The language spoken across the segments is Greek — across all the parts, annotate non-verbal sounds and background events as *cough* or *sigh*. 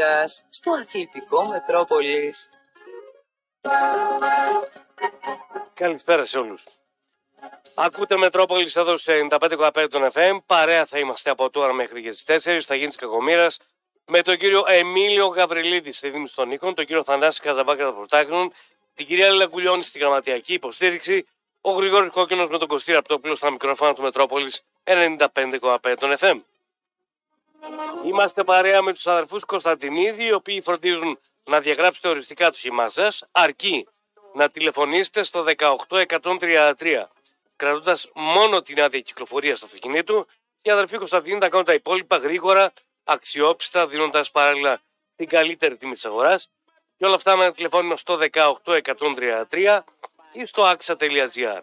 Κακομήρας στο αθλητικό Μετρόπολης. Καλησπέρα σε όλους. Ακούτε Μετρόπολης εδώ σε 95,5 των FM. Παρέα θα είμαστε από τώρα μέχρι και στις 4. Θα γίνει της Κακομήρας με τον κύριο Εμίλιο Γαβριλίδη στη Δήμηση των Νίκων, τον κύριο Θανάση Καζαμπάκα των Προστάκνων, την κυρία Λελακουλιώνη στην γραμματιακή υποστήριξη, ο Γρηγόρης Κόκκινος με τον Κωστή Ραπτόπουλο στα μικρόφωνα του Μετρόπολης 95,5 των FM. Είμαστε παρέα με τους αδερφούς Κωνσταντινίδη, οι οποίοι φροντίζουν να διαγράψετε οριστικά το χυμά σα, αρκεί να τηλεφωνήσετε στο 18133, κρατώντας μόνο την άδεια κυκλοφορίας του αυτοκινήτου και οι αδερφοί Κωνσταντινίδη θα κάνουν τα υπόλοιπα γρήγορα, αξιόπιστα, δίνοντας παράλληλα την καλύτερη τιμή της αγοράς. Και όλα αυτά με ένα τηλεφώνημα στο 18133 ή στο axa.gr.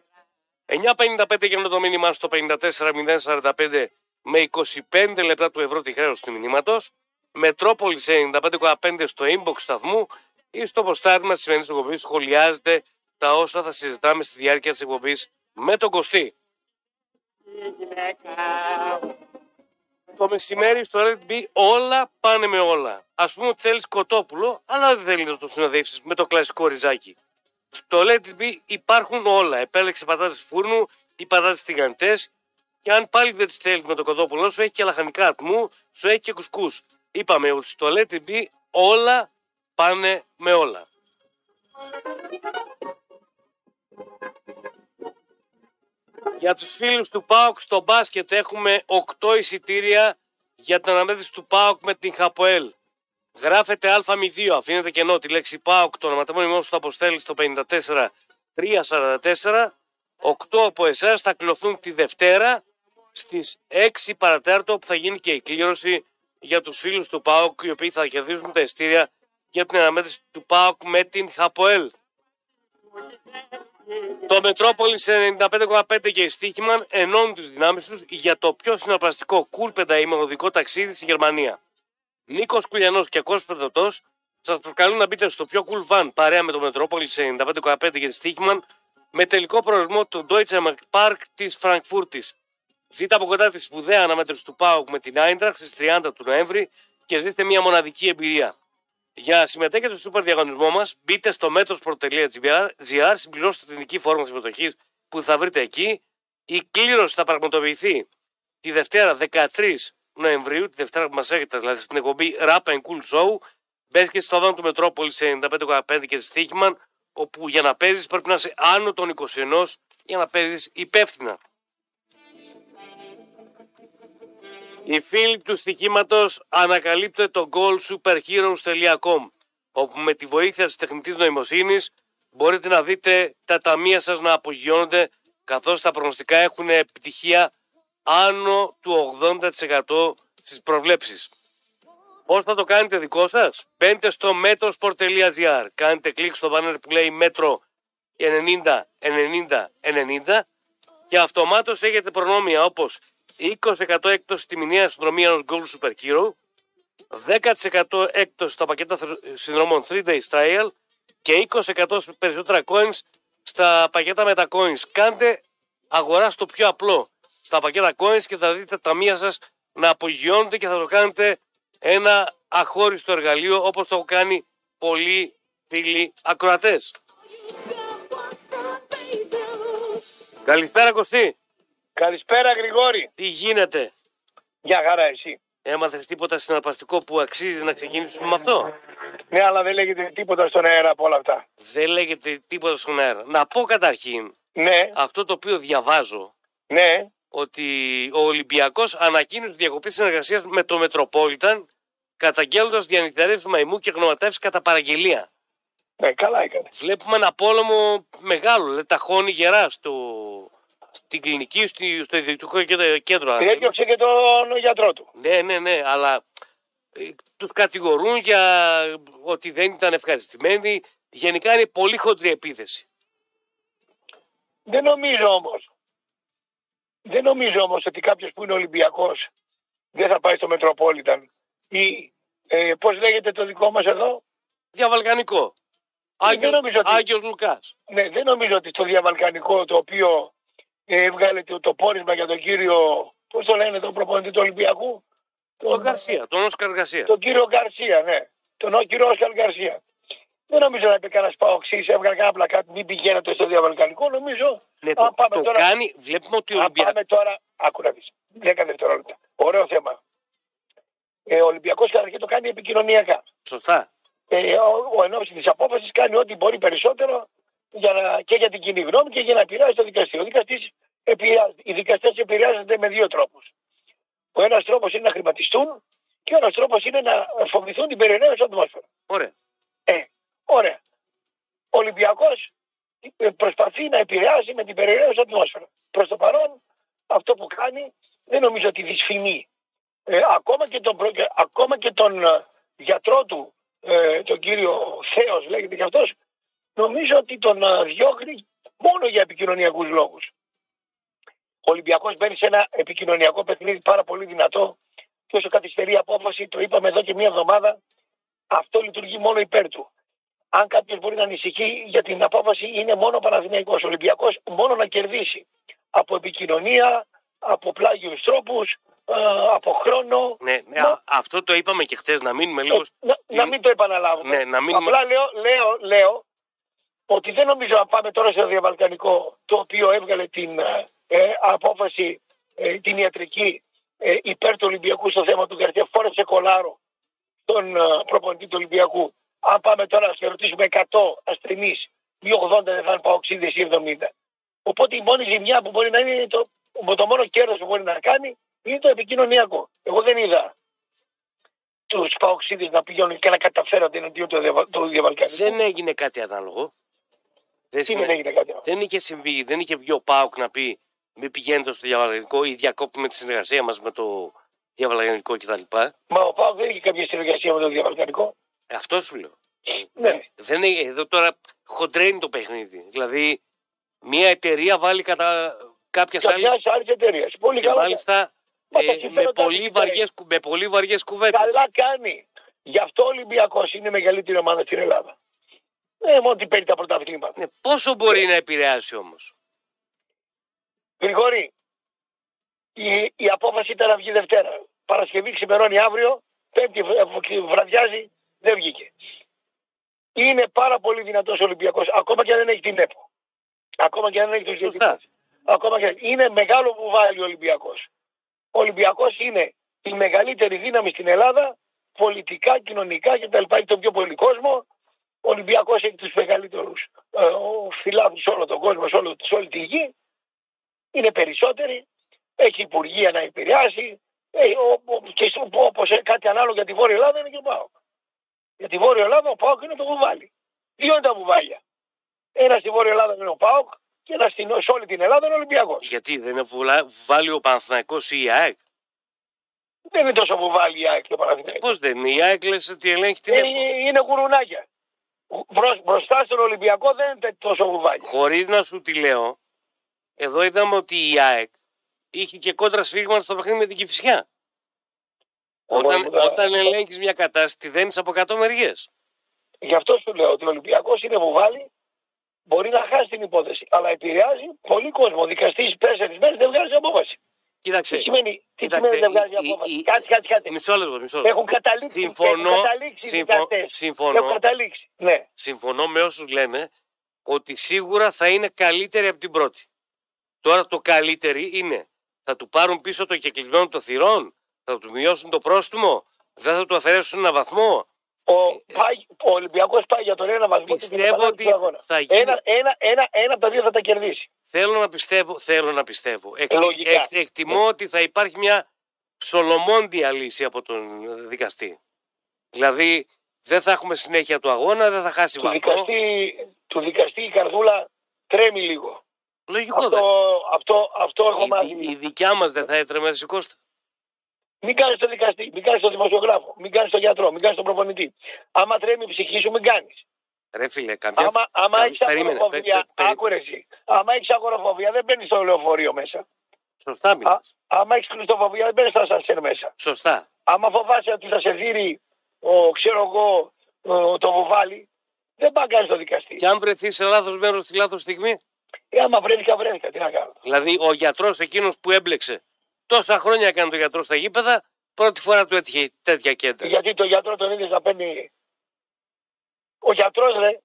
9.55 για το μήνυμά στο 54.045 με 25 λεπτά του ευρώ τη χρέωση του μηνύματος. Μετρόπολης 95,5 στο inbox σταθμού ή στο ποστάρισμα της σημερινής εκπομπής σχολιάζετε τα όσα θα συζητάμε στη διάρκεια της εκπομπής με τον Κωστή. Το μεσημέρι στο Red όλα πάνε με όλα. Α πούμε ότι θέλεις κοτόπουλο, αλλά δεν θέλει να το συνοδεύσεις με το κλασικό ριζάκι. Στο Let It Be υπάρχουν όλα. Επέλεξε πατάτες φούρνου ή πατάτες τηγανιτές. Και αν πάλι δεν τι θέλει με το κοτόπουλο, σου έχει και λαχανικά ατμού, σου έχει και κουσκούς. Είπαμε ότι στο Let It Be όλα πάνε με όλα. Για τους φίλους του ΠΑΟΚ στο μπάσκετ έχουμε 8 εισιτήρια για την αναμέτρηση του ΠΑΟΚ με την Χαποέλ. Γράφετε Α02, αφήνετε κενό τη λέξη ΠΑΟΚ, το ονοματεπώνυμό σου το αποστέλει στο 54 344. 8 από εσάς θα κληρωθούν τη Δευτέρα στις 6 παρατέρτο που θα γίνει και η κλήρωση για τους φίλους του ΠΑΟΚ οι οποίοι θα κερδίσουν τα ειστήρια για την αναμέτρηση του ΠΑΟΚ με την Χαποέλ. Το Μετρόπολης σε 95,5 και η Στίχημαν ενώνουν τις δυνάμεις τους για το πιο συναρπαστικό κουλ πενταήμενο οδικό ταξίδι στη Γερμανία. Νίκος Κουλιανός και Κώστας Πεδωτός σας προκαλούν να μπείτε στο πιο cool van παρέα με το Μετρόπολης σε 95,5 και τη Στίχημαν με τελικό προορισμό του Deutsche Park της Φραγκφούρτης. Δείτε από κοντά τη σπουδαία αναμέτρηση του ΠΑΟΚ με την Άιντραχ στις 30 του Νοέμβρη και ζήστε μια μοναδική εμπειρία. Για συμμετέχετε στο σούπερ διαγωνισμό μας, μπείτε στο metrosport.gr, συμπληρώστε την ειδική φόρμα συμμετοχής που θα βρείτε εκεί. Η κλήρωση θα πραγματοποιηθεί τη Δευτέρα 13 Νοεμβρίου, τη Δευτέρα που μας έχετε δηλαδή στην εκπομπή Rap and Cool Show. Μπες και στο δάνο του Μετρόπολης σε 95,5 και τη Στίχημαν, όπου για να παίζεις πρέπει να είσαι άνω των 21 για να παίζεις υπεύθυνα. Οι φίλοι του στοιχήματος ανακαλύπτε το goalsuperheroes.com όπου με τη βοήθεια της τεχνητής νοημοσύνης μπορείτε να δείτε τα ταμεία σας να απογειώνονται καθώς τα προγνωστικά έχουν επιτυχία άνω του 80% στις προβλέψεις. Πώς θα το κάνετε δικό σας; Μπαίνετε στο metrosport.gr κάνετε κλικ στο banner που λέει Metro 90 90 90 και αυτομάτως έχετε προνόμια όπως 20% έκπτωση στη μηνιαία συνδρομή ενός Gold Super Hero, 10% έκπτωση στα πακέτα συνδρομών 3 Days Trial και 20% περισσότερα coins στα πακέτα με τα coins. Κάντε αγορά στο πιο απλό στα πακέτα coins και θα δείτε τα μία σας να απογειώνονται και θα το κάνετε ένα αχώριστο εργαλείο όπως το έχω κάνει πολλοί φίλοι ακροατές. Καλησπέρα Κωστή. Καλησπέρα Γρηγόρη. Τι γίνεται; Για χαρά εσύ. Έμαθες τίποτα συναρπαστικό που αξίζει να ξεκινήσουμε με αυτό; Ναι, αλλά δεν λέγεται τίποτα στον αέρα από όλα αυτά. Δεν λέγεται τίποτα στον αέρα. Να πω καταρχήν Ναι, αυτό το οποίο διαβάζω ναι. ότι ο Ολυμπιακός ανακοίνωσε διακοπή συνεργασίας με το Μετροπόλιταν καταγγέλλοντας διανυκτερεύσει μαϊμού και γνωματεύσεις κατά παραγγελία. Ναι, καλά έκανε. Βλέπουμε ένα πόλεμο μεγάλο. Δηλαδή, τα χώνει γερά στο, στην κλινική, στη- στο ιδιωτικό κέντρο- κέντρο. αν θέλεις. Έδιωξε και τον γιατρό του. Ναι, ναι, ναι, αλλά ε, τους κατηγορούν για ότι δεν ήταν ευχαριστημένοι. Γενικά είναι πολύ χοντρή επίθεση. Δεν νομίζω όμως. Δεν νομίζω όμως ότι κάποιος που είναι Ολυμπιακός δεν θα πάει στο Μετροπόλιταν. Ή ε, πώς λέγεται το δικό μας εδώ; Διαβαλκανικό. δεν Άγιο, νομίζω ότι- Άγιος Λουκάς. Ναι, δεν νομίζω ότι στο διαβαλκανικό το οποίο ε, έβγαλε το, το πόρισμα για τον κύριο. Πώς το λένε τον προπονητή του Ολυμπιακού; Τον Γκαρσία, τον Όσκαρ Γκαρσία. τον κύριο Γκαρσία, ναι. Τον ο κύριο Όσκαρ Γκαρσία. Δεν νομίζω να είπε κανένας παοξή, έβγαλε κανένα πλακάτι, μην πηγαίνετε στο διαβαλκανικό. Νομίζω. Ναι, αν το, πάμε το τώρα, κάνει, βλέπουμε ότι ο αν Ολυμπιακός... πάμε τώρα. Άκου να δεις. 10 δευτερόλεπτα. Ωραίο θέμα. Ε, ο Ολυμπιακός καταρχήν το κάνει επικοινωνιακά. Σωστά. Ε, ο, ο ενόψη της απόφασης κάνει ό,τι μπορεί περισσότερο για να, και για την κοινή γνώμη και για να επηρεάσει το δικαστήριο. Ο δικαστής επηρεάζεται- οι δικαστές επηρεάζονται με δύο τρόπους. Ο ένας τρόπος είναι να χρηματιστούν και ο ένας τρόπος είναι να φοβηθούν την περιραίωση ατμόσφαιρα. Ωραία. Ε, ωραία. Ο Ολυμπιακός προσπαθεί να επηρεάσει με την περιραίωση ατμόσφαιρα. Προς το παρόν, αυτό που κάνει δεν νομίζω ότι δυσφημεί. Ε, ακόμα, και τον, προ- ακόμα και τον ε, γιατρό του, ε, τον κύριο Θέος λέγεται και αυτός, νομίζω ότι τον ε, διώχνει μόνο για επικοινωνιακούς λόγους. Ο Ολυμπιακός μπαίνει σε ένα επικοινωνιακό παιχνίδι πάρα πολύ δυνατό και όσο καθυστερεί η απόφαση, το είπαμε εδώ και μία εβδομάδα, αυτό λειτουργεί μόνο υπέρ του. Αν κάποιος μπορεί να ανησυχεί για την απόφαση, είναι μόνο ο Παναθηναϊκός. Ο Ολυμπιακός μόνο να κερδίσει από επικοινωνία, από πλάγιους τρόπους, ε, από χρόνο. Ναι, ναι, Μα- α- αυτό το είπαμε και χθες να μείνουμε λίγο. Ε, να, στην- να μην το επαναλάβουμε. Ναι, να μείνουμε- Απλά λέω, λέω, λέω ότι δεν νομίζω να πάμε τώρα στο διαβαλκανικό το οποίο έβγαλε την ε, ε, απόφαση ε, την ιατρική ε, υπέρ του Ολυμπιακού στο θέμα του Γκαρσία. Φόρεψε κολάρο τον ε, προπονητή του Ολυμπιακού. Αν πάμε τώρα να ρωτήσουμε 100 ασθενείς ή 80 δεν θα είναι παοξίδες ή 70. Οπότε η μόνη ζημιά που μπορεί να είναι είναι το, το μόνο κέρδος που μπορεί να κάνει είναι το επικοινωνιακό. Εγώ δεν είδα τους παοξίδες να πηγαίνουν και να καταφέρονται εναντίον του, διαβα- του διαβαλκανικού. Δεν έγινε κάτι ανάλογο. Δεν, Τι συνε- δεν έγινε κάτι άλλο. δεν είχε συμβεί, δεν είχε βγει ο Πάουκ να πει μην πηγαίνετε στο διαβαλανικό ή διακόπτουμε τη συνεργασία μας με το διαβαλανικό κτλ. Μα ο Πάο δεν είχε κάποια συνεργασία με το διαβαλκανικό. Αυτό σου λέω. Ναι. Δεν είναι, εδώ τώρα χοντρένει το παιχνίδι. Δηλαδή, μια εταιρεία βάλει κατά κάποιας άλλη Κάποια άλλης εταιρείας. Πολύ και καλά. μάλιστα Μα ε, τα με, συμφέροντα πολύ είναι βαριές, κου- με πολύ βαριές κουβέντες. Καλά κάνει. Γι' αυτό ο Ολυμπιακός είναι η μεγαλύτερη ομάδα στην Ελλάδα. Ε, μόνο ότι παίρνει τα πρωταθλήματα. Ναι, πόσο μπορεί να επηρεάσει όμως; Γρηγόρη, η, η απόφαση ήταν να βγει Δευτέρα. Παρασκευή ξημερώνει αύριο, Πέμπτη βρ- βραδιάζει, δεν βγήκε. Είναι πάρα πολύ δυνατός ο Ολυμπιακός, ακόμα και αν δεν έχει την ΕΠΟ. Ακόμα και αν δεν έχει το Σωστά. Γιώργο. Ακόμα και είναι μεγάλο που βάλει ο Ολυμπιακός. Ο Ολυμπιακός είναι η μεγαλύτερη δύναμη στην Ελλάδα, πολιτικά, κοινωνικά κτλ. Έχει τον πιο πολύ κόσμο. Ο Ολυμπιακός έχει τους μεγαλύτερους ε, φιλάθλου σε όλο τον κόσμο, σε, όλο, σε όλη τη γη. Είναι περισσότεροι. Έχει υπουργεία να επηρεάσει. Ε, ο- ο- και όπως κάτι ανάλογο για τη Βόρεια Ελλάδα είναι και ο Πάοκ. Για τη Βόρεια Ελλάδα ο Πάοκ είναι το βουβάλι. Δύο είναι τα βουβάλια. Ένας στη Βόρεια Ελλάδα είναι ο Πάοκ και ένας στην, σε όλη την Ελλάδα είναι ο Ολυμπιακός. Γιατί δεν είναι βουλα- βάλει ο Παναθηναϊκός ή η ΑΕΚ; Δεν είναι τόσο βουβάλι η ΑΕΚ και ο Παναθηναϊκός. Πώς δεν είναι. Η ΑΕΚ λες ότι ελέγχει την Ε, ΕΠΟ. είναι γουρουνάκια. Μπρο- μπροστά στον Ολυμπιακό δεν είναι τόσο βουβάλι. Χωρίς να σου τη λέω, εδώ είδαμε ότι η ΑΕΚ είχε και κόντρα σφίγμα στο παιχνίδι με την Κηφισιά. Όταν, Εγώ- όταν ελέγχεις μια κατάσταση, τη δένεις από 100 μεριές. Γι' αυτό σου λέω ότι ο Ολυμπιακός είναι βουβάλι, μπορεί να χάσει την υπόθεση. Αλλά επηρεάζει πολύ κόσμο. Ο δικαστής τέσσερι μέρε δεν βγάζει απόφαση. Κοίταξε, Τι σημαίνει, τι κοίταξε, σημαίνει δεν βγάζει η- η- απόφαση; η- Κάτσε, κάτσε, κάτσε. μισό λεπτό, μισό λεπτό. Έχουν καταλήξει. Συμφωνώ, έχουν καταλήξει οι συμφω- δικαστές. συμφωνώ. Έχουν καταλήξει. Ναι. Συμφωνώ με όσους λένε ότι σίγουρα θα είναι καλύτερη από την πρώτη. Τώρα το καλύτερη είναι θα του πάρουν πίσω το κεκλεισμένο των θυρών, θα του μειώσουν το πρόστιμο, δεν θα του αφαιρέσουν ένα βαθμό. Ο, πάει, ο Ολυμπιακός πάει για τον ένα βαθμό και την Ε, Πιστεύω επανάληψη ότι του αγώνα. θα γίνει- Ένα, ένα, ένα, ένα από τα δύο θα τα κερδίσει. Θέλω να πιστεύω, θέλω να πιστεύω. Εκ- Λογικά. εκ- εκτιμώ ότι θα υπάρχει μια σολομόντια λύση από τον δικαστή. Δηλαδή δεν θα έχουμε συνέχεια του αγώνα, δεν θα χάσει Του βαθμό. δικαστή, του δικαστή η καρδούλα τρέμει λίγο. Λογικό δεν. Αυτό, αυτό, αυτό έχω Η, μάθει. η δικιά μας δεν θα έτρεμε ρε Κώστα. Μην κάνεις το δικαστή, μην κάνεις το δημοσιογράφο, μην κάνεις το γιατρό, μην κάνεις τον προπονητή. Άμα τρέμει η ψυχή σου, μην κάνεις. Ρε φίλε, καμιά Άμα, άμα κα- έχεις περίμενε, αγοροφοβία, πε- πε- περί- άκουρε εσύ. Άμα έχεις αγοροφοβία, δεν μπαίνει στο λεωφορείο μέσα. Σωστά μιλάς. Α, άμα έχεις κλειστοφοβία, δεν μπαίνει στο ασανσέρ μέσα. Σωστά. Άμα φοβάσαι ότι θα σε δίνει, ο, ξέρω εγώ, ο, το βουβάλι, δεν πάει να κάνεις το δικαστή. Και αν βρεθείς σε λάθος μέρος στη λάθος στιγμή, Ε, άμα βρέθηκα, βρέθηκα. Τι να κάνω. δηλαδή ο γιατρός εκείνος που έμπλεξε τόσα χρόνια έκανε το γιατρό στα γήπεδα, Πρώτη φορά του έτυχε τέτοια κέντρα. Γιατί το γιατρό τον είδες να παίρνει. Ο γιατρός, ρε,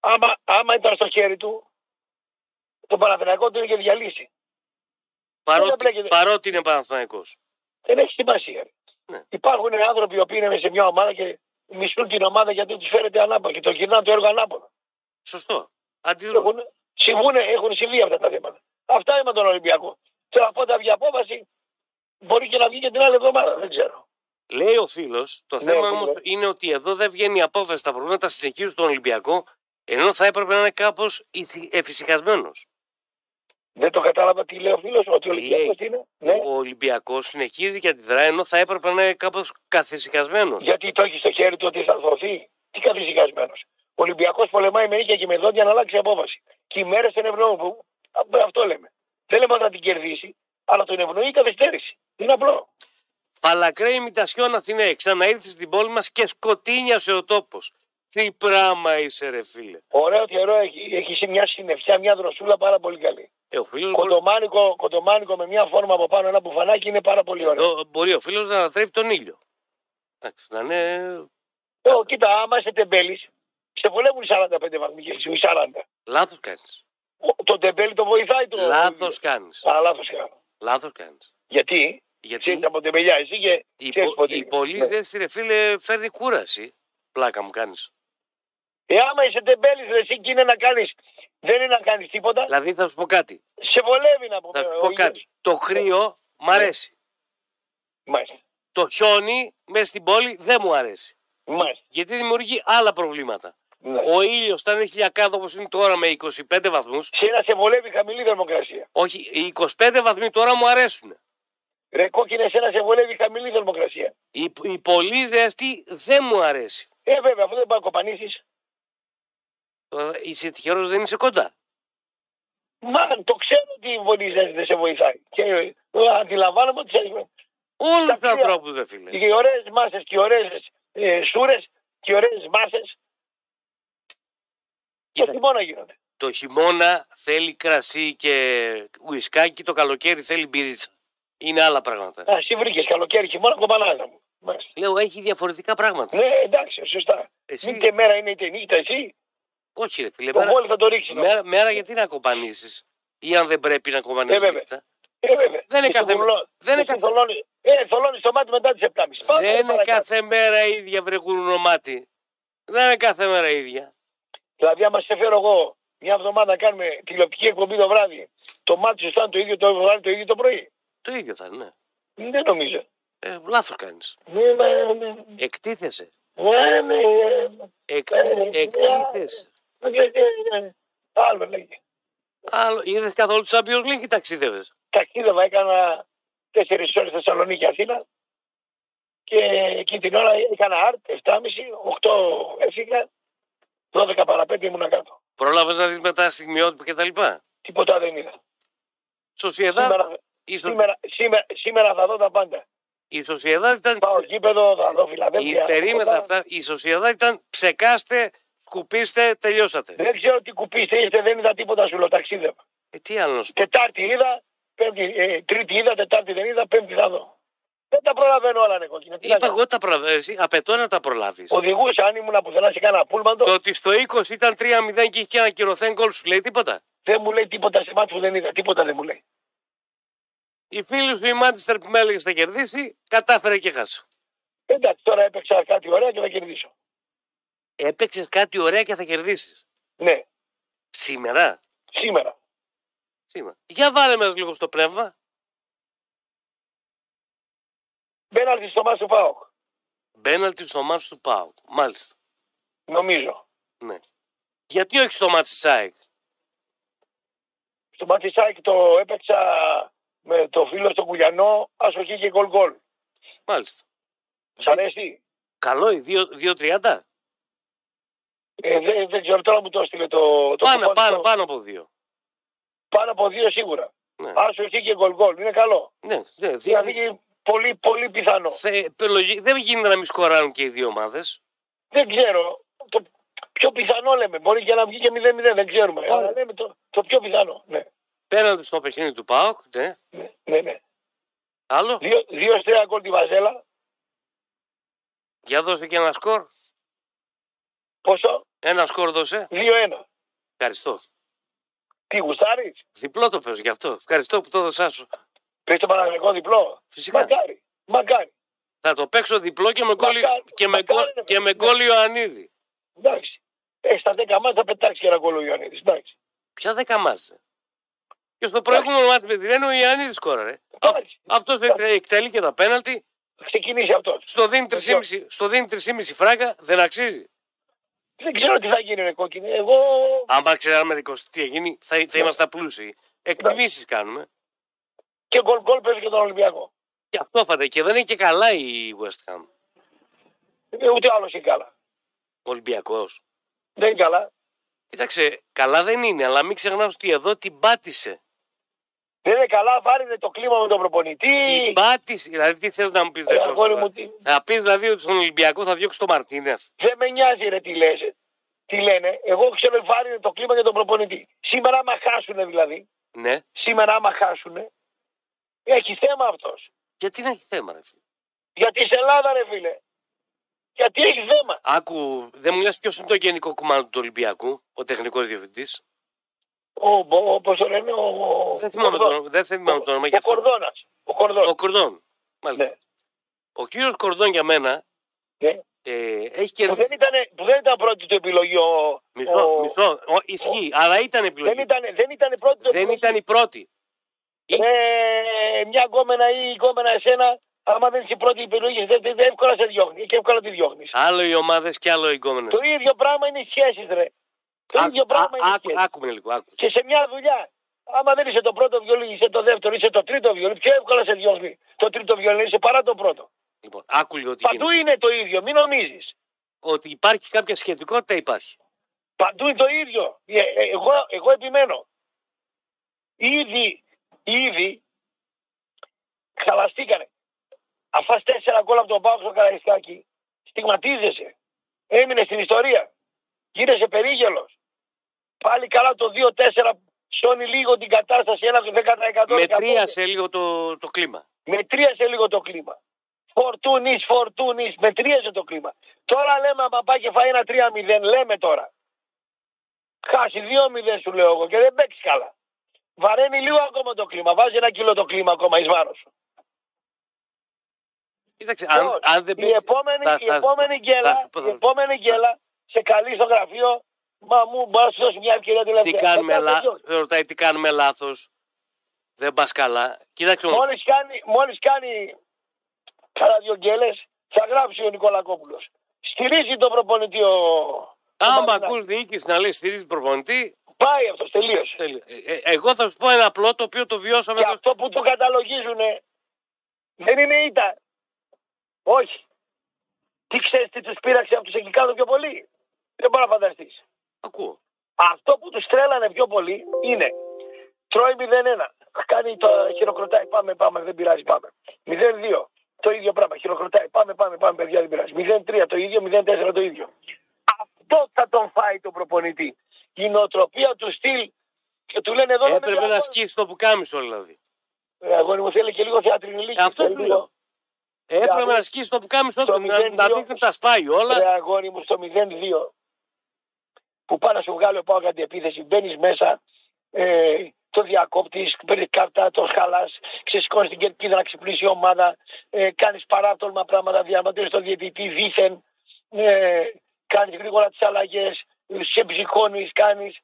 άμα, άμα ήταν στο χέρι του, το Παναθηναϊκό του είχε διαλύσει. Παρότι, μπλέκεται. παρότι είναι Παναθηναϊκός. Δεν έχει σημασία. ρε. Ναι. Υπάρχουν άνθρωποι οι οποίοι είναι σε μια ομάδα και μισούν την ομάδα γιατί τους φέρεται ανάποδα και το γυρνάνε το έργο ανάποδα. Σωστό. Αντιδρούν. Έχουν, συμβούνε, έχουν συμβεί αυτά τα θέματα. Αυτά είναι με τον Ολυμπιακό. Τώρα από τα βγει απόφαση, μπορεί και να βγει και την άλλη εβδομάδα. Δεν ξέρω. Λέει ο φίλος, το Ναι, θέμα φίλε. όμως είναι ότι εδώ δεν βγαίνει η απόφαση. Τα προβλήματα συνεχίζουν στον Ολυμπιακό, ενώ θα έπρεπε να είναι κάπως εφησυχασμένος. Δεν το κατάλαβα τι λέει ο φίλος, ότι ο Λέει. Ολυμπιακός είναι. Ναι. Ο Ολυμπιακός συνεχίζει και αντιδράει, ενώ θα έπρεπε να είναι κάπως καθησυχασμένος. Γιατί το έχει στο χέρι του ότι θα δοθεί. Τι καθησυχασμένος. Ο Ολυμπιακός πολεμάει με νύχια και με δόντια να αλλάξει απόφαση. Και οι μέρες τον ευνοούν. Που... Α, Αυτό λέμε. Δεν λέμε ότι θα την κερδίσει, αλλά τον ευνοεί η καθυστέρηση. Είναι απλό. Φαλακρέ ημιτασιόν Αθηναί, ξαναήρθες στην πόλη μας και σκοτίνιασε ο τόπος. Τι πράγμα είσαι, ρε φίλε. Ωραίο καιρό έχει, έχει μια συννεφιά, μια δροσούλα πάρα πολύ καλή. Ε, ο φίλος Κοντομάνικο, κοντομάνικο με μια φόρμα από πάνω, ένα μπουφανάκι είναι πάρα πολύ ωραίο. Εδώ μπορεί ο φίλος να ανατρέφει τον ήλιο. Εντάξει, να είναι. Ε, κοίτα, άμα είσαι τεμπέλης, σε βολεύουν οι 45 βαθμοί και εσύ, οι 40. Λάθος κάνεις. Ο- Το τεμπέλη το βοηθάει το. Λάθος κάνεις. Α, λάθος κάνω. Λάθος κάνεις. Γιατί, Γιατί ξέρεις από τεμπελιά, εσύ και. η, ξέρεις πο- πότε η είναι. πολλή Ναι. ζέστη, ρε φίλε, φέρνει κούραση. Πλάκα μου κάνεις. Ε, άμα είσαι τεμπέλης, εσύ και είναι να κάνει. Δεν είναι να κάνεις τίποτα. Δηλαδή θα σου πω κάτι. Σε βολεύει να πούμε. Θα σου ο πω ήλιος. κάτι. Το κρύο μ' αρέσει. Μάλιστα. Το χιόνι μέσα στην πόλη δεν μου αρέσει. Μάλιστα. Γιατί δημιουργεί άλλα προβλήματα. Ναι. Ο ήλιος, όταν είναι χιλιακάδο όπως είναι τώρα με 25 βαθμούς, Σε να σε βολεύει χαμηλή θερμοκρασία. όχι, οι 25 βαθμοί τώρα μου αρέσουν. Ρε κόκκινε, σε να σε βολεύει χαμηλή θερμοκρασία. Η, η πολύ ζέστη δεν μου αρέσει. Ε, βέβαια, αυτό δεν πάει να κοπανίσεις. Τώρα, Είσαι τυχερός, δεν είσαι κοντά. Μα το ξέρω ότι η βολή ζέστη δεν σε βοηθάει. Και ε, αντιλαμβάνομαι ότι σε, Όλους τους κρύα. ανθρώπους, δεν φίλε. και οι ωραίες μάσες και οι ωραίες ε, σούρες και οι ωραίες μάσες. Το Κοίτα, χειμώνα γίνονται. το χειμώνα θέλει κρασί και ουισκάκι, το καλοκαίρι θέλει μπυρίτσα. Είναι άλλα πράγματα. Α, εσύ βρήκες καλοκαίρι, χειμώνα, κομπανάζα μου. Μάλιστα. Λέω, έχει διαφορετικά πράγματα. Ναι, εντάξει, σωστά. Εσύ, Είτε μέρα είναι είτε νύχτα, εσύ; όχι ρε φίλε, Το μέρα, βόλι θα το ρίξεις. μέρα, μέρα γιατί να κομπανίσει. Ή αν δεν πρέπει να Ε, κομπανίσει. βέβαια. Δεν είναι Δεν είναι κάθε μέρα. Δεν είναι κάθε- Ε, θολώνεις το μάτι μετά τις 7.30. Πάμε, Δεν είναι παρακάτω. κάθε μέρα ίδια βρε γουρνομάτι. Δεν είναι κάθε μέρα ίδια. Δηλαδή, άμα σε φέρω εγώ μια εβδομάδα να κάνουμε τηλεοπτική εκπομπή το βράδυ, το μάτι σου θα είναι το ίδιο το βράδυ, το ίδιο το πρωί. Το ίδιο θα είναι. ναι. Δεν νομίζω. Ε, Λάθος κάνεις. Ναι, ναι, ναι. Εκτίθεσαι. Ναι, ναι, Εκτι... Ε, Εκτίθεσαι. ναι, ναι, ναι. Άλλο λέγει. Άλλο, είδες καθόλου τους Champions League ή ταξίδευες; Ταξίδευα, έκανα τέσσερις ώρες Θεσσαλονίκη Αθήνα και εκεί την ώρα έκανα αρτ 7.30, 8 έφυγα, 12 παρα 5 ήμουν κάτω. Πρόλαβες να δεις μετά στιγμιότυπα κτλ. Τίποτα δεν είδα. Σοσιεδάδ. Σήμερα, Η, Σο... σήμερα, σήμερα, σήμερα θα δω τα πάντα. η Σοσιεδάδ ήταν. Πάω γήπεδο, θα δω Η... Φιλαδέλφια. Περίμενα Κοντά. αυτά. Η Σοσιεδάδ ήταν ψεκάστε, σκουπίστε, τελειώσατε. Δεν ξέρω τι κουπίστε είστε, δεν είδα τίποτα σου λέω, ταξίδευα. Ε, τι άλλος να σου πω. Τετάρτη είδα, πέμπτη, ε, τρίτη είδα, τετάρτη δεν είδα, πέμπτη θα δω. Δεν τα προλαβαίνω όλα, ναι, κόκκινα. Τι να Είπα κάνω. εγώ τα προλαβαίνω. Εσύ απαιτώ να τα προλάβεις. Οδηγούσα, αν ήμουν πουθενά σε κάνα πούλμαντο, Το ότι στο 20 ήταν 3-0 και είχε ανακυρωθέν γκολ σου λέει τίποτα; δεν μου λέει τίποτα σε μάτι που δεν είδα. Τίποτα δεν μου λέει. Η φίλη σου η Μάντσεστερ που με έλεγε θα κερδίσει, κατάφερε και χάσε. Εντάξει, τώρα έπαιξα κάτι ωραία και θα κερδίσω. Έπαιξε κάτι ωραία και θα κερδίσεις. Ναι, Σήμερα; σήμερα. Σήμερα. Για βάλε μας λίγο στο πνεύμα. Μπέναλτι στο μάτι του Πάοκ. Μπέναλτι στο μάτι του Πάουκ. Μάλιστα. Νομίζω. Ναι. Γιατί όχι στο μάτι της ΑΕΚ; Στο μάτι Σάικ το έπαιξα με το φίλο στο Κουλιανό, άσοχη και γκολ γκολ. Μάλιστα. Σ' αρέσει; Καλό, η 2-30. Ε, δεν, δεν ξέρω τώρα μου το έστειλε το, το Πάνω, κουπόνι πάνω, το- πάνω από δύο. πάνω από δύο σίγουρα. Ναι. Άσοχη και γκολ γκολ. Είναι καλό. Ναι, ναι, Δηλαδή δύο. Πολύ, πολύ πιθανό. Θε, λογι- δεν γίνεται να μην σκοράρουν και οι δύο ομάδες. Δεν ξέρω. Το πιο πιθανό λέμε. Μπορεί και να βγει και 0-0, δεν ξέρουμε. Ωραία. Αλλά λέμε το, το πιο πιθανό. Ναι, Πέραν στο παιχνίδι του ΠΑΟΚ, ναι. ναι, ναι. ναι. Άλλο; Δύο, δύο στρία γκολ τη Βαζέλα. Για δώσε και ένα σκορ. Πόσο; Ένα σκορ δώσε. 2-1. Ευχαριστώ. Τι γουστάρεις; Διπλό το πες γι' αυτό. Ευχαριστώ που το έδωσάς σου. Πες το Παναγενικό διπλό. Φυσικά. Μακάρι. Μακάρι. Θα το παίξω διπλό και με γκολ Μακάρι, και με μακάρι, γκολ- ρε, και με παιδιά. γκολ Ιωαννίδη. Εντάξει. Έχεις στα 10 μάτια θα πετάξεις και ένα γκολ ο Ιωαννίδης. Εντάξει. Ποια δέκα μάζε. Και στο προηγούμενο μάτι με τη Ρένο ο Ιωαννίδης σκόραρε. Εντάξει. Αυτός εκτελεί και τα πέναλτι. Θα ξεκινήσει αυτός. Στο δίνει 3,5 στο δίνει 3,5 φράγκα. Δεν αξίζει. Δεν ξέρω τι θα γίνει, ρε κόκκινη. Εγώ. Άμα ξέραμε 20 τι έγινε, θα, θα είμαστε πλούσιοι. Εκτιμήσεις κάνουμε. Και γκολ γκολ παίζει και τον Ολυμπιακό. Και αυτό φαντα. Και δεν είναι και καλά η West Ham. Ε, Ούτε άλλος είναι καλά. Ο Ολυμπιακός. Δεν είναι καλά. Κοίταξε, καλά δεν είναι, αλλά μην ξεχνάς ότι εδώ την πάτησε. Δεν είναι καλά, βάρινε το κλίμα με τον προπονητή. Την πάτησε. Δηλαδή, τι θες να μου πεις, Ε, αγόρι μου, τι- Θα πεις δηλαδή ότι στον Ολυμπιακό θα διώξει το Μαρτίνεθ. Δεν με νοιάζει, ρε, τι λες. Τι λένε. Εγώ ξέρω βάρινε το κλίμα για τον προπονητή. Σήμερα, άμα χάσουνε δηλαδή, Ναι. σήμερα, άμα χάσουνε, έχει θέμα αυτός. Γιατί να έχει θέμα, ρε φίλε; Γιατί σε Ελλάδα, ρε φίλε. Γιατί έχει θέμα. Άκου, δεν μου λες ποιος είναι το γενικό κομμάτι του Ολυμπιακού, ο τεχνικός διευθυντής; Ο, ο, πώς το λένε, ο, Δεν θυμάμαι το Κορδόν. όνομα. Δεν θυμάμαι το όνομα. γι' Ο αυτό. Κορδόνας. Ο Κορδόν. Ο Κορδόν. Μάλιστα. Ναι. Ο κύριος Κορδόν για μένα Ναι. ε, έχει Που, δεν κερδίσει. ήταν, που δεν ήταν πρώτη του επιλογή ο... Μισό, ο- μισό. Ο, ισχύει, αλλά ήταν επιλογή. Δεν ήταν, δεν ήταν πρώτη του Δεν επιλογή. ήταν η πρώτη. Ε, μια γκόμενα ή η γκόμενα εσένα, άμα δεν είσαι η πρώτη επιλογή, δεν, δεν, δεν εύκολα σε διώχνει και εύκολα τη διώχνεις. Άλλο οι ομάδες και άλλο οι γκόμενες. Το ίδιο πράγμα είναι οι σχέσεις, ρε. Το ίδιο πράγμα είναι οι σχέσεις. Άκουμε λίγο. Άκου. Και σε μια δουλειά, άμα δεν είσαι το πρώτο βιολί, είσαι το δεύτερο, είσαι το τρίτο βιολί, πιο εύκολα σε διώχνει το τρίτο βιολί, είσαι παρά το πρώτο. Λοιπόν, άκου λίγο τι Παντού γίνεται. είναι το ίδιο, μην νομίζεις. Ότι υπάρχει κάποια σχετικότητα υπάρχει. Παντού είναι το ίδιο. Ε, ε, Εγώ, εγώ επιμένω. Ήδη, ήδη χαλαστήκανε. Αφάς τέσσερα γκολ από τον Πάο στο Καραϊσκάκι, στιγματίζεσαι. Έμεινε στην ιστορία. Γίνεσαι περίγελος. Πάλι καλά το 2-4 σώνει λίγο την κατάσταση, ένα 10%. Μετρίασε λίγο το, το κλίμα. Μετρίασε λίγο το κλίμα. Φορτούνης, φορτούνης, μετρίασε το κλίμα. Τώρα λέμε, άμα πάει και φάει ένα 3-0, λέμε τώρα. Χάσει 2-0 σου λέω εγώ και δεν παίξεις καλά. Βαραίνει λίγο ακόμα το κλίμα. Βάζει ένα κιλό το κλίμα ακόμα εις βάρος σου. Κοίταξε, αν, Λοιπόν, αν δεν η παίξει- επόμενη, θα- η θα- επόμενη θα γκέλα, σου πω, θα η σου- επόμενη γκέλα σε καλεί στο γραφείο. Μα μου μπορείς να σου δώσει μια ευκαιρία Τι τελευταία. κάνουμε Μετά λάθο. τελειώνει. Ρωτάει τι κάνουμε λάθος; Δεν πας καλά. Κοίταξε όμως. Μόλις κάνει, μόλις κάνει κάνα δυο γκέλες, θα γράψει ο Νικολακόπουλος. Στηρίζει τον προπονητή ο... Άμα Μάλιστα. ακούς διοίκηση να λέει στηρίζει προπονητή, Πάει αυτός, τελείωσε. τέλεια. Ε, ε, εγώ θα σου πω ένα απλό το οποίο το βιώσαμε. Και εδώ. αυτό που του καταλογίζουν δεν είναι ήττα. Όχι. Τι ξέρεις τι τους πείραξε από τους εκεί κάτω πιο πολύ; Δεν μπορεί να φανταστείς. Ακούω. Αυτό που τους τρέλανε πιο πολύ είναι τρώει 0-1. Κάνει το χειροκροτάει. Πάμε, πάμε, δεν πειράζει, πάμε. 0-2. Το ίδιο πράγμα. Χειροκροτάει. Πάμε, πάμε, πάμε, παιδιά, δεν πειράζει. 0-3 το ίδιο, 0-4 το ίδιο. Αυτό θα τον φάει τον προπονητή. Η νοοτροπία του στυλ και του λένε εδώ δεν με Έπρεπε να διαβάζει. ασκήσει το πουκάμισο δηλαδή. Ε, Αγόρι μου θέλει και λίγο θεατρινή λύση. Αυτό Θέλει σου λίγο. λέω. Έπρεπε Δηλαδή, να ασκήσει το πουκάμισο το του, να, 0-2, να δείχνουν τα σπάει όλα. Ρε αγόρι μου στο 0-2 που πάει να σου βγάλει ο Πάο για την επίθεση, μπαίνεις μέσα, ε, το διακόπτη, παίρνεις κάρτα, το χαλά, ξεσηκώνεις την κερκίδα να ξυπνήσει η ομάδα, ε, κάνεις παράπτωλμα πράγματα, διαμαντεύεις τον διαιτητή δίθεν, ε, κάνεις γρήγορα τις αλλαγές, σε ψυχώνεις, κάνεις,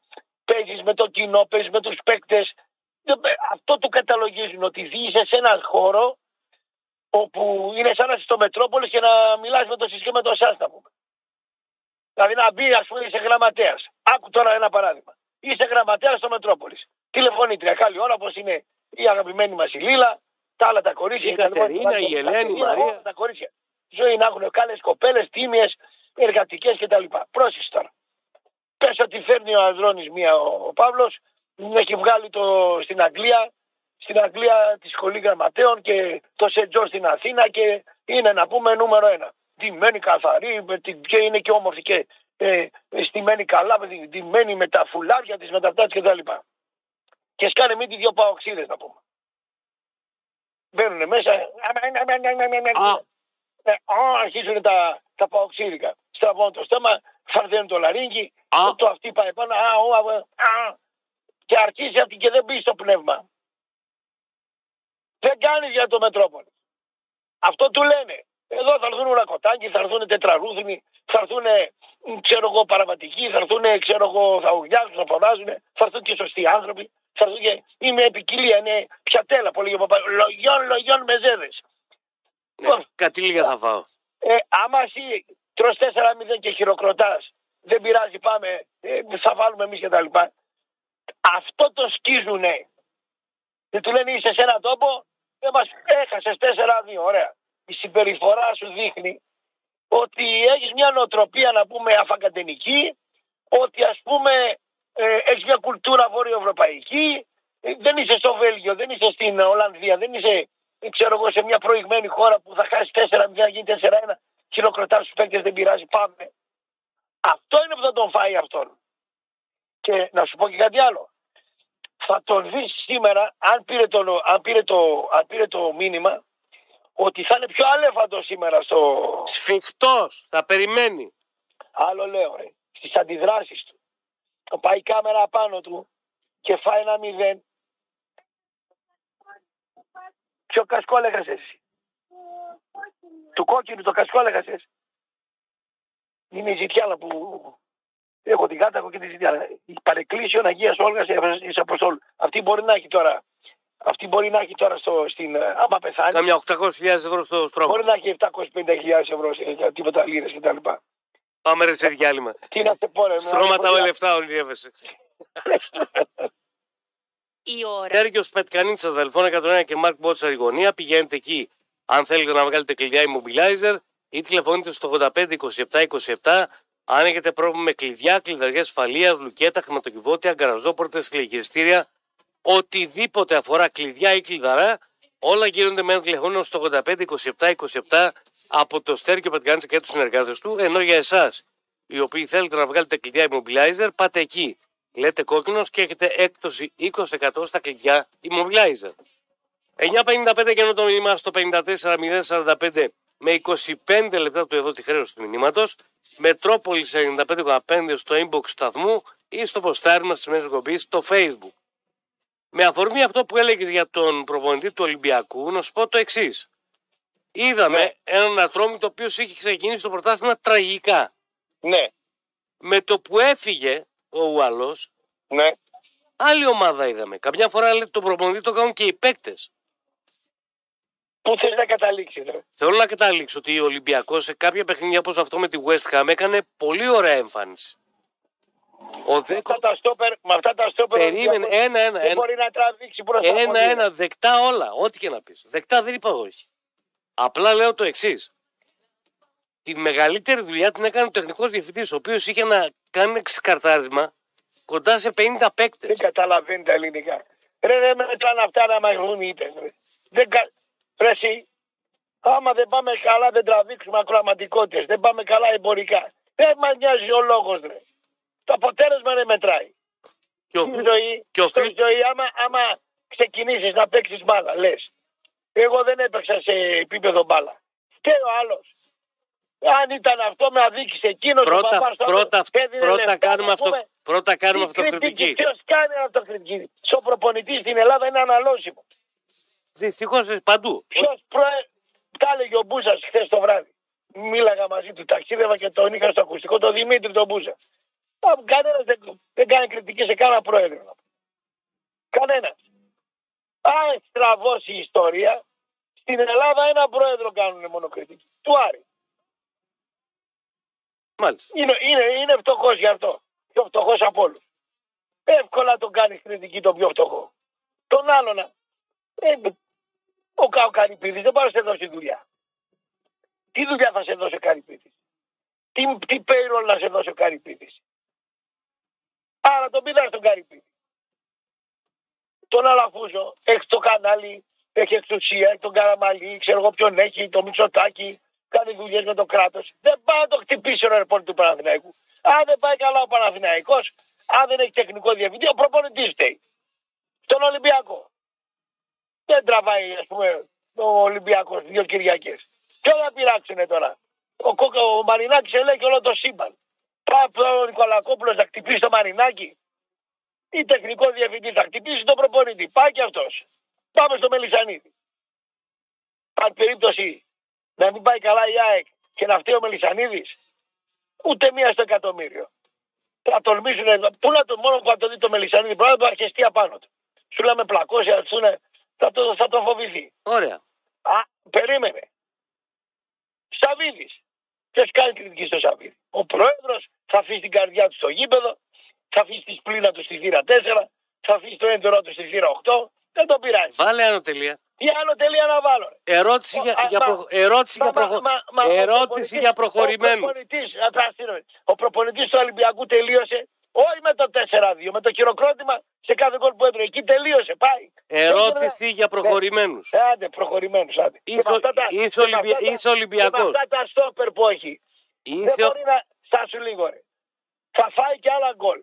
παίζεις με το κοινό, παίζεις με τους παίκτες. Αυτό του καταλογίζουν ότι ζει σε έναν χώρο όπου είναι σαν να είσαι στο Μετρόπολης και να μιλάς με το σύσκεμα με το ΣΑΣ να πούμε. Δηλαδή να μπει, ας πούμε, είσαι γραμματέας. Άκου τώρα ένα παράδειγμα. Είσαι γραμματέας στο Μετρόπολης. Τηλεφωνήτρια, καλή ώρα, όπως είναι η αγαπημένη μας η Λίλα, τα άλλα τα κορίτσια. Η τα λοιπά, Κατερίνα, τα η λοιπά, Ελένη, η Κατερίνα, Μαρία. όλα Τα κορίτσια. Ζωή να έχουν καλέ κοπέλες, τίμιες, εργατικές κτλ. Πρόσεχε τώρα. Πες ότι φέρνει ο Ανδρώνης μία ο, ο Παύλος, έχει βγάλει το, στην Αγγλία, στην Αγγλία της σχολή γραμματέων και το Σεντζό στην Αθήνα και είναι να πούμε νούμερο ένα. Ντυμένη καθαρή με την- και είναι και όμορφη και ε, στημένη καλά, με την- ντυμένη με τα φουλάρια της, με τα αυτά της κτλ. Και σκάνε μη τη δύο παοξίδες να πούμε. Μπαίνουν μέσα. Α. Ε, α, αρχίζουν τα, τα παοξίδικα. Στραβώνουν το στόμα, φαρδένουν το λαρίνκι, Α. το αυτή πάει πάνω, α, ο, α, α, και αρχίζει αυτή και δεν μπει στο πνεύμα. Δεν κάνει για το Μετρόπολη. Αυτό του λένε. Εδώ θα έρθουν ουρακοτάκι, θα έρθουν τετραρούθινοι, θα έρθουν μ, ξέρω εγώ παραβατικοί, θα έρθουν ξέρω εγώ θα ουρλιάζουν, θα φωνάζουν, θα έρθουν και σωστοί άνθρωποι. Θα έρθουν και... Είναι επικοινία, είναι πιατέλα που λέγει ο παπά. Λογιών, λογιών μεζέδες. Ναι, κατήλια θα φάω. Ε, άμα εσύ τρως 4-0 και χειροκροτάς, δεν πειράζει, πάμε, ε, θα βάλουμε εμείς και τα λοιπά. Αυτό το σκίζουνε. Και του λένε είσαι σε έναν τόπο, δεν μας έχασες 4-2, ωραία. Η συμπεριφορά σου δείχνει ότι έχεις μια νοοτροπία να πούμε αφακατενική, ότι ας πούμε ε, έχεις μια κουλτούρα βορειοευρωπαϊκή, ε, δεν είσαι στο Βέλγιο, δεν είσαι στην Ολλανδία, δεν είσαι ε, ξέρω εγώ, σε μια προηγμένη χώρα που θα χάσεις 4-0, γίνει 4-1, χειροκροτάς στου παίκτες, δεν πειράζει, πάμε. Αυτό είναι που θα τον φάει αυτόν. Και να σου πω και κάτι άλλο. Θα τον δεις σήμερα, αν πήρε, το, αν, πήρε το, αν πήρε το μήνυμα, ότι θα είναι πιο αλέφαντο σήμερα στο. Σφιχτός, θα περιμένει. Άλλο λέω, ρε. Στις αντιδράσεις του. Το πάει η κάμερα απάνω του και φάει ένα μηδέν. Ποιο κασκόλ έχασες εσύ; Του κόκκινου το κασκόλ έχασες. Είναι η ζητιάλα που έχω την κάτακο και τη ζητιάλα. Η παρεκκλήσεων Αγίας Όλγας εις Αποστόλου. Αυτή μπορεί να έχει τώρα. Αυτή μπορεί να έχει τώρα στο, στην, ε, άμα πεθάνει, Κάμια 800.000 ευρώ στο στρώμα. μπορεί να έχει 750.000 ευρώ σε για τίποτα λίρες κτλ. Πάμε ρε σε διάλειμμα. Τι να σε πω, ρε, με Στρώματα άλλη με λεφτά ονειρεύεσαι. Η ώρα Σέργιο Πετκανίτσα, αδελφών 101 και Μάρκ Μπότσα γωνία. Πηγαίνετε εκεί αν θέλετε να βγάλετε κλειδιά immobilizer ή τηλεφωνείτε στο 85 27 27. Αν έχετε πρόβλημα με κλειδιά, κλειδαριά ασφαλεία, λουκέτα, χρηματοκιβώτια, γκαραζόπορτες, κλειδιστήρια, οτιδήποτε αφορά κλειδιά ή κλειδαρά, όλα γίνονται με ένα τηλεφώνημα στο 85 27 27 από το Στέργιο Πετκανίτσα και τους συνεργάτες του. Ενώ για εσάς, οι οποίοι θέλετε να βγάλετε κλειδιά immobilizer, πάτε εκεί. Λέτε κόκκινος και έχετε έκπτωση 20% στα κλειδιά immobilizer. 9.55 και ενώ το μήνυμα στο 54.045 με 25 λεπτά του εδώ τη χρέωση του μηνύματος. Μετρόπολης 95,5 στο inbox του σταθμού ή στο ποστάρι μας της εκπομπής στο facebook. Με αφορμή αυτό που έλεγες για τον προπονητή του Ολυμπιακού, να σου πω το εξής. Είδαμε Ναι. έναν ατρόμητο ο οποίος είχε ξεκινήσει το πρωτάθλημα τραγικά. Ναι, Με το που έφυγε ο Ουαλός, ναι. άλλη ομάδα είδαμε. Καμιά φορά λέει τον προπονητή το κάνουν και οι παίκτες. Πού θες να καταλήξεις, ρε; Θέλω να καταλήξω ότι ο Ολυμπιακός σε κάποια παιχνίδια όπως αυτό με τη West Ham έκανε πολύ ωραία εμφάνιση. Ο Δέκο Αυτά τα στόπερ, με αυτά τα στόπερ... ο περίμενε Ολυμπιακός ένα-ένα. Δεν Ένα, μπορεί να τραβήξει προς τα πόδια. ένα-ένα, δεκτά όλα. Ό,τι και να πεις. Δεκτά δεν είπα όχι. Απλά λέω το εξής. Τη μεγαλύτερη δουλειά την έκανε ο τεχνικός διευθυντής, ο οποίος είχε να κάνει ξεκαρτάρισμα κοντά σε 50 παίκτες. Δεν καταλαβαίνει τα ελληνικά. Ρε, ρε, μετράνε αυτά να μας βγουν ήττες, ρε. Δεν κα... Ρε, εσύ, άμα δεν πάμε καλά δεν τραβήξουμε ακροαματικότητες, δεν πάμε καλά εμπορικά. Δεν μας νοιάζει ο λόγος, ρε. Το αποτέλεσμα δεν μετράει. Και ο, Στη ζωή, και ο στη Φιλ- ζωή άμα, άμα ξεκινήσεις να παίξεις μπάλα, λες. Εγώ δεν έπαιξα σε επίπεδο μπάλα. Φταίει ο άλλος. Αν ήταν αυτό με αδίκησε εκείνος ο πρώτα, παπάς, το πρώτα, άλλος, έδινε πρώτα, λεφτά, κάνουμε να αυτό, πούμε, πρώτα κάνουμε τι κριτική, αυτοκριτική. Ποιος κάνει αυτοκριτική; Στο προπονητής στην Ελλάδα είναι αναλώσιμος. Δυστυχώ παντού. Ποιος προέ... Τα έλεγε ο Μπούζας χθες το βράδυ. Μίλαγα μαζί του, ταξίδευα και τον είχα στο ακουστικό, τον Δημήτρη τον Μπούζα. Κανένας δεν, δεν κάνει κριτική σε κανένα πρόεδρο. Κανένας. Αν στραβώσει η ιστορία, στην Ελλάδα ένα πρόεδρο κάνουν μόνο κριτική. Του Άρη. Μάλιστα. Είναι, είναι, είναι φτωχός γι' αυτό. Πιο φτωχός από όλους. Εύκολα τον κάνεις κριτική τον πιο φτωχό. Τον άλλον. Ε, ο Κάο Καρυπίδης δεν πάει να σε δώσει δουλειά. Τι δουλειά θα σε δώσει ο Καρυπίδης; Τι, τι payroll να σε δώσει ο Καρυπίδης; Άρα τον πηδά στον Καρυπίδη. Τον Αλαφούζο έχεις το κανάλι, έχει εξουσία, έχει τον Καραμαλή, ξέρω εγώ ποιον έχει, το Μητσοτάκι, κάνει δουλειές με το κράτος. Δεν πάει να το χτυπήσει ο ρεπόρτη του Παναθηναϊκού. Αν δεν πάει καλά ο Παναθηναϊκός, αν δεν έχει τεχνικό διευθυντή, ο προπονητής φταίει. Στον Ολυμπιακό. Δεν τραβάει, ας πούμε, ο Ολυμπιακός δύο Κυριακές. Ποιο θα πειράξουνε τώρα. Ο, Κόκα, ο Μαρινάκης ελέγχει όλο το σύμπαν. Πάει ο Νικολακόπουλος να χτυπήσει το Μαρινάκη. Ή τεχνικό διευθυντή θα χτυπήσει τον προπονητή. Πάει και αυτός. Πάμε στο Μελισανίδη. Αν περίπτωση να μην πάει καλά η ΑΕΚ και να φταίει ο Μελισανίδης, ούτε μία στο εκατομμύριο. Θα τολμήσουν, πού να το μόνο που θα το δει το Μελισανίδη, πρέπει να το αρχιστεί απάνω του. Σου λέμε πλακώσει, θα το, θα το φοβηθεί. Ωραία. Α, περίμενε. Σαββίδη. Ποιος κάνει κριτική στο Σαββίδη. Ο πρόεδρος θα αφήσει την καρδιά του στο γήπεδο, θα αφήσει τη σπλήνα του στη θύρα 4, θα αφήσει το έντερό του στη θύρα 8. Δεν τον πειράζει. Βάλε άνω τελεία. Τι άλλο τελεία να βάλω. Ερώτηση για, Α, για, μα- προ- ερώτηση Μα- για, προχω- μα- μα- μα- ερώτηση ο για προπονητής- προχωρημένους. Ο προπονητής, α, θα στείλω. ο προπονητής του Ολυμπιακού τελείωσε όχι με το 4-2, με το χειροκρότημα σε κάθε γκολ που έτρωγε. Εκεί τελείωσε, πάει. Ερώτηση για προχωρημένους. Ε, Άντε, προχωρημένους, άντε. Και Είσαι, με αυτά τα- είσαι, και με Ολυμπια- αυτά τα- είσαι και Ολυμπιακός. Με αυτά τα στόπερ που έχει. Δεν Είσαι, μπορεί να. Στάσου λίγο, ρε. Θα φάει και άλλα γκολ.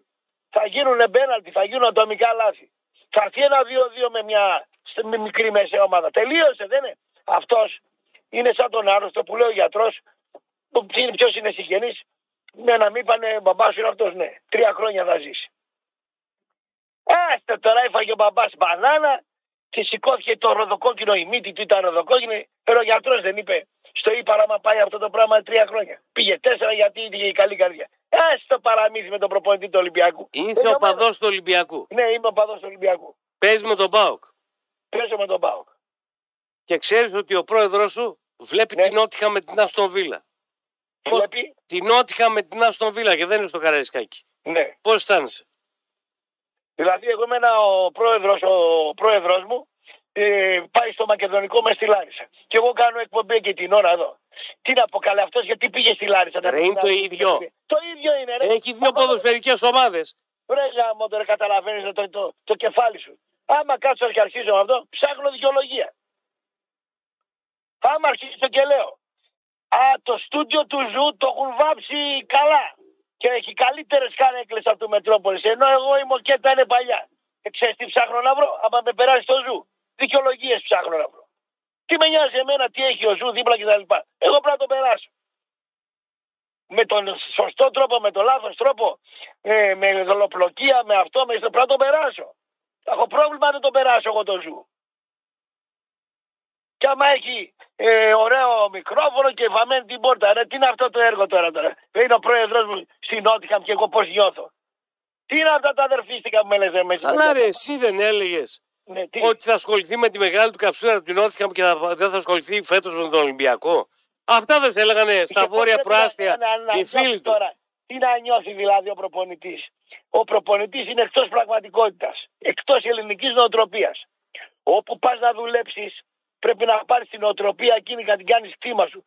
Θα γίνουν μπέναλτι, θα γίνουν ατομικά λάθη. Θα έρθει ένα 2-2 με μια σε- με μικρή μεσαία ομάδα. Τελείωσε, δεν είναι. Αυτός είναι σαν τον άρρωστο που λέει ο γιατρός. Ποιος είναι συγγενής. Ναι, να μην πάνε μπαμπάς σου είναι αυτός, ναι. Τρία χρόνια θα ζήσει. Έστε τώρα έφαγε ο μπαμπάς μπανάνα και σηκώθηκε το ροδοκόκκινο, η μύτη του ήταν ροδοκόκκινη. Pero ο γιατρός δεν είπε, στο είπα άμα πάει αυτό το πράγμα τρία χρόνια. Πήγε τέσσερα γιατί είχε η καλή καρδιά. Έστω παραμύθι με τον προπονητή του Ολυμπιακού. είσαι Είναι ο ομάδα. παδός του Ολυμπιακού. Ναι, είμαι ο παδός του Ολυμπιακού. Παίζει με τον ΠΑΟΚ. Παίζω με τον Πάοκ. Και ξέρεις ότι ο πρόεδρος σου βλέπει Ναι. την Νότιχα με την Άστον Βίλα. Πώς- Βλέπει, Την Νότιχα με την Άστον Βίλα και δεν είναι στο Καραϊσκάκι. ναι. Πώς αισθάνεσαι; Δηλαδή, εγώ εμένα ο πρόεδρος, ο πρόεδρος μου ε, πάει στο Μακεδονικό με στη Λάρισα. Και εγώ κάνω εκπομπή εκεί την ώρα εδώ. Τι να πω καλά αυτός γιατί πήγε στη Λάρισα. Ρε, είναι το ίδιο. Το ίδιο είναι ρε. Έχει δύο Άμα- ποδοσφαιρικές ομάδες. Ρε γαμώτο τώρα καταλαβαίνεις το, το, το, κεφάλι σου. Άμα κάτσω και αρχίζω με αυτό, ψάχνω δικαιολογία. Άμα αρχίσω και λέω, α, το στούντιο του Ζου το έχουν βάψει καλά και έχει καλύτερες καρέκλες από το Μετρόπολης, ενώ εγώ η μοκέτα είναι παλιά. Και ξέρεις τι ψάχνω να βρω, άμα με περάσει το Ζου. Δικαιολογίες ψάχνω να βρω. Τι με νοιάζει εμένα, τι έχει ο Ζου δίπλα κτλ. Εγώ πρέπει να το περάσω. Με τον σωστό τρόπο, με τον λάθος τρόπο, ε, με δολοπλοκία, με αυτό, με αυτό, πρέπει να το περάσω. Θα έχω πρόβλημα αν δεν το περάσω εγώ το Ζου. Και άμα έχει ε, ωραίο μικρόφωνο και βαμμένη την πόρτα, ρε, τι είναι αυτό το έργο τώρα. τώρα; Είναι ο πρόεδρος μου στην Νότιγχαμ και εγώ πώς νιώθω. Τι είναι αυτά τα αδερφίστικα που μελετάς εμείς; Αλλά ρε, εσύ δεν έλεγες Ναι, τι; ότι θα ασχοληθεί με τη μεγάλη του καψούρα του Νότιγχαμ και θα, δεν θα ασχοληθεί φέτος με τον Ολυμπιακό; Αυτά δεν σε έλεγανε στα Και πώς βόρεια πρέπει να- προάστια να- να οι νιώθει φίλοι του. Τώρα, τι να νιώθει δηλαδή ο προπονητής; Ο προπονητής είναι εκτός πραγματικότητας. Εκτός ελληνικής νοοτροπίας. Όπου πας να δουλέψεις, πρέπει να πάρεις την νοοτροπία εκείνη και να την κάνεις κτήμα σου.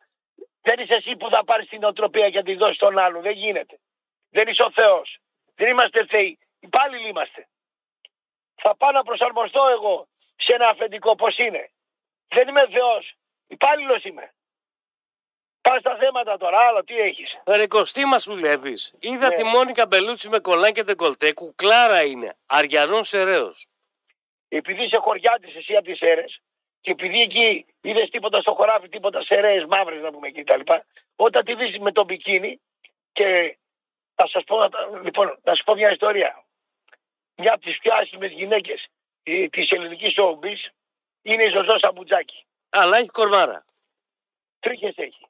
Δεν είσαι εσύ που θα πάρεις την νοοτροπία και να τη δώσεις στον άλλον. Δεν γίνεται. Δεν είσαι ο Θεός. Δεν είμαστε θεοί. Υπάλληλοι είμαστε. Θα πάω να προσαρμοστώ εγώ σε ένα αφεντικό πώς είναι; Δεν είμαι Θεός. Υπάλληλος είμαι. Πάμε στα θέματα τώρα. Άλλο τι έχεις. Ρε Κωστή μα δουλεύεις. Είδα Ναι. τη Μόνικα Μπελούτσι με κολάν και τεκολτέ. Κουκλάρα είναι. Αριανών σεραίο. Επειδή είσαι χωριάτη εσύ από τις αίρε και επειδή εκεί είδες τίποτα στο χωράφι, τίποτα σε αίρε μαύρες να πούμε εκεί κτλ. Όταν τη δεις με τον μπικίνι και θα σας πω, λοιπόν, να σου πω μια ιστορία. Μια από τις πιο άσχημες γυναίκες της ελληνικής showbiz είναι η Ζωζό Σαμπουτζάκη. Αλλά έχει κορμάρα. Τρίχες έχει.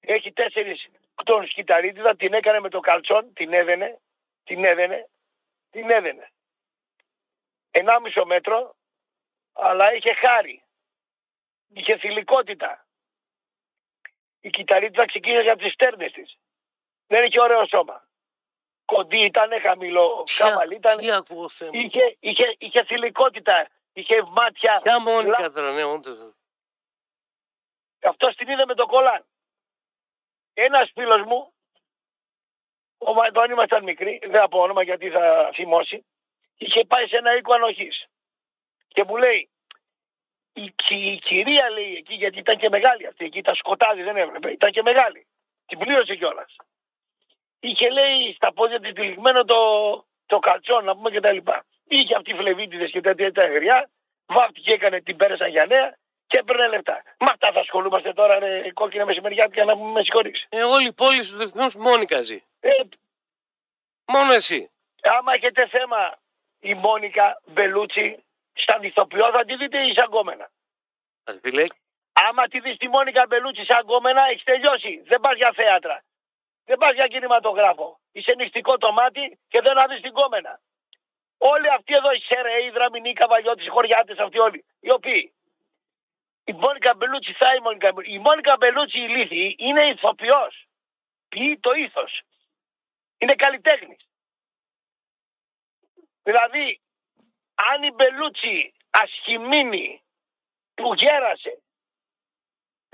Έχει τέσσερις κτόνου κυταρίτιδα, την έκανε με το καλτσόν, την έδαινε, την έδαινε, την έδαινε. Ενάμισο μέτρο, αλλά είχε χάρη. Είχε θηλυκότητα. Η κυταρίτιδα ξεκίνησε από τις στέρνες της. Δεν είχε ωραίο σώμα. Κοντή ήταν, χαμηλό, κάμαλ ήταν. Τι ακούω θέμα. Είχε, είχε, είχε θηλυκότητα. Είχε μάτια. Ποια Μόνικα τώρα, ναι, όντως. Αυτό την είδε με το κολάν. Ένας φίλος μου, όταν ήμασταν μικροί, δεν θα πω όνομα γιατί θα θυμώσει, είχε πάει σε ένα οίκο ανοχής. Και μου λέει, η, κυ- η κυρία λέει εκεί, γιατί ήταν και μεγάλη αυτή, εκεί τα σκοτάδι δεν έβλεπε, ήταν και μεγάλη. Την πλήρωσε κιόλας. Είχε λέει στα πόδια της τυλιγμένο το, το καλτσόν, να πούμε και τα λοιπά. Είχε αυτή φλεβίτιδες και τέτοια τα γριά, βάφτηκε, έκανε την πέρασαν για νέα και και έπαιρνε λεφτά. Με αυτά θα ασχολούμαστε τώρα, ρε, κόκκινα μεσημεριάτικα να με συγχωρείς. Ε, όλη η πόλη στους διεθνούς Μόνικα ζει. Ε, Μόνο εσύ. άμα έχετε θέμα η Μόνικα Μπελούτσι, στα ηθοποιός θα τη δείτε ή σαν κόμενα. Α φίλε, Άμα τη δεις τη Μόνικα Μπελούτσι σαν κόμενα, έχεις τελειώσει. Δεν πας για θέατρα. Δεν πας για κινηματογράφο. Είσαι νηστικό το μάτι και δεν θα δεις την κόμενα. Όλοι αυτοί εδώ, οι Σερεοί, οι Δραμηνοί, οι Καβαλιώτες, οι Χωριάτες, αυτοί όλοι. Οι οποίοι. Η Μόνικα Μπελούτσι θα η Μόνικα Μπελούτσι. Η Μόνικα Μπελούτσι η λύθη είναι ηθοποιός. Ποιεί το ήθος. Είναι καλλιτέχνης. Δηλαδή, αν η Μπελούτσι ασχημίνη που γέρασε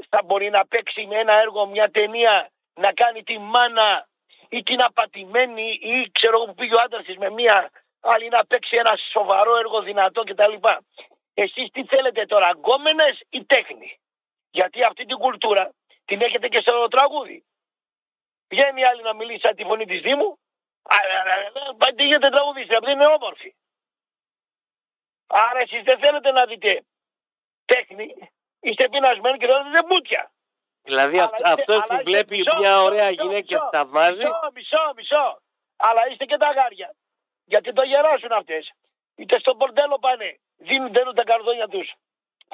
θα μπορεί να παίξει με ένα έργο, μια ταινία, να κάνει τη μάνα ή την απατημένη ή ξέρω εγώ που πήγε ο άντρας της με μια άλλη να παίξει ένα σοβαρό έργο δυνατό κτλ. Εσείς τι θέλετε τώρα, γκόμενες ή τέχνη; Γιατί αυτή την κουλτούρα την έχετε και στο τραγούδι. Βγαίνει η άλλη να μιλήσει σαν τη φωνή της Δήμου. Τι γίνεται τραγουδίστρια, αυτή είναι όμορφη. Άρα εσείς δεν θέλετε να δείτε τέχνη, είστε πεινασμένοι και θέλετε μπούτια. δηλαδή Αλλά αυτ, είστε- αυτός αλλά που είστε- βλέπει μισό, μια μισό, ωραία μισό, γυναίκα και μισό, θαυμάζει. Μισό, μισό, μισό. Αλλά είστε και τα γάρια. Γιατί το γεράσουν αυτές. Είτε στο μπορντέλο πάνε, δίνουν, δένουν τα καρδόνια τους,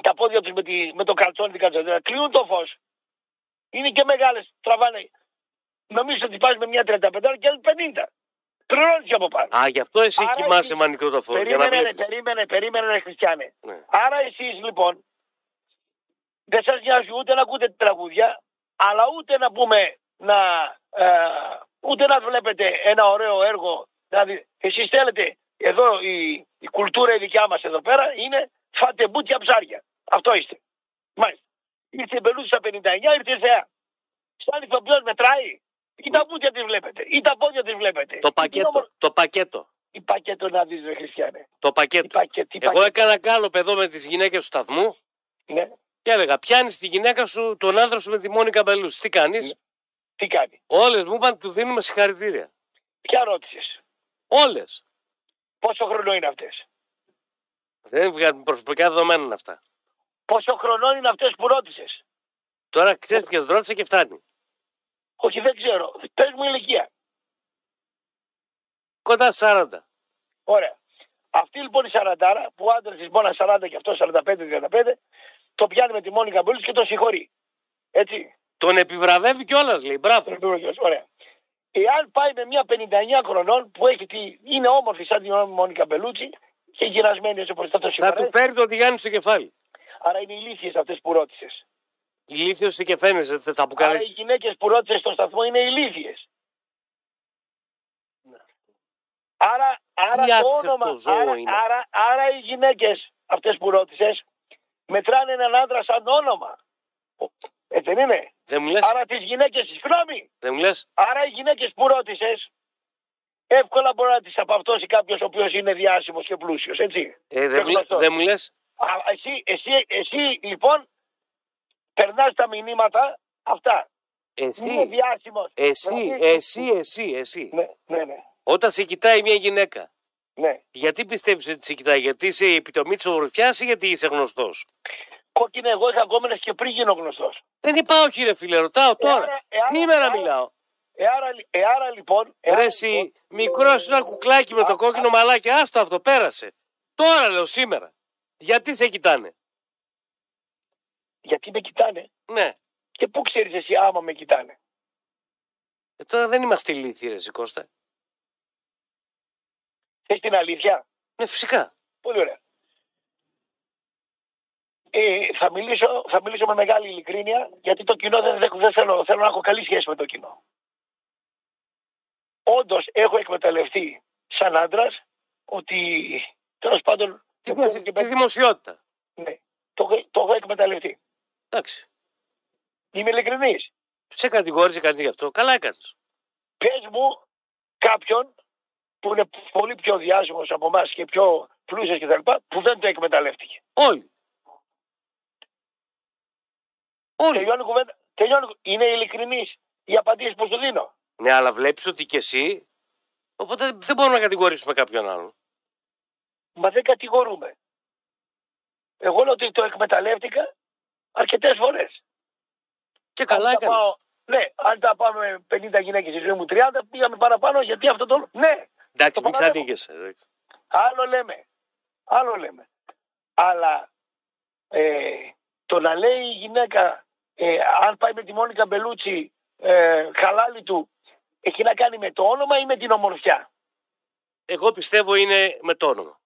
τα πόδια τους με, τη, με το καλτσόνι, την καλτσόνι, κλείνουν το φως. Είναι και μεγάλες, τραβάνε. Νομίζω ότι πας με μια 35 και άλλη 50. Πληρώνεις και από πάνω. Α, γι' αυτό εσύ Άρα κοιμάσαι εσύ- με ανοιχτό το φως. Για να Περίμενε, ρε, βλέπεις. περίμενε, περίμενε, ρε Χριστιανέ. Ναι. Άρα εσείς λοιπόν δεν σας νοιάζει ούτε να ακούτε τραγούδια, αλλά ούτε να πούμε να, ε, ούτε να βλέπετε ένα ωραίο έργο. Δηλαδή, εσείς θέλετε, εδώ η, η κουλτούρα η δικιά μας εδώ πέρα είναι φάτε μπούτια ψάρια. Αυτό είστε. Μάλιστα. Ήρθε η Μπελούση στα 59, ήρθε η Θεά. Σαν ηθοποιός μετράει. Ή τα μπούτια της βλέπετε, ή τα πόδια της βλέπετε. Το Ή την πακέτο. ομο- Το πακέτο. Τι πακέτο να δεις ρε Χριστιανέ. Το Τι πακέτο. πακέτο, τι Εγώ πακέτο. έκανα καλό παιδό με τις γυναίκες του σταθμού Ναι. και έλεγα: Πιάνεις τη γυναίκα σου, τον άντρα σου με τη Μόνικα Μπελούς. Τι κάνεις; Ναι. Τι κάνει; Όλες μου είπαν του δίνουμε συγχαρητήρια. Ποια ρώτησες; Όλες. Πόσο χρόνο είναι αυτές; Δεν βγάζουν προσωπικά δεδομένα είναι αυτά. Πόσο χρονών είναι αυτές που ρώτησες; Τώρα ξέρεις ποιε ρώτησε και φτάνει. Όχι δεν ξέρω. Πες μου ηλικία. Κοντά 40. Ωραία. Αυτή λοιπόν η Σαραντάρα που ο άντρας της μόνο 40 και αυτός 45-35 το πιάνει με τη Μόνικα Μπούλης και το συγχωρεί. Έτσι. Τον επιβραβεύει κιόλας, λέει. Μπράβο. Ωραία. Εάν πάει με μια 59 χρονών που έχει τη, είναι όμορφη σαν την Μόνικα Μπελούτσι και γυρασμένη έτσι όπως θα το Θα συγχωρεί. του φέρει το τηγάνι στο κεφάλι. Άρα είναι ηλίθιες αυτές που ρώτησες. Ηλίθιος και φαίνεσαι, θα Άρα οι αποκαλέσει. γυναίκες που ρώτησες στο σταθμό είναι ηλίθιες. Άρα, άρα Τι το άσχετο όνομα, ζώο άρα, είναι αυτό. άρα, άρα οι γυναίκες αυτές που ρώτησες μετράνε έναν άντρα σαν όνομα. Έτσι δεν είναι; Δεν μου λες. Άρα τις γυναίκες, συγγνώμη, Δεν μου λες. άρα οι γυναίκες που ρώτησες εύκολα μπορεί να τις απαυτώσει κάποιος ο οποίος είναι διάσημος και πλούσιος, έτσι. Ε, δεν, Και μου λες- γνωστός. δεν μου λες. Α, εσύ, εσύ, εσύ λοιπόν περνάς τα μηνύματα αυτά. Είναι Εσύ, διάσημος. εσύ, Δηλαδή, εσύ, εσύ, εσύ. Ναι, ναι, ναι. Όταν σε κοιτάει μια γυναίκα, ναι. γιατί πιστεύεις ότι σε κοιτάει, Γιατί είσαι η επιτομή της ομορφιάς ή γιατί είσαι γνωστός; Κόκκινε, εγώ είχα γκόμενες και πριν γίνω γνωστός. Δεν είπα όχι, ρε φίλε, ρωτάω τώρα. άρα- ε, άρα- Σήμερα άρα- μιλάω. Ε, άρα, ε, άρα λοιπόν. ε, άρα, Ρε, εσύ, λοιπόν, μικρός ένα κουκλάκι με το Α, κόκκινο μαλάκι, άστο αυτό, πέρασε. Τώρα λέω σήμερα. Γιατί σε κοιτάνε; Γιατί με κοιτάνε. Ναι. Και πού ξέρεις εσύ άμα με κοιτάνε. Ε, τώρα δεν είμαστε ηλίθιοι, ρε, εσύ, Κώστα. Θες την αλήθεια; Ναι, φυσικά. Πολύ ωραία. Ε, θα, μιλήσω, θα μιλήσω με μεγάλη ειλικρίνεια γιατί το κοινό δεν, δεν, δεν θέλω, θέλω να έχω καλή σχέση με το κοινό. Όντως έχω εκμεταλλευτεί σαν άντρας ότι τέλος πάντων. Τι, το ξέρω και τη με- δημοσιότητα. ναι, το, έχω- το έχω εκμεταλλευτεί. Εντάξει. Είμαι ειλικρινής. Σε κατηγόρησε κανείς γι' αυτό. Καλά έκανες. Πες μου κάποιον που είναι πολύ πιο διάσημος από εμάς και πιο πλούσιος κτλ. που δεν το εκμεταλλεύτηκε. Όλοι. Όλοι. Τελειώνει η κουβέντα. Τελειώνει. Είναι ειλικρινής η απαντήση που σου δίνω. Ναι, αλλά βλέπεις ότι και εσύ. Οπότε δεν μπορούμε να κατηγορήσουμε κάποιον άλλον. Μα δεν κατηγορούμε. Εγώ λέω ότι το εκμεταλλεύτηκα αρκετές φορές. Και καλά έκανες. Ναι, αν τα πάμε 50 γυναίκες στη ζωή μου 30, πήγαμε παραπάνω γιατί αυτό το. Ναι, Εντάξει, το μην παραδέχομαι. ξανήγεσαι. άλλο λέμε. Άλλο λέμε. Αλλά ε, το να λέει η γυναίκα, ε, αν πάει με τη Μόνικα Μπελούτσι, ε, χαλάλι του, έχει να κάνει με το όνομα ή με την ομορφιά; Εγώ πιστεύω είναι με το όνομα.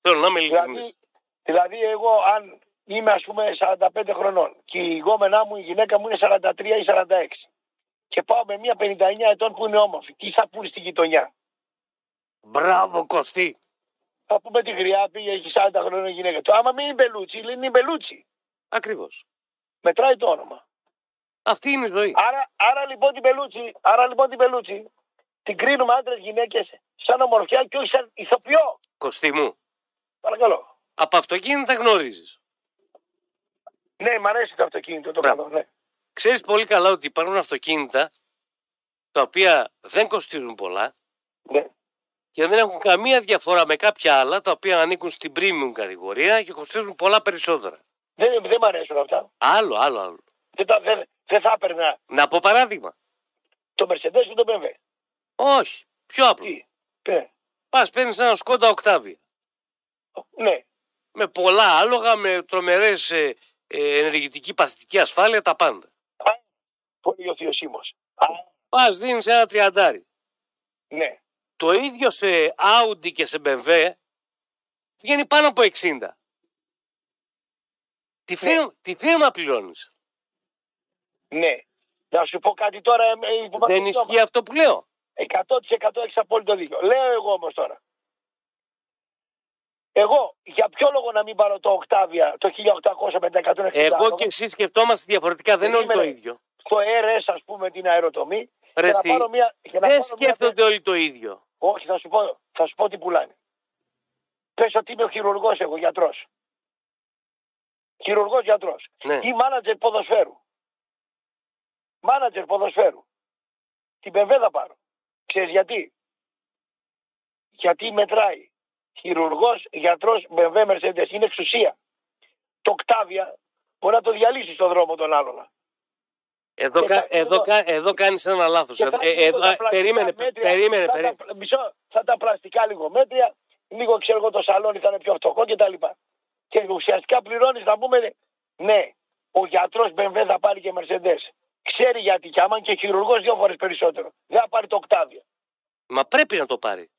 Θέλω να είμαι ειλικρινής. Δηλαδή, δηλαδή εγώ αν είμαι ας πούμε 45 χρονών και η γόμενά μου, η γυναίκα μου είναι 43 ή 46 και πάω με μια 59 ετών που είναι όμορφη, τι θα πούνε στη γειτονιά. Μπράβο Κωστή. Θα πούμε τη γριά πήγε, έχει 40 χρονών η γυναίκα. Το άμα μην είναι μπελούτσι, είναι η μπελούτσι. Ακριβώς. Μετράει το όνομα. Αυτή είναι η ζωή. Άρα, άρα λοιπόν την πελούτσι, άρα λοιπόν την πελούτσι, την κρίνουμε άντρες γυναίκες σαν ομορφιά και όχι σαν ηθοποιό. Κωστή μου, Παρακαλώ. από αυτοκίνητα γνωρίζεις. Ναι, μ' αρέσει το αυτοκίνητο το Μπράβο. πράγμα. Ναι. Ξέρεις πολύ καλά ότι υπάρχουν αυτοκίνητα τα οποία δεν κοστίζουν πολλά ναι. και δεν έχουν καμία διαφορά με κάποια άλλα τα οποία ανήκουν στην premium κατηγορία και κοστίζουν πολλά περισσότερα. Δεν, δεν μ' αρέσουν αυτά. Άλλο, άλλο, άλλο. Δεν, τα, δεν, δεν θα έπαιρνα Να πω παράδειγμα. το Mercedes ή το BMW. Όχι. Πιο απλό. Τι. Ναι. Πας παίρνεις ένα σκόντα οκτάβια. ναι. Με πολλά άλογα, με τρομερές ε, ε, ενεργητική παθητική ασφάλεια, τα πάντα. Α, πολύ ο θείος Σίμος. Α, Πας δίνεις ένα τριαντάρι. ναι. Το ίδιο σε Audi και σε BMW βγαίνει πάνω από 60. Τι φίρμα, τι φίρμα πληρώνεις. Ναι. Να σου πω κάτι τώρα. ε, ε, που Δεν ισχύει αυτό που λέω. 100% έχει απόλυτο δίκιο. Λέω εγώ όμω τώρα. Εγώ για ποιο λόγο να μην πάρω το Οκτάβια το 1800 με τα 160 Εγώ άλογα, και εσύ σκεφτόμαστε διαφορετικά, δεν είναι όλοι το Περίμενε. ίδιο. στο RS ας πούμε την αεροτομή Ρε και να εσύ, πάρω μια, και να δεν πάρω μια- σκέφτονται όλοι το ίδιο. Όχι θα σου πω, θα σου πω τι πουλάνε. Πες ότι είμαι ο χειρουργός εγώ γιατρός. Χειρουργός γιατρός. Ναι. Ή μάνατζερ ποδοσφαίρου. Μάνατζερ ποδοσφαίρου. Την BMW θα πάρω. Ξέρεις γιατί; Γιατί μετράει. Χειρουργός, γιατρός, BMW, Mercedes. Είναι εξουσία. Το Octavia μπορεί να το διαλύσει στον δρόμο τον άλλον. Εδώ, Και κα, θα- εδώ, κα- εδώ κάνεις ένα λάθος. Και Ε, θα ε, έχουμε εδώ- τα α, πλαστικά περίμενε, μέτρια, περίμενε, θα περίμενε. τα, μισό, θα τα πλαστικά λίγο μέτρια, λίγο ξέρω εγώ το σαλόνι θα είναι πιο φτωχό κτλ. Και ουσιαστικά πληρώνεις να πούμε, ναι, ο γιατρός BMW θα πάρει και Mercedes. Ξέρει γιατί και άμα είναι και χειρουργός δύο φορές περισσότερο. Δεν θα πάρει το Octavia. Μα πρέπει να το πάρει.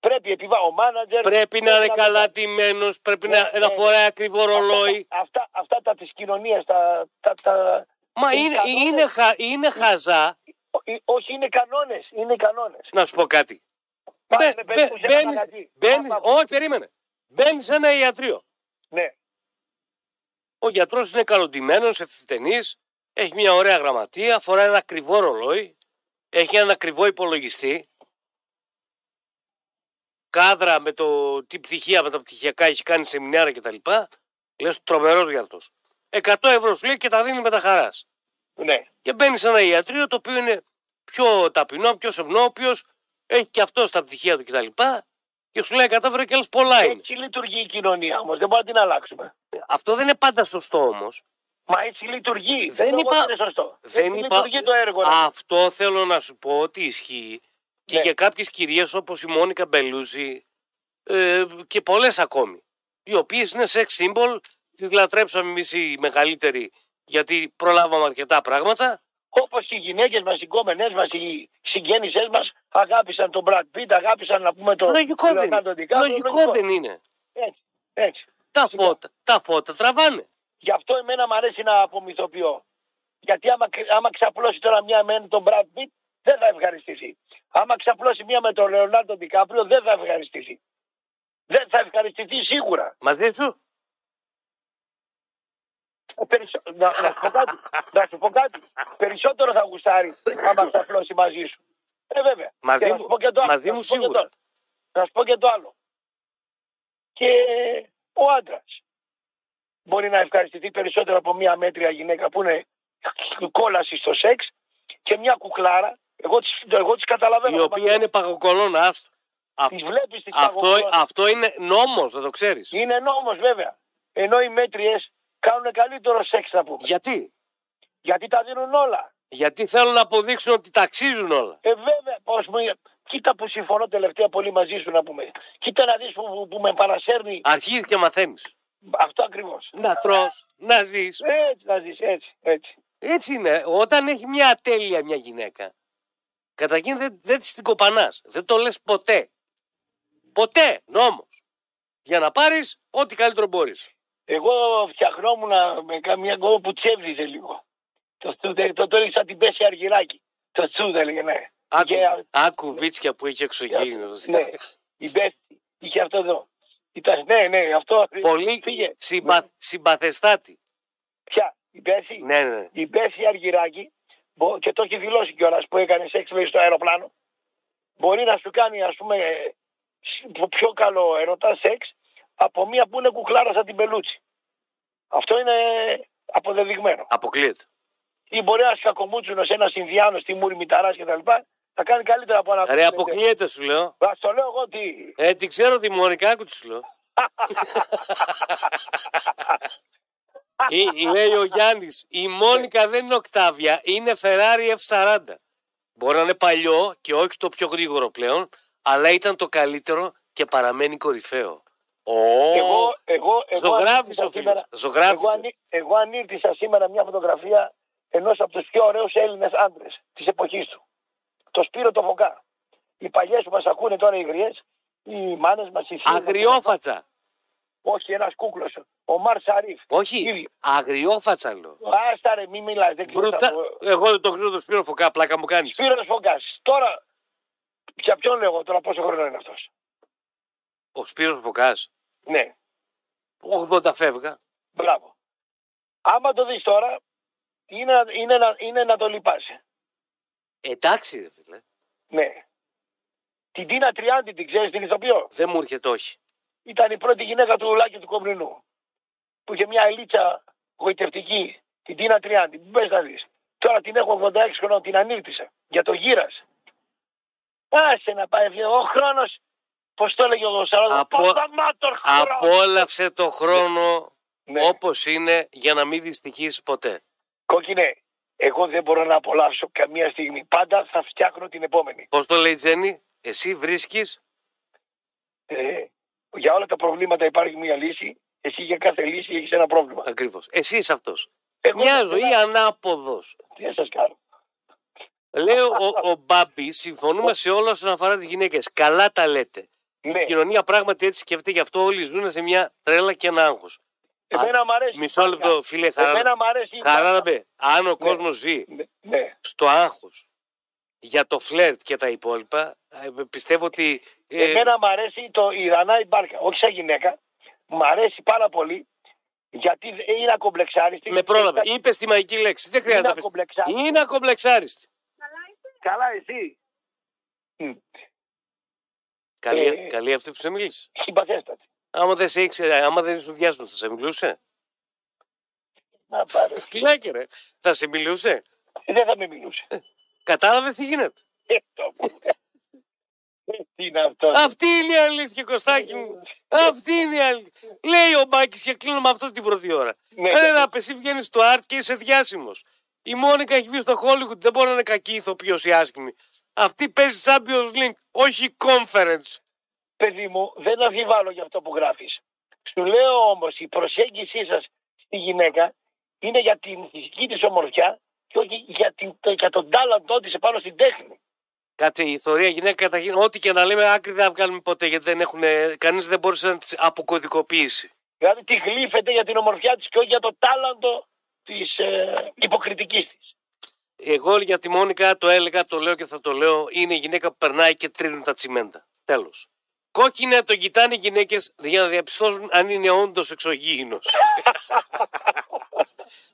Πρέπει επιβά ο μάνατζερ. Πρέπει να είναι το καλά πάρει. τιμένος, πρέπει Ναι, να, ναι, να ναι. φοράει ακριβό ρολόι. Αυτά, αυτά, αυτά τα της κοινωνίας, τα, τα, τα, Μα είναι είναι, κανόνες. είναι, χα- είναι χαζά. ό- όχι είναι κανόνες. Είναι κανόνες. Να σου πω κάτι. Πάμε Μπε- περίπου μπε- σε ένα μπαίνεις- μαγαζί. μπαίνεις- Πάμε, πάμε. όχι, περίμενε. Μπαίνεις σε ένα ιατρείο. Ναι. Ο γιατρός είναι καλοντημένος, ευθυτενής, έχει μια ωραία γραμματεία, φοράει ένα ακριβό ρολόι, έχει ένα ακριβό υπολογιστή. Κάδρα με το τι πτυχία, με τα πτυχιακά έχει κάνει σεμινάρια κτλ. Λες τρομερός γιατρό. 100 ευρώ σου λέει και τα δίνει με τα χαράς. ναι. Και μπαίνει σε ένα ιατρείο το οποίο είναι πιο ταπεινό, πιο σεμνόπιος, έχει και αυτό στα πτυχία του κτλ. Και σου λέει 100 ευρώ και άλλε πολλά είναι. Έτσι λειτουργεί η κοινωνία όμως. Δεν μπορούμε να την αλλάξουμε. Αυτό δεν είναι πάντα σωστό όμως. Μα έτσι λειτουργεί. Δεν Δεν, είπα- είπα... είναι σωστό. Δεν έτσι είπα... λειτουργεί το έργο. ρε. Αυτό θέλω να σου πω ότι ισχύει και Ναι. για κάποιες κυρίες όπως η Μόνικα Μπελούζη ε, και πολλές ακόμη οι οποίες είναι sex symbol τις λατρέψαμε εμείς οι μεγαλύτεροι γιατί προλάβαμε αρκετά πράγματα Όπως οι γυναίκες μας, οι κόμενές μας, οι συγγέννησέ μας αγάπησαν τον Brad Pitt, αγάπησαν να πούμε τον λογικό, δεν, Leonardo είναι. DiCaprio, λογικό δεν είναι Έτσι, έτσι. τα φώτα, τα φώτα τραβάνε Γι' αυτό εμένα μου αρέσει να απομυθοποιώ. Γιατί άμα, άμα ξαπλώσει τώρα μια με τον Brad Pitt, δεν θα ευχαριστηθεί. Άμα ξαπλώσει μια με τον Leonardo DiCaprio, δεν θα ευχαριστηθεί. Δεν θα ευχαριστηθεί σίγουρα. μαζί σου Ε, περισσο- να, να σου πω κάτι. να σου πω κάτι. Περισσότερο θα γουστάρει άμα ξαπλώσει μαζί σου. Ε, βέβαια. Μαζί Και να μου- σου πω και το άλλο. μαζί Να μου σου πω και σίγουρα. το- Να σου πω και το άλλο. Και ο άντρας μπορεί να ευχαριστηθεί περισσότερο από μια μέτρια γυναίκα που είναι κόλαση στο σεξ και μια κουκλάρα. Εγώ τις, εγώ τις καταλαβαίνω. η οποία είναι παγοκολόνα άστο Α- Τις βλέπεις τις αυτό, παγωγόνες. αυτό είναι νόμος να το ξέρεις Είναι νόμος βέβαια. Ενώ οι μέτριες κάνουν καλύτερο σεξ να πούμε. Γιατί; Γιατί τα δίνουν όλα. Γιατί θέλουν να αποδείξουν ότι ταξίζουν όλα. Ε, βέβαια, πώς μου... κοίτα που συμφωνώ τελευταία πολύ μαζί σου να πούμε. Κοίτα να δεις που, που, που με παρασέρνει Αρχίζει και μαθαίνεις. αυτό ακριβώς. Να τρως, να ζεις. Έτσι να ζεις, έτσι, έτσι. Έτσι είναι. Όταν έχει μια ατέλεια μια γυναίκα, καταρχήν δεν, δεν της την κοπανάς. Δεν το λες ποτέ. Ποτέ, νόμος. Για να πάρεις ό,τι καλύτερο μπορείς. Εγώ φτιαχνόμουν με καμιά κόμμα που τσέβριζε λίγο. Το, το, το, το, το έλεγε σαν την πέση αργυράκι. Το τσούδ έλεγε, ναι. Άκου, Και- άκου βίτσια που έχει εξωγήινος. Ναι, η πέση. Είχε αυτό εδώ. Ήταν, ναι, ναι, αυτό. Πολύ Πήγε. συμπα, συμπαθεστάτη. Ποια, η πέση. Ναι, ναι. Η πέση αργυράκι, μπο- και το έχει δηλώσει κιόλας που έκανε σεξ λέει, στο αεροπλάνο, μπορεί να σου κάνει ας πούμε ε, σ- πιο καλό ερωτά σεξ από μία που είναι κουκλάρα σαν την πελούτσι. Αυτό είναι αποδεδειγμένο. Αποκλείεται. Ή μπορεί ένας κακομούτσουνος, ένας Ινδιάνος, τη Μούρη Μηταράς κτλ. θα κάνει καλύτερα από ένα. Ρε, αποκλείεται σου λέω. Α το λέω εγώ τι. Ε, την ξέρω τη Μόνικα, άκου τι σου λέω. *laughs* Ή- λέει ο Γιάννης, η Μόνικα δεν είναι οκτάβια, είναι Ferrari F40. Μπορεί να είναι παλιό και όχι το πιο γρήγορο πλέον, αλλά ήταν το καλύτερο και παραμένει κορυφαίο. Ω, Εγώ, εγώ, εγώ, ζωγράφησε ανήρτησα ο φίλος. σήμερα- Εγώ, Ζωγράφησε. ανή- εγώ ανήρτησα σήμερα μια φωτογραφία ενός από τους πιο ωραίους Έλληνες άντρες της εποχής του. Το Σπύρο το Φωκά. Οι παλιές που μας ακούνε τώρα οι γριές, οι μάνες μας, οι φίλοι. μας, Αγριόφατσα. Όχι, ένας κούκλος. Ο Μαρ Σαρίφ. Όχι, Ίδιο. αγριόφατσα λέω. Άστα ρε, μη μιλάς. Δεν ξέρω. Μπρουτα... Εγώ δεν το ξέρω το Σπύρο Φωκά, πλάκα μου κάνεις. Σπύρος Φωκάς. Τώρα, για ποιον λέω εγώ τώρα πόσο χρόνο είναι αυτός; Ο Σπύρος Φωκάς, Ναι, 80 φεύγα. μπράβο. Άμα το δεις τώρα, είναι, είναι, να, είναι να το λυπάσαι. Εντάξει ρε φίλε, Ναι. Την Τίνα Τριάντη την ξέρεις την ηθοποιό. δεν μου έρχεται όχι. Ήταν η πρώτη γυναίκα του Λάκη του Κομπρινού. Που είχε μια ελίτσα γοητευτική. Την Τίνα Τριάντη. Μην πες να δεις. Τώρα την έχω 86 χρονών, την ανήρτησα. Για το γύρας. Άσε να πάει. Ο χρόνος, πώς το έλεγε ο Σαράδο. Απο- Παπαμάτορ χρόνος. Απόλαυσε το χρόνο Ναι. όπως είναι για να μην δυστυχείς ποτέ. Κόκκινε, εγώ δεν μπορώ να απολαύσω καμία στιγμή. Πάντα θα φτιάχνω την επόμενη. Πώς το λέει η Τζέννη, εσύ βρίσκεις; Ε, για όλα τα προβλήματα υπάρχει μια λύση. Εσύ για κάθε λύση έχεις ένα πρόβλημα. ακριβώς. Εσύ είσαι αυτός. Εγώ Μια δεν ζωή ξέρω ανάποδος. Τι να σας κάνω. Λέει ο, ο Μπάμπη, συμφωνούμε σε όλα όσον αφορά τις γυναίκες. Καλά τα λέτε. Ναι, Η κοινωνία πράγματι έτσι σκέφτεται, γι' αυτό όλοι ζουν σε μια τρέλα και ένα άγχος. εμένα μ' αρέσει. η Μισό μπάλια. λεπτό, φίλε, χαρά, Εμένα μ' αρέσει. η χαρά να μπάλια. πει. Αν ο κόσμος ζει Ναι, ναι. στο άγχος για το φλερτ και τα υπόλοιπα, ε, πιστεύω ότι ε, Εμένα μ' αρέσει το η Δανάη Μπάρκα. Όχι σαν γυναίκα. Μ' αρέσει πάρα πολύ γιατί δεν- είναι ακομπλεξάριστη. με πρόλαβε. Είπες τη μαγική λέξη. Δεν χρειάζεται Είναι να πεις. ακομπλεξάριστη. Είναι ακομπλεξάριστη. Καλά εσύ. Μμ. Καλή, Ε, καλή αυτή που σε μιλήσει. Συμπαθέστατη. Άμα δεν σε ήξερε, άμα δεν ήσουν διάσημο, θα σε μιλούσε; Να πάρε. Τι λέει, ρε. Θα σε μιλούσε; Δεν θα με μιλούσε. Κατάλαβες τι γίνεται; Ε, το πω. Ε, Τι είναι αυτό. Αυτή είναι η αλήθεια, Κωστάκη μου. Αυτή είναι η αλήθεια. Λέει ο Μπάκης και κλείνω με αυτό την πρώτη ώρα. Ναι, Ρε να εσύ βγαίνεις στο art και είσαι διάσημος. Η Μόνικα έχει βγει στο Hollywood, δεν μπορεί να είναι κακή ηθοποιός ή άσχημη. Αυτή παίζει Champions League, όχι conference. παιδί μου, δεν αμφιβάλλω για αυτό που γράφεις. Σου λέω όμως η προσέγγιση σας στη γυναίκα είναι για την φυσική της ομορφιά και όχι για, την, το- για τον τάλαντό της επάνω στην τέχνη. Κάτσε, η ιστορία γυναίκα καταρχήν, ό,τι και να λέμε, άκρη δεν θα βγάλουμε ποτέ γιατί δεν έχουν, κανείς δεν μπορούσε να τις αποκωδικοποιήσει. Δηλαδή τη γλύφεται για την ομορφιά της και όχι για το τάλαντο της ε, υποκριτικής της. Εγώ για τη Μόνικα το έλεγα, το λέω και θα το λέω, είναι η γυναίκα που περνάει και τρίνουν τα τσιμέντα. Τέλος. Κόκκινε το κοιτάνε οι γυναίκες για να διαπιστώσουν αν είναι όντως εξωγήινος. *laughs*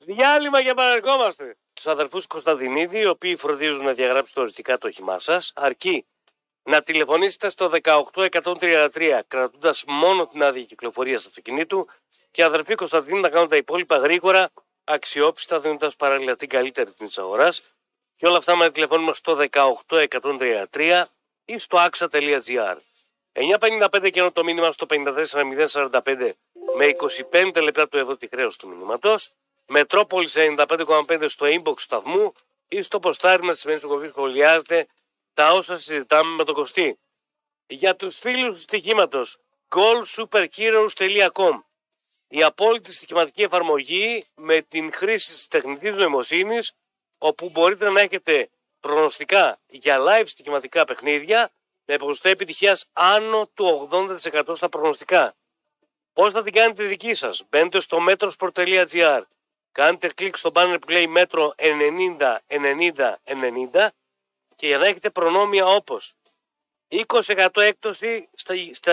Διάλειμμα και επαναρχόμαστε. Τους αδερφούς Κωνσταντινίδη, οι οποίοι φροντίζουν να διαγράψετε οριστικά το όχημά σας, αρκεί να τηλεφωνήσετε στο 18133 κρατώντας μόνο την άδεια κυκλοφορίας του αυτοκινήτου και οι αδερφοί Κωνσταντινίδη να κάνουν τα υπόλοιπα γρήγορα, αξιόπιστα, δίνοντας παράλληλα την καλύτερη τιμή της αγοράς. Και όλα αυτά με τηλεφώνημα στο 18133 ή στο axa.gr. 9.55 και το μήνυμα στο 54045 με 25 λεπτά του ευρώ τη χρέωση του μηνύματος. Μετρόπολης 95,5 στο inbox του σταθμού ή στο ποστάρι μας τη σημερινή εκπομπή σχολιάζετε τα όσα συζητάμε με τον Κωστή. Για τους φίλους του στοιχήματος, goalsuperheroes.com η απόλυτη στοιχηματική εφαρμογή με την χρήση της τεχνητής νοημοσύνης όπου μπορείτε να έχετε προγνωστικά για live στοιχηματικά παιχνίδια με ποσοστό επιτυχίας άνω του 80% στα προγνωστικά. Πώς θα την κάνετε δική σας; Μπαίνετε στο metrosport.gr κάντε κλικ στο banner που λέει μέτρο 90 90 90 και για να έχετε προνόμια όπως 20% έκπτωση στα, στα,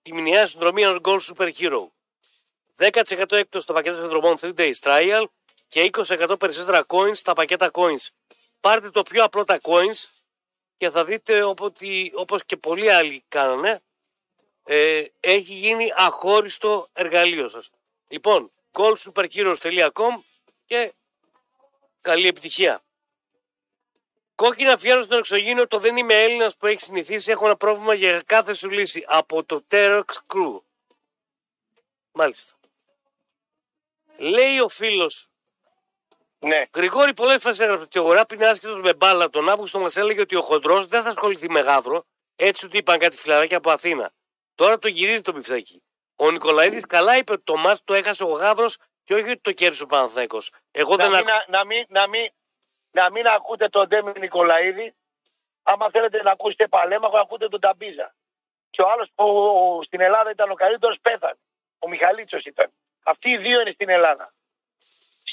στη μηνιαία συνδρομή ενός Gold Super Hero 10% έκπτωση στο πακέτο συνδρομών 3 Days Trial και 20% περισσότερα coins στα πακέτα coins. Πάρτε το πιο απλό τα coins και θα δείτε ότι όπως και πολλοί άλλοι κάνανε ε, έχει γίνει αχώριστο εργαλείο σας. Λοιπόν, goldsuperheroes.com και καλή επιτυχία. Κόκκινα φιέρω στον εξωγήινο, το δεν είμαι Έλληνας που έχει συνηθίσει. Έχω ένα πρόβλημα για κάθε σου λύση. Από το Terox Crew. Μάλιστα. Λέει ο φίλος. Ναι. Γρηγόρη, πολλέ φορέ έγραψε ότι ο Γοράπη είναι άσχετος με μπάλα. Τον Αύγουστο μας έλεγε ότι ο χοντρός δεν θα ασχοληθεί με γάβρο. Έτσι του είπαν κάτι φιλαράκια από Αθήνα. Τώρα το γυρίζει το πιφτάκι. Ο Νικολαίδης καλά είπε ότι το μάτς το έχασε ο γάβρος και όχι ότι το κέρδισε ο Παναθέκο. Εγώ να, δεν μην, άκουσα. να, να, μην, να, μην, να μην ακούτε τον Ντέμι Νικολαίδη. Άμα θέλετε να ακούσετε Παλέμαχο, ακούτε τον Ταμπίζα. Και ο άλλος που στην Ελλάδα ήταν ο καλύτερος πέθανε. Ο Μιχαλίτσο ήταν. Αυτοί οι δύο είναι στην Ελλάδα.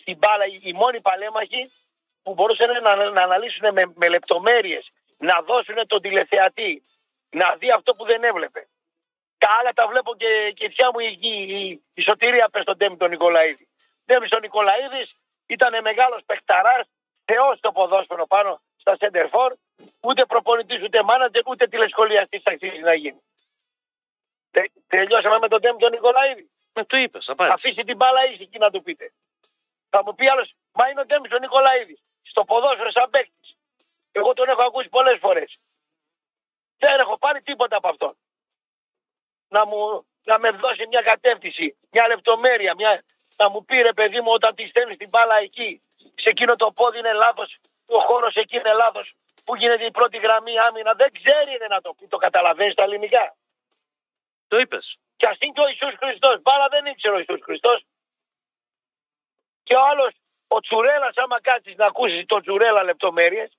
Στην μπάλα, οι οι μόνοι παλέμαχοι που μπορούσαν να, να αναλύσουν με, με λεπτομέρειες, να δώσουν τον τηλεθεατή, να δει αυτό που δεν έβλεπε. Τα άλλα τα βλέπω και, και η θεία μου η, η, η, η σωτηρία πες στον Ντέμι τον Νικολαίδη. Ντέμι τον Νικολαίδης ήταν μεγάλος παιχταράς, θεός στο ποδόσφαιρο πάνω στα Σέντερφορ, ούτε προπονητής, ούτε μάνατζερ, ούτε τηλεσχολιαστή αξίζει να γίνει. Τε, τελειώσαμε με τον Ντέμι τον Νικολαίδη. Με το είπες, Θα απάντησε. αφήσει την μπάλα ήσυχη να του πείτε. Θα μου πει άλλος, μα είναι ο Ντέμις ο Νικολαίδης. Στο ποδόσφαιρο σαν παίκτης. Εγώ τον έχω ακούσει πολλές φορές. Δεν έχω πάρει τίποτα από αυτόν. Να, μου, να με δώσει μια κατεύθυνση, μια λεπτομέρεια, μια, να μου πει ρε παιδί μου όταν τη στέλνεις την μπάλα εκεί, σε εκείνο το πόδι είναι λάθος, ο χώρος εκεί είναι λάθος, που γίνεται η πρώτη γραμμή άμυνα. Δεν ξέρει είναι να το πει, το καταλαβαίνεις στα ελληνικά. Το είπες. Και ας είναι και ο Ιησούς Χριστός. Μπάλα δεν ήξερε ο Ιησούς Χριστός. Και ο άλλος, ο Τσουρέλας, άμα κάτσει να ακούσεις τον Τσουρέλα λεπτομέρειες,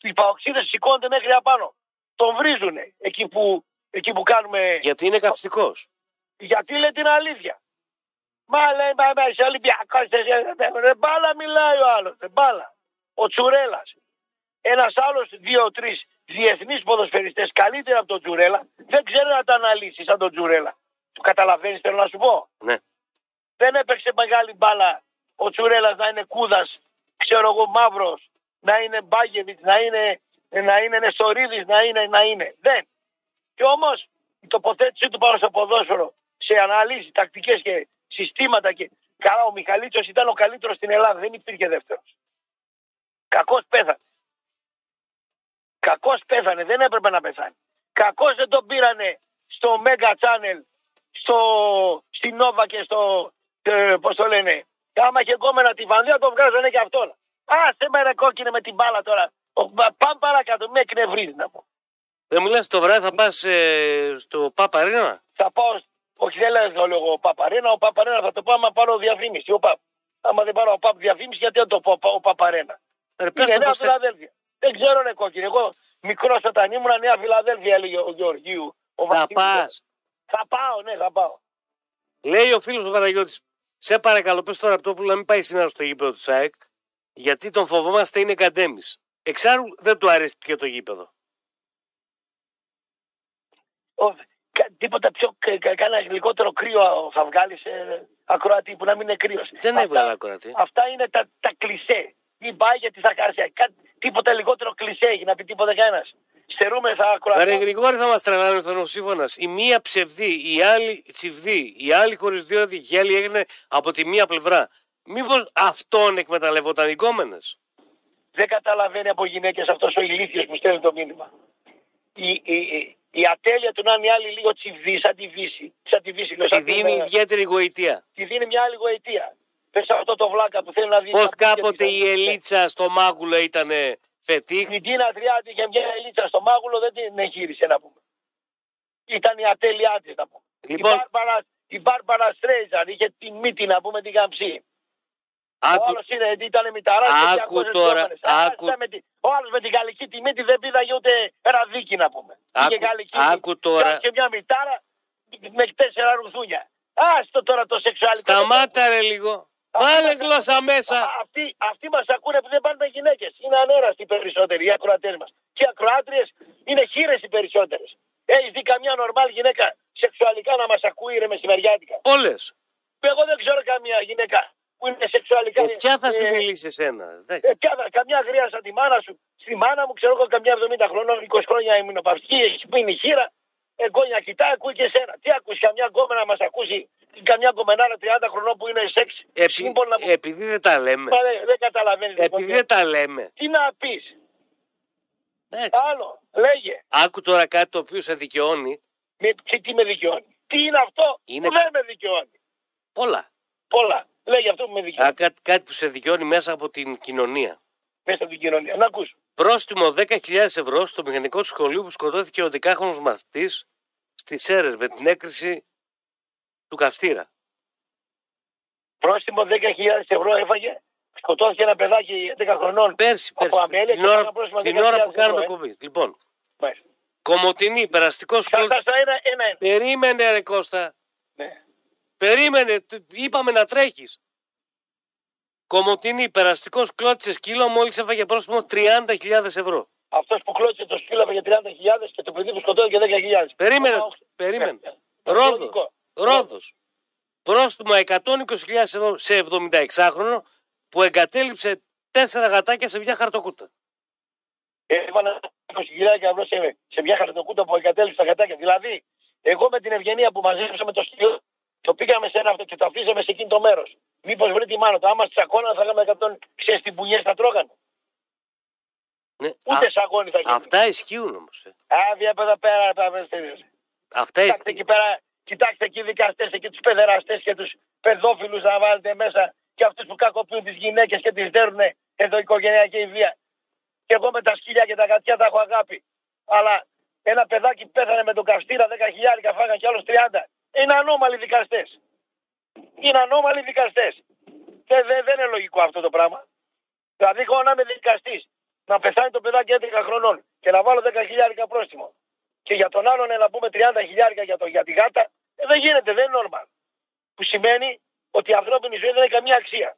οι παοξίδες σηκώνονται μέχρι απάνω. Τον βρίζουνε εκεί που, εκεί που κάνουμε. Γιατί είναι καυστικός. Γιατί λέει την αλήθεια. Μα λέει, μα, μα είσαι Ολυμπιακός. Ρε μπάλα μιλάει ο άλλος. Ρε μπάλα. Ο Τσουρέλας. Ένας άλλος δύο-τρει διεθνείς ποδοσφαιριστές καλύτερα από τον Τσουρέλα δεν ξέρει να τα αναλύσεις σαν τον Τσουρέλα. Το καταλαβαίνεις, θέλω να σου πω. Ναι. Δεν έπαιξε μεγάλη μπάλα ο Τσουρέλας να είναι κούδας, ξέρω εγώ, μαύρος, να είναι Μπάγεβιτ, να είναι, να είναι Νεστορίδης, να είναι, να είναι. Δεν. Και όμως η τοποθέτησή του πάνω στο ποδόσφαιρο σε αναλύσει, τακτικές και συστήματα και. Καλά, ο Μιχαλίτσο ήταν ο καλύτερος στην Ελλάδα, δεν υπήρχε δεύτερος. Κακός πέθανε. Κακός πέθανε, δεν έπρεπε να πεθάνει. Κακός δεν τον πήρανε στο Mega Channel, στο, στη Nova και στο. Ε, Πώς το λένε. Και άμα είχε κόμμενα τη βανδία, το βγάζανε και αυτόν. Α, σε με ρε κόκκινε με την μπάλα τώρα. Ο- μα, Πάμε παρακάτω, με εκνευρίζει να πω. Δεν μου λες το βράδυ θα πας στο Παπαρίνα. Θα πάω, όχι δεν λέω το λόγο ο Παπαρένα, ο Παπαρένα θα το πάω άμα πάρω διαφήμιση. Ο Παπ. Άμα δεν πάρω ο Παπ διαφήμιση, γιατί δεν το πω ο Παπαρένα. Ρε, πες Είναι το Νέα πώς θε- Φιλαδέλφια. Δεν ξέρω ρε κόκκινη. Εγώ μικρός όταν ήμουν Νέα Φιλαδέλφια, έλεγε ο Γεωργίου. Ο Θα Βασίλης. πας. Θα πάω, ναι, θα πάω. Λέει ο φίλος του Παναγιώτης, σε παρακαλώ, πες τώρα αυτό που να μην πάει σήμερα στο γήπεδο του ΣΑΕΚ, γιατί τον φοβόμαστε είναι καντέμις. Εξάρου δεν του αρέσει και το γήπεδο. Ο, κα, τίποτα πιο, κα, κα, κανένα λιγότερο κρύο θα βγάλεις ε, ακροατή που να μην είναι κρύος. Δεν έβγαλε ακροατή. Αυτά είναι τα, τα κλισέ. Μην πάει γιατί θα χάσει. Κα, τίποτα λιγότερο κλισέ έχει να πει τίποτα κανένας. Στερούμε θα Ρε ακροατή. Γρηγόρη θα μας τρελάνε ο θανοσύμφωνα. Η μία ψευδή, η άλλη τσιβδή, η άλλη χωρί δύο και η άλλη έγινε από τη μία πλευρά. Μήπως αυτόν εκμεταλλευόταν οι κόμενε. Δεν καταλαβαίνει από γυναίκες αυτός ο ηλίθιος που στέλνει το μήνυμα. Η, η, η, Η ατέλεια του να είναι η άλλη λίγο τσιβή, σαν τη βύση. Σαν τη βύση, λέω, Τη σαν την, δίνει ε, ιδιαίτερη γοητεία. τη δίνει μια άλλη γοητεία. Πες αυτό το βλάκα που θέλει να δει. Πώς να πει και κάποτε τι θα η δει. Ελίτσα στο Μάγουλο ήταν φετίχ. Η Τίνα Τριάτη είχε μια ελίτσα στο μάγουλο, δεν την εγχείρησε να πούμε. Ήταν η ατέλειά τη να πούμε. Λοιπόν, η, Μπάρμπαρα, η Μπάρμπαρα Στρέιζαν είχε τη μύτη να πούμε την καμψή. Ο άκου, άλλος είναι, ήταν μηταρά. Άκου τώρα, άκου. Ο άλλος με την γαλλική τη μύτη δεν πήδαγε ούτε ραδίκι να πούμε. Άκου, Είχε γαλλική άκου μύτη. τώρα. Και μια μητάρα με τέσσερα ρουθούνια. Άστο τώρα το σεξουαλικό. Σταμάτα ρε λίγο. Βάλε γλώσσα μέσα. Α, Αυτοί, αυτοί μας ακούνε που δεν πάνε με γυναίκες. Είναι ανέραστοι οι περισσότεροι, οι ακροατές μας. Και οι ακροάτριες είναι χείρες οι περισσότερες. Έχεις δει καμιά νορμάλ γυναίκα σεξουαλικά να μας ακούει ρε μεσημεριάτικα; Όλε. Εγώ δεν ξέρω καμία γυναίκα που είναι σεξουαλικά. Ε, ποια θα σου ε, μιλήσει εσένα. εντάξει. ε, ποια, θα- καμιά γρία σαν τη μάνα σου. Στη μάνα μου ξέρω εγώ καμιά 70 χρονών, 20 χρόνια ημινοπαυστική, έχει που είναι η χείρα. Εγγόνια κοιτά, ακούει και εσένα. Τι ακούς, καμιά γκόμενα να μας ακούσει, καμιά γκομενάρα 30 χρονών που είναι σεξ. Επει- σύμβολο να πούμε. επειδή δεν τα λέμε. Μα δεν, δεν καταλαβαίνεις. Επειδή δεν τα λέμε. Τι να πεις. Εντάξει. Άλλο, λέγε. Άκου τώρα κάτι το οποίο σε δικαιώνει. Με, τι, τι με δικαιώνει; Τι είναι αυτό Είναι- που δεν με δικαιώνει; Πολλά. Πολλά. Λέγε αυτό που με δικαιώνει. Α, κάτι, κάτι που σε δικαιώνει μέσα από την κοινωνία. Μέσα στην κοινωνία. Να ακούς. Πρόστιμο 10.000 ευρώ στο μηχανικό του σχολείου που σκοτώθηκε ο 10χρονο μαθητής στη Σέρερ με την έκρηση του καυστήρα. Πρόστιμο 10.000 ευρώ έφαγε. Σκοτώθηκε ένα παιδάκι 11 χρονών. Πέρσι, Από πέρσι. αμέλεια την και ώρα, κάνα πρόστιμο την 10.000 ώρα που κάνουμε ευρώ, ε. κομπή. Λοιπόν, Μάλιστα. Κομωτινή, περαστικό κλώτσο. Κατά στα ένα, ένα, ένα. Περίμενε, ρε Κώστα. Ναι. Περίμενε, τ- είπαμε να τρέχεις. Κομωτινή, περαστικό κλώτσε σκύλο, μόλις έφαγε πρόστιμο 30.000 ευρώ. Αυτός που κλώτσε το σκύλο για 30.000 και το παιδί που σκοτώθηκε 10.000. Περίμενε, Ακόμα, περίμενε. ε, ε, Ρόδο. Λογικό. Ρόδος. Πρόστιμο 120.000 ευρώ σε 76χρονο που εγκατέλειψε τέσσερα γατάκια σε μια χαρτοκούτα. Έβαλα 20.000 ευρώ σε, σε μια χαρτοκούτα που εγκατέλειψε τα γατάκια. Δηλαδή, εγώ με την ευγενία που μαζέψαμε το σκύλο, το πήγαμε σε ένα αυτό και το αφήσαμε σε εκείνο το μέρος. Μήπως βρει τη μάνα του. Άμα τσακώνα θα είχαμε 100 ξέρεις τι μπουνιές θα τρώγανε. Ναι. Ούτε Α, σαγόνι θα γίνει. αυτά ισχύουν όμως. Α, βλέπω εδώ πέρα. πέρα, πέρα. Αυτά Κοιτάξτε ισχύουν. εκεί πέρα, κοιτάξτε εκεί οι δικαστές και τους παιδεραστές και τους παιδόφιλους να βάλετε μέσα και αυτούς που κακοποιούν τις γυναίκες και τις δέρνουν εδώ οικογενειακή βία. Και εγώ με τα σκυλιά και τα γατιά τα έχω αγάπη. Αλλά ένα παιδάκι πέθανε με τον καυστήρα 10 χιλιάρικα, φάγαν κι άλλου 30. Είναι ανώμαλοι δικαστές. Είναι ανώμαλοι δικαστές. Δεν, δεν, δεν είναι λογικό αυτό το πράγμα. Δηλαδή, εγώ να είμαι δικαστής, να πεθάνει το παιδάκι 11 χρονών και να βάλω 10 χιλιάρικα πρόστιμο και για τον άλλον να πούμε 30 χιλιάρικα για, το, για τη γάτα, ε, δεν γίνεται, δεν είναι normal. Που σημαίνει ότι η ανθρώπινη ζωή δεν έχει καμία αξία.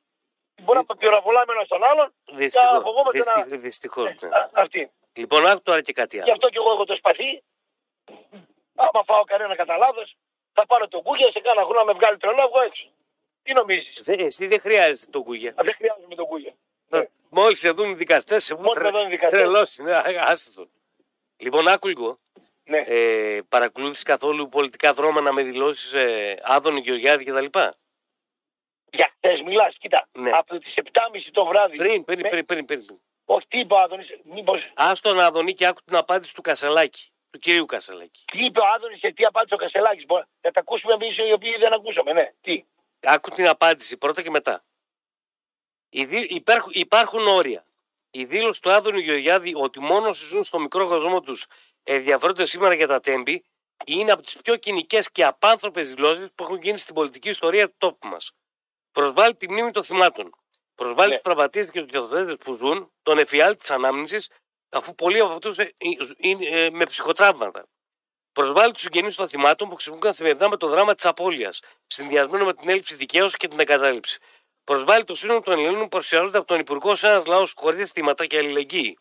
Μπορεί να πυροβολάμε ένα στον άλλον και να φοβόμαστε να. Δυστυχώς. Ναι. Α, Αυτή. Λοιπόν, άκου τώρα και κάτι Γι' άλλο. αυτό και εγώ έχω το σπαθί. Άμα φάω κανένα κατά λάθο, θα πάρω τον κούγια σε κάνα χρόνο να με βγάλει τρελό, βγω έξω. Τι νομίζεις, Δε- Εσύ δεν χρειάζεται τον κούγια. δεν χρειάζομαι τον κούγια. Μόλις σε δουν οι δικαστές, σε Μόλις με δουν οι δικαστές. Τρελός είναι, άσε τον. Λοιπόν, άκου λίγο. Ναι. Ε, Παρακολούθησες καθόλου πολιτικά δρόμενα με δηλώσεις ε, Άδωνη Γεωργιάδη κτλ. Για χθες μιλάς, κοίτα. Ναι. Από τις 7.30 το βράδυ. Πριν, πριν, Ναι. πριν, πριν, πριν. Όχι, τι είπε ο Άδωνης, μήπως Άστο τον Άδωνη και άκου την απάντηση του Κασελάκη. Του κυρίου Κασελάκη. Τι είπε ο Άδωνης και τι απάντησε ο Κασελάκης. Μπορεί να τα ακούσουμε εμείς οι οποίοι δεν ακούσαμε. Ναι, τι. Άκου την απάντηση πρώτα και μετά. Οι δι- Υπάρχουν, υπάρχουν όρια. Η δήλωση του Άδωνη Γεωργιάδη ότι μόνο όσοι ζουν στο μικρό κόσμο τους ενδιαφέρονται σήμερα για τα τέμπη είναι από τις πιο κοινικές και απάνθρωπες δηλώσει που έχουν γίνει στην πολιτική ιστορία του τόπου μας. Προσβάλλει τη μνήμη των θυμάτων. Προσβάλλει Ναι. τους τραυματίες και τους διαδοτέ που ζουν, τον εφιάλτη της ανάμνησης, αφού πολλοί από αυτούς είναι ε, με ψυχοτραύματα. Προσβάλλει τους συγγενείς των θυμάτων που ξυπνούν καθημερινά με το δράμα της απώλειας, συνδυασμένο με την έλλειψη δικαίωσης και την εγκατάλειψη. Προσβάλλει το σύνολο των Ελλήνων που παρουσιάζονται από τον Υπουργό σε ένας λαός χωρίς αισθήματα και αλληλεγγύη.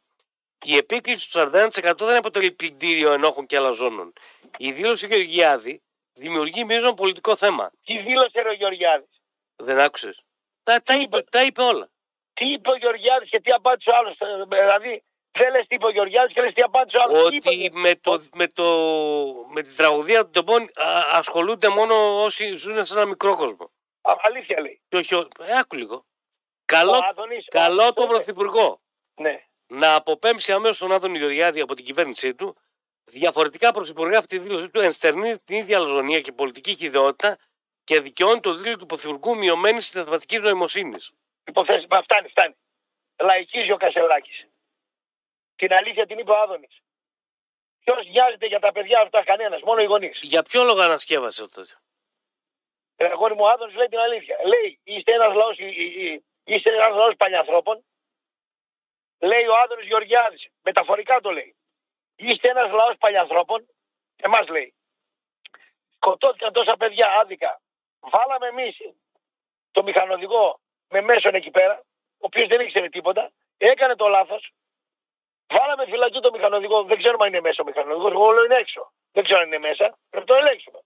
Η επίκληση του 41% δεν αποτελεί πλυντήριο ενόχων και αλαζόνων. Η δήλωση Γεωργιάδη δημιουργεί μείζον πολιτικό θέμα. Τι δήλωσε ρε ο Γεωργιάδης; Δεν άκουσες. Τα, τα, είπε, τα είπε όλα. Τι είπε ο Γεωργιάδης και τι απάντησε ο άλλος; Ε, Δηλαδή δεν λες τι είπε ο Γεωργιάδης και λες τι απάντησε ο άλλος. Τι είπε ο Ότι Γεωργιάδης. με, το, με, το, με τη τραγωδία του Ντεμπόν α, ασχολούνται μόνο όσοι ζουν σε ένα μικρό κόσμο. Α, αλήθεια λέει. Και όχι, ο- ε, άκου λίγο. Καλό, Ο Άδωνης- ο καλό Άδωνης τον το είπε. Πρωθυπουργό Ναι. Να αποπέμψει αμέσως τον Άδωνη Γεωργιάδη από την κυβέρνησή του Διαφορετικά προσυπογράφει τη δήλωσή του ενστερνίζει την ίδια αλαζονία και πολιτική κυριότητα και δικαιώνει το δίλημα του Πρωθυπουργού μειωμένη συνταγματική νοημοσύνης. Υποθέσεις, μα φτάνει, φτάνει. Λαϊκίζει ο Κασελάκης. Την αλήθεια την είπε ο Άδωνης. Ποιος νοιάζεται για τα παιδιά αυτά, κανένας, μόνο οι γονείς. Για ποιο λόγο ανασκεύασε τότε. Εγώ μου ο Άδωνης λέει την αλήθεια. Λέει, είστε ένας λαός είστε ένας λαός παλιανθρώπων. Λέει ο Άδωνης Γεωργιάδης. Μεταφορικά το λέει. Είστε ένας λαός παλιανθρώπων. Εμάς λέει. Σκοτώθηκαν τόσα παιδιά άδικα. Βάλαμε εμείς το μηχανοδηγό με μέσον εκεί πέρα, ο οποίος δεν ήξερε τίποτα, έκανε το λάθος. Βάλαμε φυλακή το μηχανοδηγό, δεν ξέρουμε αν είναι μέσα ο μηχανοδηγός, όλο είναι έξω. Δεν ξέρω αν είναι μέσα, πρέπει να το ελέγξουμε.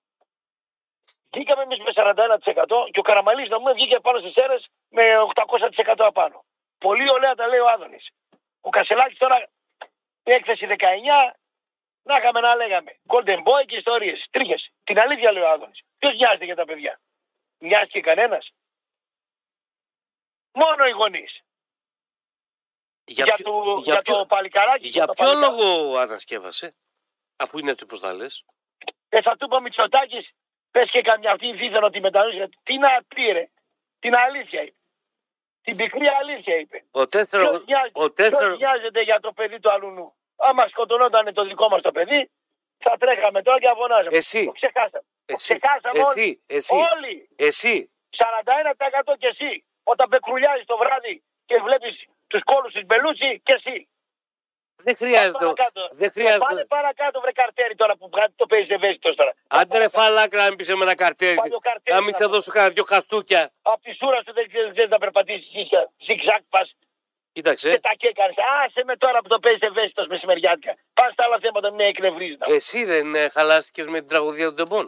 Βγήκαμε εμείς με 41% και ο Καραμαλής να μου βγήκε πάνω στις αίρες με 800% απάνω. Πολύ ωραία τα λέει ο Άδωνης. Ο Κασελάκης τώρα έκθεση 19, να είχαμε να λέγαμε. Golden Boy και ιστορίες. Τρίχες. Την αλήθεια λέει ο Άδωνης. Ποιος νοιάζεται για τα παιδιά. Νοιάζεται κανένας. Μόνο οι γονείς. Για, Για, ποιο- το, για για ποιο- το παλικαράκι. για το ποιο παλικάράκι. λόγο ανασκεύασε, αφού είναι έτσι όπως τα λες; Ε, θα του πω Μητσοτάκης, πες και καμιά αυτή δίθεν ότι μετανοήσει. Τι να πει, ρε. Την αλήθεια είπε. Την πικρή αλήθεια είπε. Ο τέσσερο. Ποιος νοιάζεται- Ο ποιος τέσσερο. νοιάζεται για το παιδί του αλουνού; Άμα σκοτωνόταν το δικό μας το παιδί, θα τρέχαμε τώρα και αφωνάζαμε. Εσύ. Το ξεχάσαμε. Εσύ. ξεχάσαμε Εσύ. Εσύ. Όλοι. Εσύ. 41% και εσύ. Όταν πεκρουλιάζει το βράδυ και βλέπεις τους κόλους της Μπελούτσι και εσύ. Δεν χρειάζεται. Παρακάτω. Δεν Ε, Πάνε χρειάζεται. παρακάτω, βρε καρτέρι τώρα που βγάζει- το παίζεις ευαίσθητο τώρα. Άντε ρε φαλάκρα να μην πεις με ένα καρτέρι. Πάλι ο καρτέρι Να μην να σε πω. δώσω κανένα δυο χαστούκια. Από τη σούρα σου δεν ξέρεις να περπατήσεις ίσια. Ζιγζάκ πας και Κοίταξε. τα κέκανε. Άσε με τώρα που το παίζεις ευαίσθητος μεσημεριάτικα. Πας στα άλλα θέματα, μην εκνευρίζεις. Εσύ δεν ε, χαλάστηκες με την τραγωδία του Ντεμπών.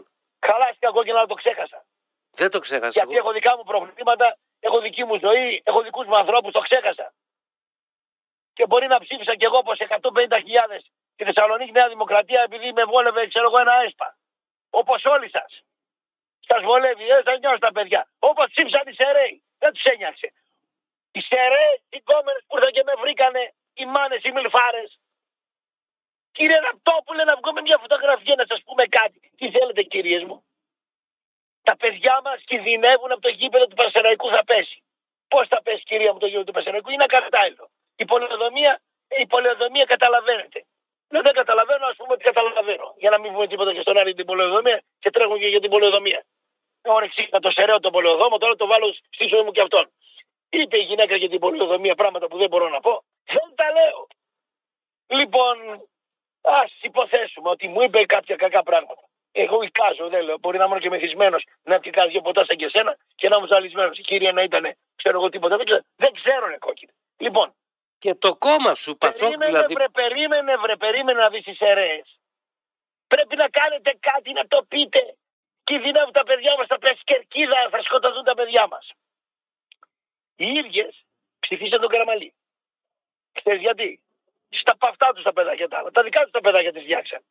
Χαλάστηκα εγώ και να το ξέχασα. Δεν το ξέχασα Γιατί εγώ. έχω δικά μου προβλήματα, έχω δική μου ζωή, έχω δικούς μου ανθρώπους, το ξέχασα. Και μπορεί να ψήφισα κι εγώ όπω 150.000 στη Θεσσαλονίκη Νέα Δημοκρατία επειδή με βόλευε, ξέρω εγώ, ένα έσπα. Όπως όλοι σας. Σας βολεύει, δεν θα νιώσει τα παιδιά. Όπως ψήφισαν οι Σεραίοι. Δεν τους ένιωξε. Οι Σεραίοι, οι κόμενε που ήρθαν και με βρήκανε, οι μάνες, οι μιλφάρες. Κύριε Ραπτόπουλε, να βγούμε μια φωτογραφία να σας πούμε κάτι. Τι θέλετε, κυρίες μου; Τα παιδιά μας κινδυνεύουν από το γήπεδο του Πασεραϊκού θα πέσει. Πώς θα πέσει, κυρία μου, το γήπεδο του Πασεραϊκού, είναι ακατάλληλο. Η πολεοδομία, η πολεοδομία καταλαβαίνετε. Ναι, δεν καταλαβαίνω, ας πούμε ότι καταλαβαίνω. Για να μην πούμε τίποτα και στον Άρη την πολεοδομία και τρέχουν και για την πολεοδομία. Όρεξη να το σερέω τον πολεοδόμο, τώρα το βάλω στη ζωή μου και αυτόν. Είπε η γυναίκα για την πολεοδομία πράγματα που δεν μπορώ να πω. Δεν τα λέω. Λοιπόν, ας υποθέσουμε ότι μου είπε κάποια κακά πράγματα. Εγώ εικάζω, δεν λέω. Μπορεί να ήμουν και μεθυσμένος να πει κάτι δυο ποτά σαν και εσένα και να ήμουν ζαλισμένος. Η κυρία να ήταν, ξέρω εγώ τίποτα. Δεν ξέρω, δεν ξέρω ρε κόκκινη. Λοιπόν, Και το κόμμα σου, Πασόκ, περίμενε, δηλαδή. βρε, περίμενε, βρε, περίμενε να δεις τις αιρέε. Πρέπει να κάνετε κάτι, να το πείτε. Κινδυνεύουν τα παιδιά μας, θα πέσει κερκίδα, θα σκοτωθούν τα παιδιά μας. Οι ίδιες ψηφίσαν τον Καραμαλή. Ξέρεις γιατί; Στα παυτά τους τα παιδάκια τα άλλα. Τα δικά τους τα παιδάκια τις διάξαν.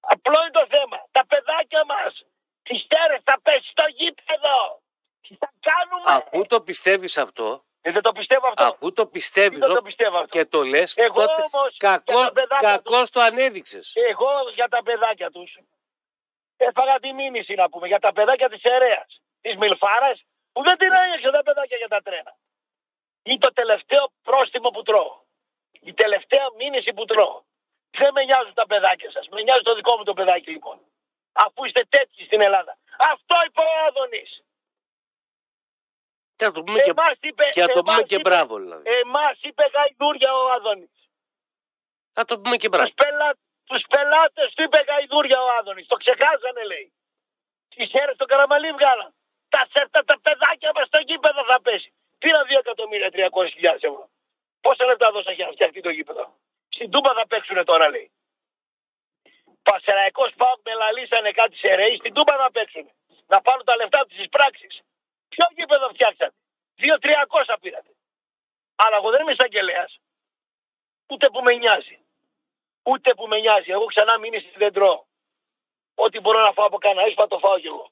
Απλό είναι το θέμα. Τα παιδάκια μας. Τις τέρε θα πέσει στο γήπεδο. Τι θα κάνουμε. Αφού το πιστεύεις αυτό, Ε, δεν το πιστεύω αυτό. αφού το πιστεύεις δεν το πιστεύω αυτό. και το λες, Εγώ τότε όμως, για κακό, τα παιδάκια κακώς το ανέδειξες. Εγώ για τα παιδάκια τους έφαγα τη μήνυση να πούμε για τα παιδάκια της αιρέα. Της Μιλφάρας που δεν την έγιξε τα παιδάκια για τα τρένα. Είναι το τελευταίο πρόστιμο που τρώω. Η τελευταία μήνυση που τρώω. Δεν με νοιάζουν τα παιδάκια σας. Με νοιάζει το δικό μου το παιδάκι λοιπόν. Αφού είστε τέτοιοι στην Ελλάδα. Αυτό είπε ο Άδωνης. Και να το πούμε και, Εμάς είπε, και, να το πούμε εμάς και είπε- μπράβο, δηλαδή. Εμάς είπε γαϊδούρια ο Άδωνης. Να το πούμε και μπράβο. Τους, πελά, τους πελάτες του είπε γαϊδούρια ο Άδωνης. Το ξεχάσανε λέει. Τις αίρες το καραμαλί βγάλαν. Τα, τα, τα παιδάκια μας στο γήπεδο θα πέσει. Πήρα 2.300.000 ευρώ. Πόσα λεπτά δώσα για να φτιαχτεί το γήπεδο; Στην Τούμπα θα παίξουν τώρα λέει. Πασεραϊκός Πάοκ με λαλήσανε κάτι σε ρέι, στην Τούμπα θα παίξουν. Να πάρουν τα λεφτά από τις πράξεις. Ποιο γήπεδο φτιάξατε. 2.300 πήρατε. Αλλά εγώ δεν είμαι εισαγγελέας. Ούτε που με νοιάζει. Ούτε που με νοιάζει. Εγώ ξανά μείνει δεν τρώω. Ό,τι μπορώ να φάω από κανένα ίσπα το φάω κι εγώ.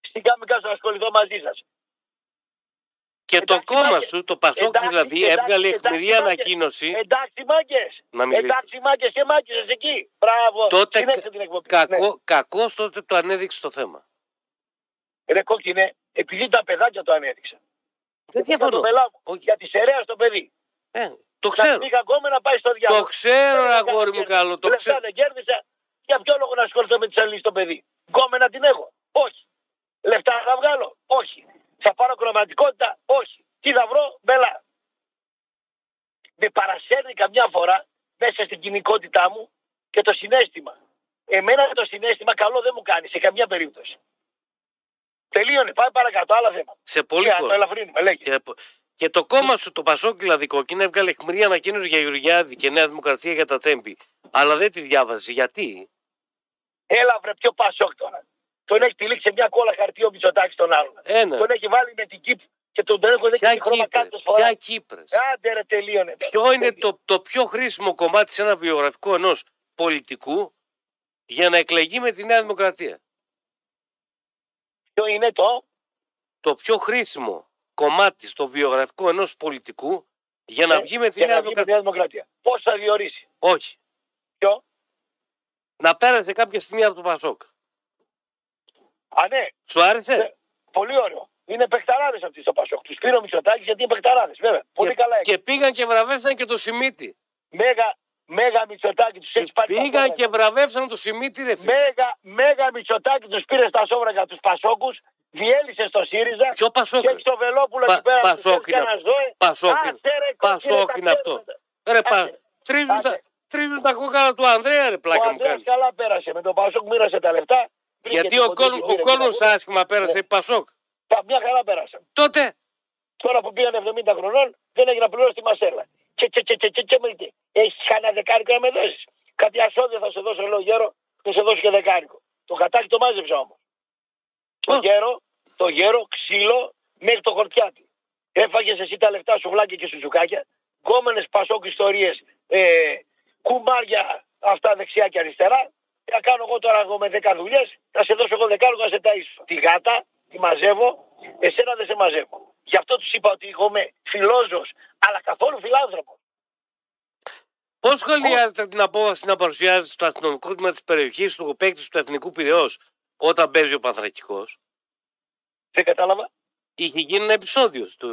Στην κάμικα να ασχοληθώ μαζί σας. Και το Εντάξει, κόμμα μάγκες. σου, το Πασόκ Εντάξει, δηλαδή, εντάξει, έβγαλε εντάξει, εχμηρή μάγκες. ανακοίνωση. Εντάξει, μάγκε. Να μιλήσεις. Εντάξει, μάγκε και μάγκε εκεί. Μπράβο. Τότε Συνέχισε την εκπομπή. Ναι. κακό, κακός τότε το ανέδειξε το θέμα. Ρε κόκκινε, επειδή τα παιδάκια το ανέδειξαν. Δεν το διαφωνώ. μελά μου. Όχι. Για τη σερέα στο παιδί. Ε, το Να ξέρω. πήγα ακόμα να πάει στο διάλογο. Το ξέρω, Δεν αγόρι έκανα μου κέρδη. καλό. Το Λεφτά ξέρω. δεν κέρδισα. Για ποιο λόγο να ασχοληθώ με τη σαλή στο παιδί. Γκόμενα την έχω. Όχι. Λεφτά θα βγάλω. Όχι. Θα πάρω κροματικότητα. Όχι. Τι θα βρω. Μπελά. Με παρασέρνει καμιά φορά μέσα στην κοινικότητά μου και το συνέστημα. Εμένα το συνέστημα καλό δεν μου κάνει σε καμιά περίπτωση. Τελείωνε. Πάμε παρακάτω. Άλλα θέματα. Σε πολύ Τι, να το κόσμο. ελαφρύνουμε. Λέγε. Και, και το κόμμα σου, το Πασόκ δηλαδή κόκκινα, έβγαλε αιχμηρή ανακοίνωση για Γεωργιάδη και Νέα Δημοκρατία για τα τέμπη. Αλλά δεν τη διάβασε. Γιατί; Έλα βρε πιο πασόκ τώρα. Τον έχει τυλίξει σε μια κόλλα χαρτί ο Μητσοτάκης τον άλλον. Ένα. Τον έχει βάλει με την κύπ και τον τον έχει Ποια δει χρώμα Κύπρες; κάτω φορά. Ποια Κύπρες; Άντε ρε τελείωνε. Ποιο είναι το, το πιο χρήσιμο κομμάτι σε ένα βιογραφικό ενός πολιτικού για να εκλεγεί με τη Νέα Δημοκρατία; Ποιο είναι το; Το πιο χρήσιμο κομμάτι στο βιογραφικό ενός πολιτικού για να ε, βγει με τη για Νέα να βγει με τη Δημοκρατία. Νέα Δημοκρατία. Πώς θα διορίσει; Όχι. Ποιο; Να πέρασε κάποια στιγμή από το Πασόκ. Α ναι. Σου άρεσε; Ε, Πολύ ωραίο. Είναι παιχταράδες αυτοί στο Πασόκ. Τους πήρε ο Μητσοτάκης γιατί είναι παιχταράδες. Βέβαια. Πολύ και, καλά έκανε. και πήγαν και βραβεύσαν και το Σιμίτι. Μέγα, μέγα Μητσοτάκη τους έχεις πάρει. στα Πήγαν σόβρακα. και βραβεύσαν το Σιμίτι, ρε φίλε. Μέγα, μέγα Μητσοτάκη τους πήρες στα σόβρακα τους Πασόκους. Διέλυσες στο ΣΥΡΙΖΑ. Ποιο Πασόκ; Και έχεις το Βελόπουλο Πα- εκεί πέρα. Πασόκ τους φέρει είναι κανένα αυτό. ζώε. Πασόκ Άσε, είναι. ρε, Πασόκ κόκκινε, είναι τα αυτό. ξέρετε. Ρε, πα, Άντε. τρίζουν, Άντε. τα, τρίζουν τα κόκκαλα του Ανδρέα, ρε Ο πλάκα μου Ανδρέας κάνεις. καλά πέρασε. Με τον Πασόκ μοίρασε τα λεφτά. Πήγε Γιατί και ο, το κόλ, πήρε ο και κόσμος τα- άσχημα πέρασε Ναι. η Πασόκ. Τα- Μια χαρά πέρασαν. Τότε Τώρα που πήγαν 70 χρονών δεν έγινε να πληρώσει τη μασέλα. Και, και, και, και, και, και, και, και. Έχεις κανένα δεκάρικο να με δώσεις. Κάτι ασώδιο θα σε δώσω, λέω γέρο, θα σε δώσω και δεκάρικο. Το κατάκι το μάζεψα όμως. Το Ω. γέρο, το γέρο, ξύλο, μέχρι το χορτιάτι. Έφαγες εσύ τα λεφτά σου βλάκια και σουζουκάκια, γκόμενες πασόκ ιστορίες, ε, κουμάρια αυτά δεξιά και αριστερά. Θα κάνω εγώ τώρα εγώ με 10 δουλειές, θα σε δώσω εγώ δεκάρικο να σε ταΐσω. Τη γάτα, τη μαζεύω, εσένα δεν σε μαζεύω. Γι' αυτό τους είπα ότι εγώ είμαι φιλόζος, αλλά καθόλου φιλάνθρωπος. Πώς σχολιάζετε την απόφαση να παρουσιάζεται στο αστυνομικό τμήμα της περιοχής του παίκτης του Εθνικού Πυραιός όταν παίζει ο Πανθρακικός; Δεν κατάλαβα. Είχε γίνει ένα επεισόδιο στο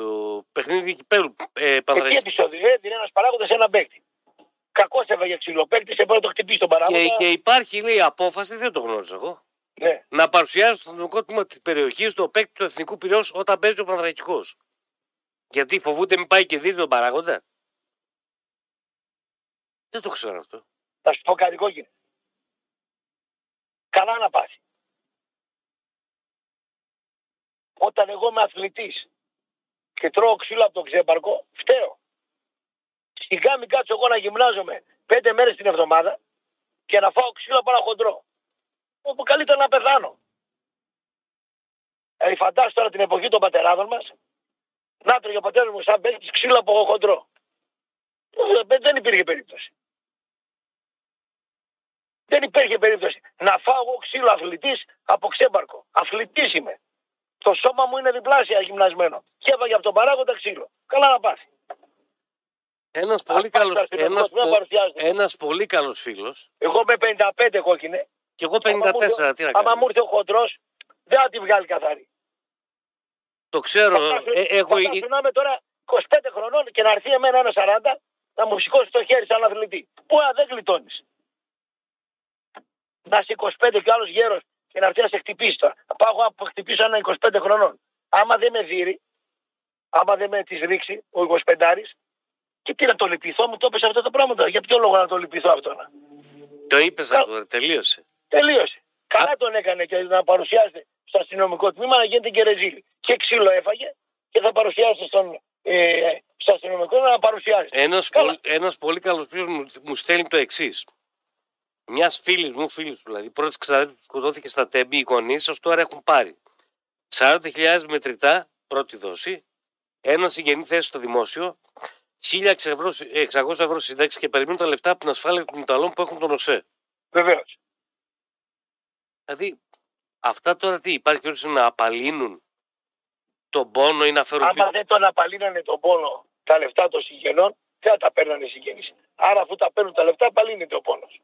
παιχνίδι κυπέλου ε, Ε, τι Πανθρακικού. επεισόδιο, έδινε ένας παράγοντας σε έναν παίκτη. Κακός έβαγε ξυλοπαίκτης, έπρεπε να το χτυπήσει τον παράγοντα. Και, και υπάρχει, λέει, απόφαση, δεν το γνώριζα εγώ, Ναι. να παρουσιάζει στο αστυνομικό τμήμα της περιοχής το παίκτη του Εθνικού Πυραιός όταν παίζει ο Πανθρακικό. Γιατί φοβούνται μην πάει και δει τον παράγοντα. Δεν το ξέρω αυτό. Θα σου πω κάτι κόκκινο. Καλά να πάθει. Όταν εγώ είμαι αθλητής και τρώω ξύλο από το ξέμπαρκο, φταίω. Σιγά μην κάτσω εγώ να γυμνάζομαι πέντε μέρες την εβδομάδα και να φάω ξύλο από ένα χοντρό. Όπου καλύτερα να πεθάνω. Ε, φαντάσου τώρα την εποχή των πατεράδων μας, να τρώγε ο πατέρας μου σαν παίκτης ξύλο από χοντρό. Ε, Δεν υπήρχε περίπτωση. Δεν υπήρχε περίπτωση να φάω εγώ ξύλο αθλητής από ξέμπαρκο. Αθλητής είμαι. Το σώμα μου είναι διπλάσια γυμνασμένο. Και έβαγε από τον παράγοντα ξύλο. Καλά να πάθει. Ένας πολύ πάει καλός, στο αστυνομικό ένας, τμήμα, πο- παρουσιάζεται. ένας πολύ καλός φίλος Εγώ με 55 κόκκινε. Και εγώ 54, τι να Άμα κάνω. μου ήρθε ο χοντρός, δεν θα τη βγάλει καθαρή. Το ξέρω, Φαντάσου- ε, έχω, φαντάσου να είμαι τώρα 25 χρονών και να έρθει εμένα ένα 40 να μου σηκώσει το χέρι σαν αθλητή. Πού α, δεν γλιτώνεις. Να είσαι 25 κι άλλος γέρος και να έρθει να σε χτυπήσει τώρα. Θα πάω εγώ να χτυπήσω ένα 25 χρονών. Άμα δεν με δει, άμα δεν με τη ρίξει ο 25 και τι να το λυπηθώ, μου το έπεσε αυτό το πράγμα τώρα. Για ποιο λόγο να το λυπηθώ αυτό να. το είπες αυτό, ρε, τελείωσε. Τελείωσε. Καλά τον έκανε και να παρουσιάζεται στο αστυνομικό τμήμα να γίνεται και ρεζίλη. Και ξύλο έφαγε και θα παρουσιάσει στον, ε, στο αστυνομικό να παρουσιάζει. Ένας, Καλά. πολύ, ένας πολύ καλός φίλος μου, μου στέλνει το εξής. Μιας φίλης μου, φίλης του δηλαδή, πρώτης ξαδέρφης που σκοτώθηκε στα τέμπη, οι γονείς ω τώρα έχουν πάρει 40.000 μετρητά, πρώτη δόση, ένα συγγενή θέση στο δημόσιο, 1.600 ευρώ, 600 ευρώ σύνταξη και περιμένουν τα λεφτά από την ασφάλεια των Ιταλών που έχουν τον ΟΣΕ. Βεβαίως. Δηλαδή, αυτά τώρα τι, υπάρχει περίπτωση να απαλύνουν τον πόνο ή να φέρουν Άμα πίσω; δεν τον απαλύνανε τον πόνο τα λεφτά των συγγενών, δεν θα τα παίρνανε οι συγγενείς. Άρα αφού τα παίρνουν τα λεφτά, απαλύνεται ο πόνος.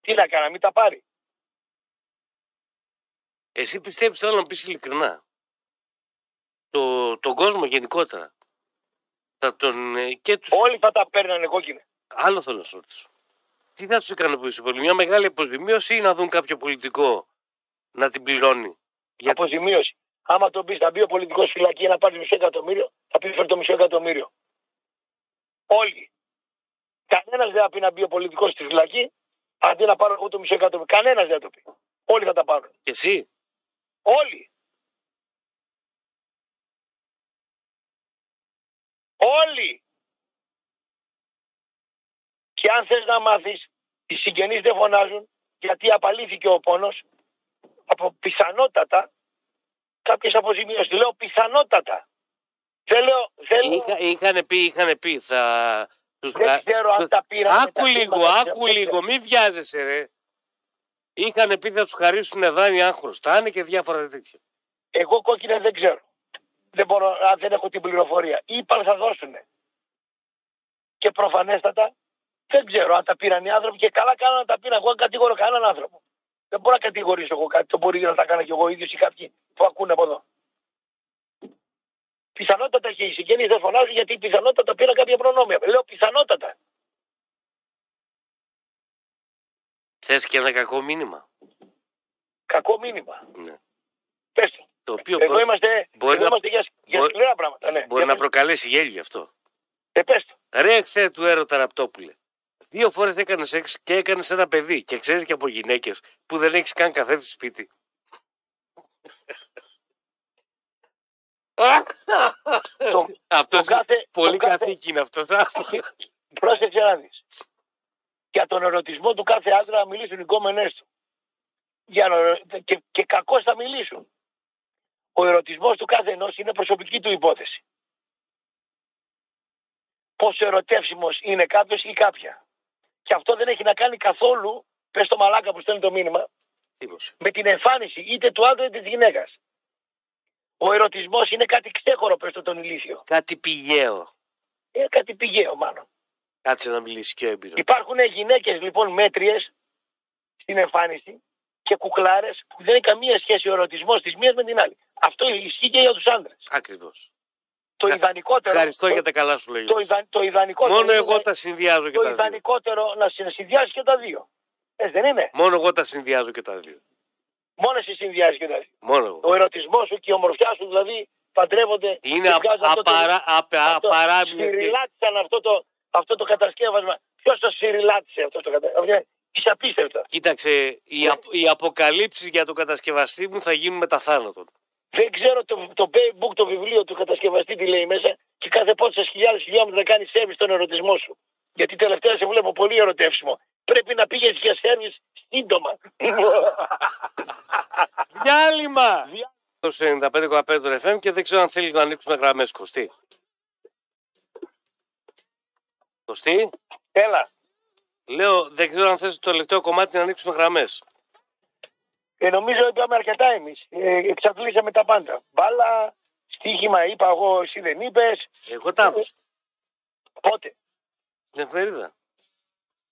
Τι να κάνω, μην τα πάρει. Εσύ πιστεύεις θέλω να πεις ειλικρινά. Το, τον κόσμο γενικότερα. Θα τον, ε, και τους... Όλοι θα τα παίρνανε κόκκινα. Άλλο θέλω να σου ρωτήσω. Τι θα του ικανοποιήσει πολύ, μια μεγάλη αποζημίωση ή να δουν κάποιο πολιτικό να την πληρώνει; Για... Αποζημίωση. Άμα τον πεις, θα μπει ο πολιτικός φυλακή να πάρει μισό εκατομμύριο, θα πει φέρει το μισό εκατομμύριο. Όλοι. Κανένας δεν θα πει να μπει ο πολιτικός στη φυλακή, αντί να πάρω εγώ το μισό εκατομμύριο. Κανένας δεν θα το πει. Όλοι θα τα πάρουν. Και εσύ; Όλοι. Όλοι. Και αν θες να μάθεις, οι συγγενείς δεν φωνάζουν γιατί απαλήθηκε ο πόνος από πιθανότατα κάποιες αποζημιώσεις. Λέω πιθανότατα. Δεν λέω, δεν, λέω, Είχα, είχαν πει, είχαν πει. Θα... Τους... δεν ξέρω αν τα πήραν. Άκου λίγο, άκου λίγο, μην βιάζεσαι ρε. Είχαν πει θα τους χαρίσουν δάνεια αν χρωστάνε και διάφορα τέτοια. Εγώ κόκκινα δεν ξέρω. Δεν μπορώ, αν δεν έχω την πληροφορία. Είπαν θα δώσουν. Και προφανέστατα δεν ξέρω αν τα πήραν οι άνθρωποι και καλά κάνανε να τα πήραν. Εγώ δεν κατηγορώ κανέναν άνθρωπο. Δεν μπορώ να κατηγορήσω εγώ κάτι. Το μπορεί να τα κάνω κι εγώ ίδιος ή κάποιοι που ακούνε από εδώ. Πιθανότατα και οι συγγενείς δεν φωνάζουν γιατί πιθανότατα πήραν κάποια προνόμια. Λέω πιθανότατα. Θες και ένα κακό μήνυμα; Κακό μήνυμα. Ναι. Πες το. Το οποίο Εδώ μπορεί, είμαστε, μπορεί εδώ να- είμαστε για, για μπορεί- σκληρά πράγματα. Ναι. μπορεί Για να πες. προκαλέσει γέλιο αυτό. Ε, πες το. Ρε εχθέ του έρωτα ραπτόπουλε. Δύο φορές έκανε σεξ και έκανες ένα παιδί. Και ξέρεις και από γυναίκες που δεν έχεις καν καθένα σπίτι. Το- αυτός το κάθε- πολύ το κάθε- καθήκη είναι αυτό. *laughs* Πρόσεξε να δεις. Για τον ερωτισμό του κάθε άντρα να μιλήσουν οι κόμενές του. Για να... και, και κακώς θα μιλήσουν. Ο ερωτισμός του κάθε ενός είναι προσωπική του υπόθεση. Πόσο ερωτεύσιμος είναι κάποιος ή κάποια. Και αυτό δεν έχει να κάνει καθόλου, πες το μαλάκα που στέλνει το μήνυμα, Τίμωσε. με την εμφάνιση είτε του άντρα είτε της γυναίκας. Ο ερωτισμός είναι κάτι ξέχωρο, πες το τον ηλίθιο. Κάτι πηγαίο. Είναι κάτι πηγαίο μάλλον. Κάτσε να μιλήσει και ο έμπειρος. Υπάρχουν γυναίκες λοιπόν μέτριες στην εμφάνιση και κουκλάρες που δεν έχει καμία σχέση ο ερωτισμός της μίας με την άλλη. Αυτό ισχύει και για τους άντρες. Ακριβώς. Το Χα- ιδανικότερο. Ευχαριστώ το, για τα καλά σου λόγια. το, ιδα, το ιδανικότερο. Μόνο είναι εγώ τα συνδυάζω και Το τα δύο. ιδανικότερο να συ- συνδυάσει και τα δύο. Έτσι δεν είναι; Μόνο εγώ τα συνδυάζω και τα δύο. Μόνο εσύ συνδυάζει και τα δύο. Μόνο εγώ. Ο ερωτισμός σου και η ομορφιά σου δηλαδή παντρεύονται. Είναι και α- βγάζουν αυτό το- απαρά, απα- αυτό- απαράμιλες και- Συριλάτησαν αυτό το, αυτό το κατασκεύασμα. Ποιος το συριλάτησε αυτό το κατασκεύασμα. Είναι απίστευτο. Κοίταξε, οι, Ναι. απ, οι αποκαλύψεις για τον κατασκευαστή μου θα γίνουν μετά θάνατον. Δεν ξέρω το, το book, το βιβλίο του κατασκευαστή τι λέει μέσα και κάθε πόσε χιλιάδες χιλιόμετρα κάνει σερβις στον ερωτισμό σου. Γιατί τελευταία σε βλέπω πολύ ερωτεύσιμο. Πρέπει να πήγες για σερβις σύντομα. *laughs* Διάλειμμα! Δια- Το 95,5 των FM και δεν ξέρω αν θέλεις να ανοίξουμε γραμμές, Κωστή. Κωστή, Έλα. λέω δεν ξέρω αν θες το τελευταίο κομμάτι να ανοίξουμε γραμμές. Ε, νομίζω είπαμε αρκετά εμείς. Ε, εξαντλήσαμε τα πάντα. Μπάλα, στοίχημα είπα εγώ, εσύ δεν είπες. Εγώ τα έδωσα. Πότε; Στην εφημερίδα.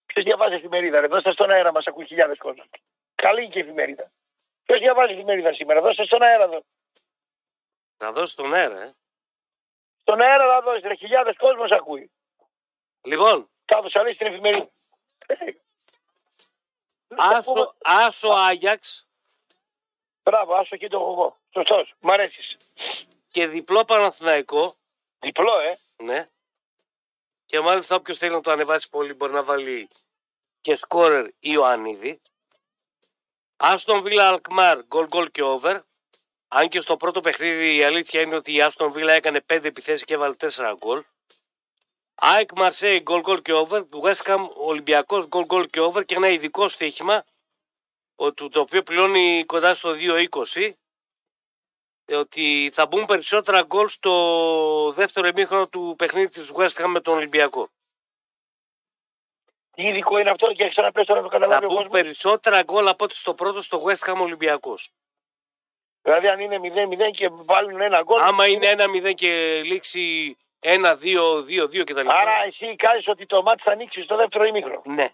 Ποιος διαβάζει εφημερίδα, ρε; Δώστε στον αέρα μας, ακούει χιλιάδες κόσμος. Καλή και η εφημερίδα. Ποιος διαβάζει εφημερίδα σήμερα, δώστε στον αέρα εδώ. Να δώσει τον αέρα, ε. Στον αέρα θα δώσεις, ρε; Χιλιάδες κόσμος ακούει. Λοιπόν, Κάπω αλλιώ στην εφημερίδα. άσο, άσο Άγιαξ Μπράβο, άσο και το έχω εγώ. Σωστός. Μ' αρέσεις. και διπλό Παναθηναϊκό, Διπλό, ε. ναι. Και μάλιστα όποιος θέλει να το ανεβάσει πολύ μπορεί να βάλει και σκόρερ Ιωαννίδη. Άστον Βίλα Αλκμάρ, γκολ γκολ και over. Αν και στο πρώτο παιχνίδι η αλήθεια είναι ότι η Άστον Βίλα έκανε 5 επιθέσεις και έβαλε 4 γκολ. ΑΕΚ Μαρσέη γκολ γκολ και over. West Ham Ολυμπιακός γκολ γκολ και over και ένα ειδικό στοίχημα ο- του- το οποίο πληρώνει κοντά στο 2-20 ε, ότι θα μπουν περισσότερα γκολ στο δεύτερο ημίχρονο του παιχνίδι της West Ham με τον Ολυμπιακό. Τι ειδικό είναι αυτό και έχεις ξαναπέσει τώρα να το Θα καταλάβει ο μπουν κόσμος; περισσότερα γκολ από ό,τι στο πρώτο στο West Ham Ολυμπιακός. Δηλαδή αν είναι 0-0 και βάλουν ένα γκολ. Άμα είναι 1-0 και λήξει 1-2-2-2 κτλ. Άρα εσύ εικάζεις ότι το μάτι θα ανοίξει στο δεύτερο ημίχρονο. Ναι,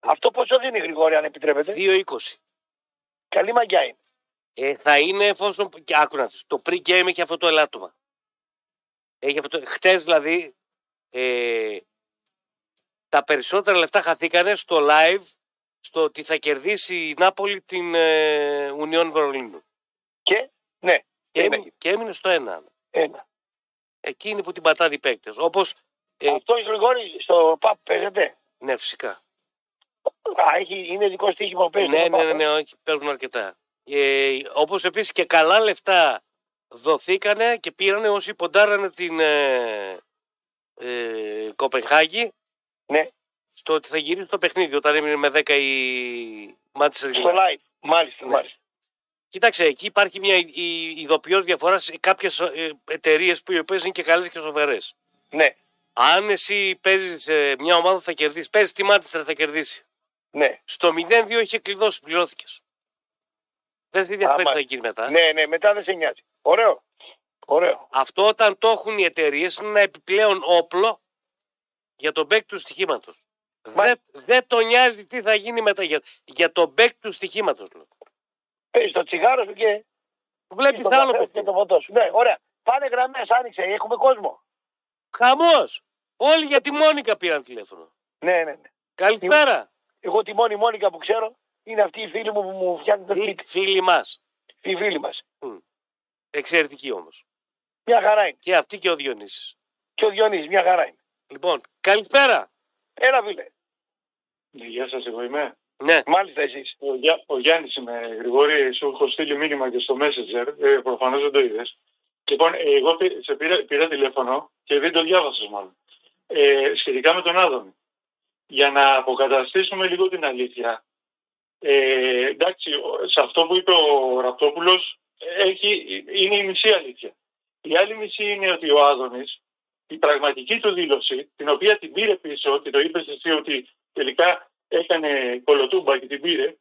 Αυτό πόσο δίνει Γρηγόρη αν επιτρέπετε; 2-20. Καλή μαγιά είναι. Ε, θα είναι εφόσον. Και άκου να δεις, Το pre-game έχει αυτό το ελάττωμα. Έχει αυτό το... Χτες δηλαδή ε, τα περισσότερα λεφτά χαθήκανε στο live στο ότι θα κερδίσει η Νάπολη την ε, Union Βερολίνου. Και ναι, Και, είναι. έμεινε- και έμεινε στο ένα. ένα. Εκείνοι που την πατάνε οι παίκτες. Όπως, ε, Αυτό η Γρηγόρη στο ΠΑΠ παίζεται; ναι φυσικά. Α, έχει, είναι δικό στοίχημα που παίζεις. Ναι, στο ναι, ΠΑΠ, ναι, ε. ναι, όχι, παίζουν αρκετά. Ε, όπως επίσης και καλά λεφτά δοθήκανε και πήρανε όσοι ποντάρανε την ε, ε, Κοπενχάγη Ναι, στο ότι θα γυρίσει το παιχνίδι όταν έμεινε με 10 η Manchester στο United. live. Μάλιστα, Ναι. μάλιστα. Κοίταξε, εκεί υπάρχει μια ειδοποιώ διαφοράς σε κάποιες εταιρείες που οι οποίες είναι και καλές και σοβαρές. Ναι, Αν εσύ παίζεις μια ομάδα που θα κερδίσεις, παίζει τη Manchester θα κερδίσει. Ναι. Στο 0-2 είχε κλειδώσει, πληρώθηκες. Δεν σε ενδιαφέρει τι Άμα- θα γίνει μετά. Ναι, ναι, μετά δεν σε νοιάζει. Ωραίο. Ωραίο. Αυτό όταν το έχουν οι εταιρείες είναι ένα επιπλέον όπλο για τον παίκτη του στοιχήματος. Μα- Δεν, δεν τον νοιάζει τι θα γίνει μετά για, για τον παίκτη του στοιχήματος. Παίζει το τσιγάρο σου και. Βλέπεις το άλλο καφέ παίκτη. Και το φωτό σου. Ναι, ωραία. Πάνε γραμμές, άνοιξε. Έχουμε κόσμο. Χαμός! Όλοι για τη Μόνικα πήραν τηλέφωνο. Ναι, ναι, ναι. Καλησπέρα. Εγώ τη μόνη Μόνικα που ξέρω είναι αυτή η φίλη μου που μου φτιάχνει το Φι- σπίτι. Φίλοι μας. Η φίλη μας. Εξαιρετική όμως. Μια χαρά είναι. Και αυτή και ο Διονύσης. Και ο Διονύσης, μια χαρά είναι. Λοιπόν, καλησπέρα. Έλα, φίλε. Ναι, Γεια σας, εγώ είμαι. Ναι, Μάλιστα εσείς. Ο, Γιά, ο Γιάννης είμαι, Γρηγόρη, σου έχω στείλει μήνυμα και στο Messenger, ε, προφανώς δεν το είδες. Λοιπόν, ε, εγώ πή- σε πήρα, πήρα τηλέφωνο και δεν το διάβασες μάλλον. Ε, σχετικά με τον Άδωνη. Για να αποκαταστήσουμε λίγο την αλήθεια. Ε, εντάξει, ο- σε αυτό που είπε ο Ραπτόπουλος έχει, είναι η μισή αλήθεια. Η άλλη μισή είναι ότι ο Άδωνης, η πραγματική του δήλωση, την οποία την πήρε πίσω και το είπες εσύ ότι τελικά έκανε κολοτούμπα και την πήρε,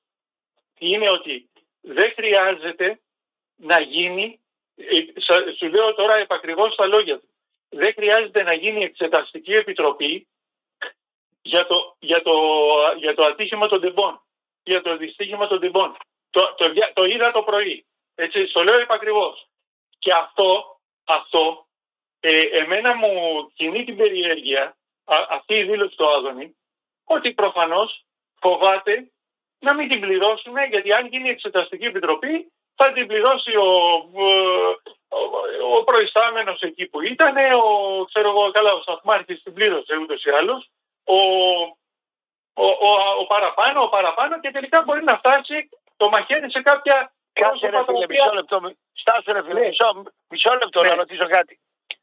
είναι ότι δεν χρειάζεται να γίνει, ε, σα- σου λέω τώρα επακριβώς τα λόγια του, δεν χρειάζεται να γίνει εξεταστική επιτροπή για το, για το, για το ατύχημα των τεμπών, για το δυστύχημα των τεμπών. Το, το, δια- το είδα το πρωί. Έτσι, στο λέω επακριβώς. Και αυτό, αυτό ε, εμένα μου κινεί την περιέργεια α- αυτή η δήλωση του Άδωνη ότι προφανώς φοβάται να μην την πληρώσουμε γιατί αν γίνει εξεταστική επιτροπή θα την πληρώσει ο, ε, ο, ο προϊστάμενος εκεί που ήταν, ο, ξέρω εγώ καλά, ο σταθμάρχης την πλήρωσε ούτως ή άλλως, ο, ο, ο, ο παραπάνω, ο παραπάνω και τελικά μπορεί να φτάσει το μαχαίρι σε κάποια Κάτσε ρε πρόσωπα τα φίλε, οποία- μισό λεπτό. Στάσου ρε φίλε, Ναι. μισό, μισό λεπτό Ναι. να ρωτήσω κάτι.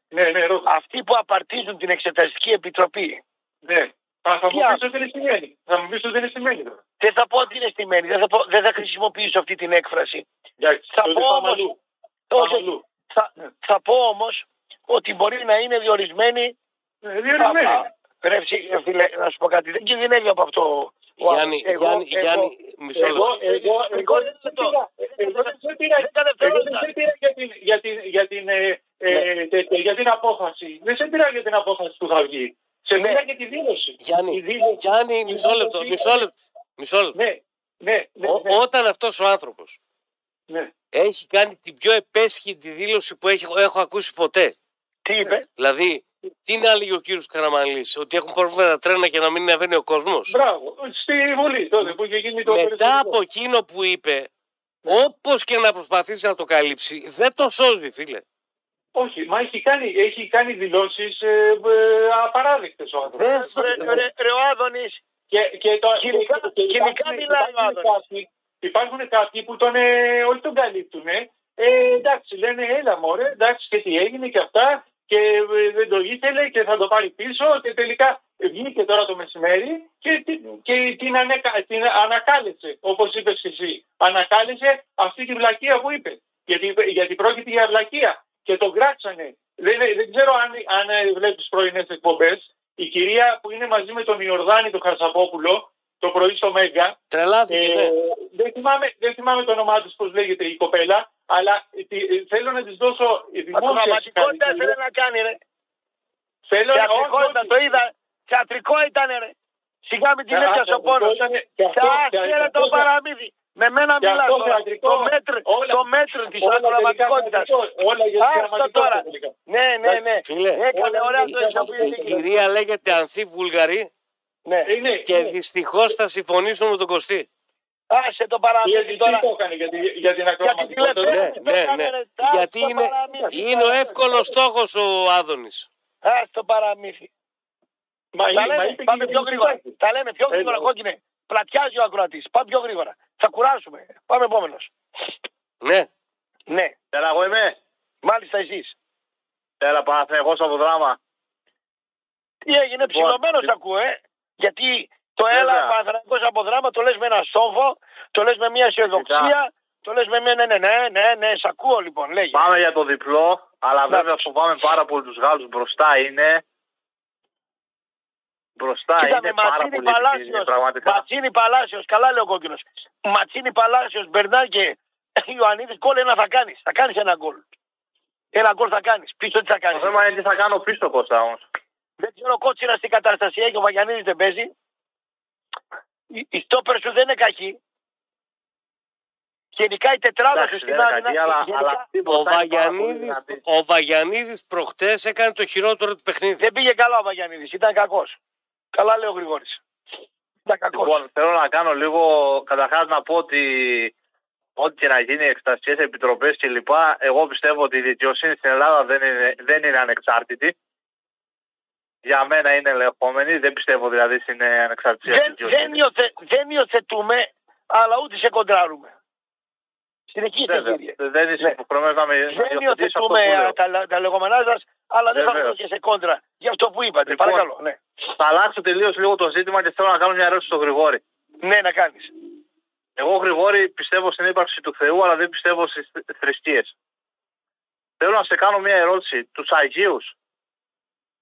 Ναι, ναι, ρώτα. Αυτοί που απαρτίζουν την εξεταστική επιτροπή, Ναι. Α, θα μου Τι πεις ότι είναι σημαίνει. Θα μου πεις ότι είναι σημαίνει τώρα. δεν θα πω ότι είναι στημένη, δεν θα, πω, δεν θα χρησιμοποιήσω αυτή την έκφραση. Εντάξει, Θα τότε πω πάμε όμως- αλλού. Όχι, Πάμε αλλού. θα, Ναι. θα πω όμως ότι μπορεί να είναι διορισμένοι. Ε, διορισμένη. Α, Ρε ψή- ε, φίλε, να σου πω κάτι, δεν κινδυνεύει από αυτό. ο Γιάννη, άλλος. Εγώ- Γιάννη, εγώ- Γιάννη, μισό λεπτό. Εγώ, εγώ, εγώ δεν σε πήρα. Εγώ δεν σε πήρα. Δέκα Εγώ δεν δευτερόλεπτα. σε πήρα για την, για την, για την, ε, ε, τέτοια, για την απόφαση. Δεν σε πήρα για την απόφαση που θα βγει. Σε Ναι. πήρα για τη δήλωση. Γιάννη, Η δήλωση. Γιάννη, μισό λεπτό, μισό λεπτό. Μισό λεπτό. Ναι, ναι, ναι, Ο- ναι, όταν αυτός ο άνθρωπος ναι. έχει κάνει την πιο επέσχυντη δήλωση που έχω, έχω ακούσει ποτέ. Τι είπε, Δηλαδή, τι να έλεγε ο κύριος Καραμανλή, ότι έχουν πρόβλημα τα τρένα και να μην ανεβαίνει ο κόσμος; Μπράβο. Στη Βουλή τότε που είχε γίνει το Μετά περιστατικό. από εκείνο που είπε, όπως και να προσπαθήσει να το καλύψει, δεν το σώζει, φίλε. Όχι, μα έχει κάνει, έχει κάνει δηλώσεις ε, ε, απαράδεκτες ο άνθρωπος. Δεν σω- ρε, ρε, ρε, ο Άδωνης, Και, και το, Κοινικά- και- και κοινικά υπάρχουν- μιλάει ο υπάρχουν Άδωνης. κάποιοι, υπάρχουν κάποιοι που τον, ε, όχι τον καλύπτουν. Ε, εντάξει, λένε έλα μωρέ, εντάξει και τι έγινε και αυτά και ε, δεν το ήθελε και θα το πάρει πίσω και τελικά βγήκε τώρα το μεσημέρι και, τη- και την, ανεκα, την ανακάλεσε, όπως είπες και εσύ. Ανακάλεσε αυτή τη βλακεία που είπε. Γιατί, γιατί πρόκειται για βλακεία και τον κράξανε. Δεν, δεν ξέρω αν, αν ε, βλέπεις πρωινές εκπομπές. Η κυρία που είναι μαζί με τον Ιορδάνη τον Χαρσαπόπουλο το πρωί στο Μέγκα Τρελάθηκε, ε, ναι. δεν, θυμάμαι, δεν θυμάμαι το όνομά της πώς λέγεται η κοπέλα Αλλά τι- θέλω να της δώσω η δημόσια Ακροματικότητα συγχαρητήρια. ήθελε να κάνει, ρε. Θέλω να Θεατρικό όχι, ήταν, το είδα. Θεατρικό ήταν, ρε. Σιγά με την Ε, έπιασε ο αυτό πόνο. ήτανε- και αυτό- Θα και άσχερε αυτό- το παραμύθι. Με μένα και μιλάς αυτό τώρα. θεατρικό, Το μέτρο, όλα- το μέτρο της όλα τελικά ακροματικότητας. θεατρικό, Όλα για Άστο θεαματικότητα τώρα. τελικά. Ναι, ναι, ναι. Φίλε, Έκανε όλα ωραία είναι το για η ισοποιητικό. κυρία λέγεται Ανθή Βουλγαρή Ναι. Είναι, και είναι. δυστυχώς θα συμφωνήσω με τον Κωστή. Άσε το Γιατί παραμύθι τι τώρα. το έκανε για, τη- για την Γιατί ακροματικότητα. τηλεφωνία. Ναι, ναι, ναι. Γιατί είναι, είναι ο εύκολος στόχος ο Άδωνης. Ας το παραμύθι. Μα, Τα μα λέμε, είπε πάμε και πιο η γρήγορα. Μητσοτάκη. Τα λέμε πιο γρήγορα, Έλα. κόκκινε. Πλατιάζει ο ακροατής. Πάμε πιο γρήγορα. Θα κουράσουμε. Πάμε επόμενος. Ναι. Ναι, Έλα, εγώ είμαι. μάλιστα εσείς. Έλα, Παναθηναϊκός από δράμα. Τι έγινε, ψηλωμένος τι- ακούω, ε. Γιατί το Βέβαια. έλα Παναθηναϊκός από δράμα το λες με ένα στόχο, το λες με μια αισιοδοξία, το λες με μια ναι, ναι, ναι, ναι, ναι, σ' ακούω λοιπόν, λέγε. Πάμε για το διπλό, αλλά Να. βέβαια φοβάμαι πάρα πολύ τους Γάλλους. Μπροστά είναι. Μπροστά Κοίτα είναι με πάρα Ματσίνη πολύ επικίνδυνοι, Παλάσιος, πραγματικά. Ματσίνη Παλάσιος, καλά λέει ο κόκκινος. Ματσίνη Παλάσιος, Μπερνάρ και *laughs* Ιωαννίδης, γκολ ένα θα κάνεις, θα κάνεις ένα γκολ. Ένα γκολ θα κάνεις, πίσω τι θα Το κάνεις. θέμα είναι τι θα κάνω πίσω Κώστα όμως. Δεν ξέρω ο Κότσιρας τι κατάσταση έχει, ο Βαγιανίδης δεν παίζει. Η, η στόπερ σου δεν είναι κακή. Γενικά η τετράδα σου Εντάξει, στην δεν είναι άμυνα. κακή, αλλά, γενικά αλλά αυτή Ο μπροστά είναι πάρα πολύ Βαγιανίδης, δυνατή. ο Βαγιανίδης προχτές έκανε το χειρότερο του παιχνίδι. Δεν πήγε καλά ο Βαγιανίδης, ήταν κακός. Καλά λέει ο Γρηγόρης. Ήταν κακός. Λοιπόν, θέλω να κάνω λίγο, καταρχάς να πω ότι ό,τι και να γίνει, εξεταστικές επιτροπές κλπ. Εγώ πιστεύω ότι η δικαιοσύνη στην Ελλάδα δεν είναι, δεν είναι ανεξάρτητη. Για μένα είναι ελεγχόμενη, δεν πιστεύω δηλαδή στην ε, ανεξαρτησία της δεν, δικαιοσύνης. δεν, υιοθε, δεν υιοθετούμε, αλλά ούτε σε κοντράρουμε. Συνεχίστε Βέβαια, κύριε. δεν είσαι Ναι. υποχρεωμένος να με να Δεν υιοθετήσεις αυτό που υιοθετούμε λέω. α, τα, τα λεγόμενά σας, αλλά δεν θα Βεβαίως. βρούμε και σε κόντρα για αυτό που είπατε. Λοιπόν. Παρακαλώ. Ναι. Θα αλλάξω τελείως λίγο το ζήτημα και θέλω να κάνω μια ερώτηση στον Γρηγόρη. ναι, να κάνεις. Εγώ, Γρηγόρη, πιστεύω στην ύπαρξη του Θεού, αλλά δεν πιστεύω στις θρησκείες. Θέλω να σε κάνω μια ερώτηση. Τους Αγίους,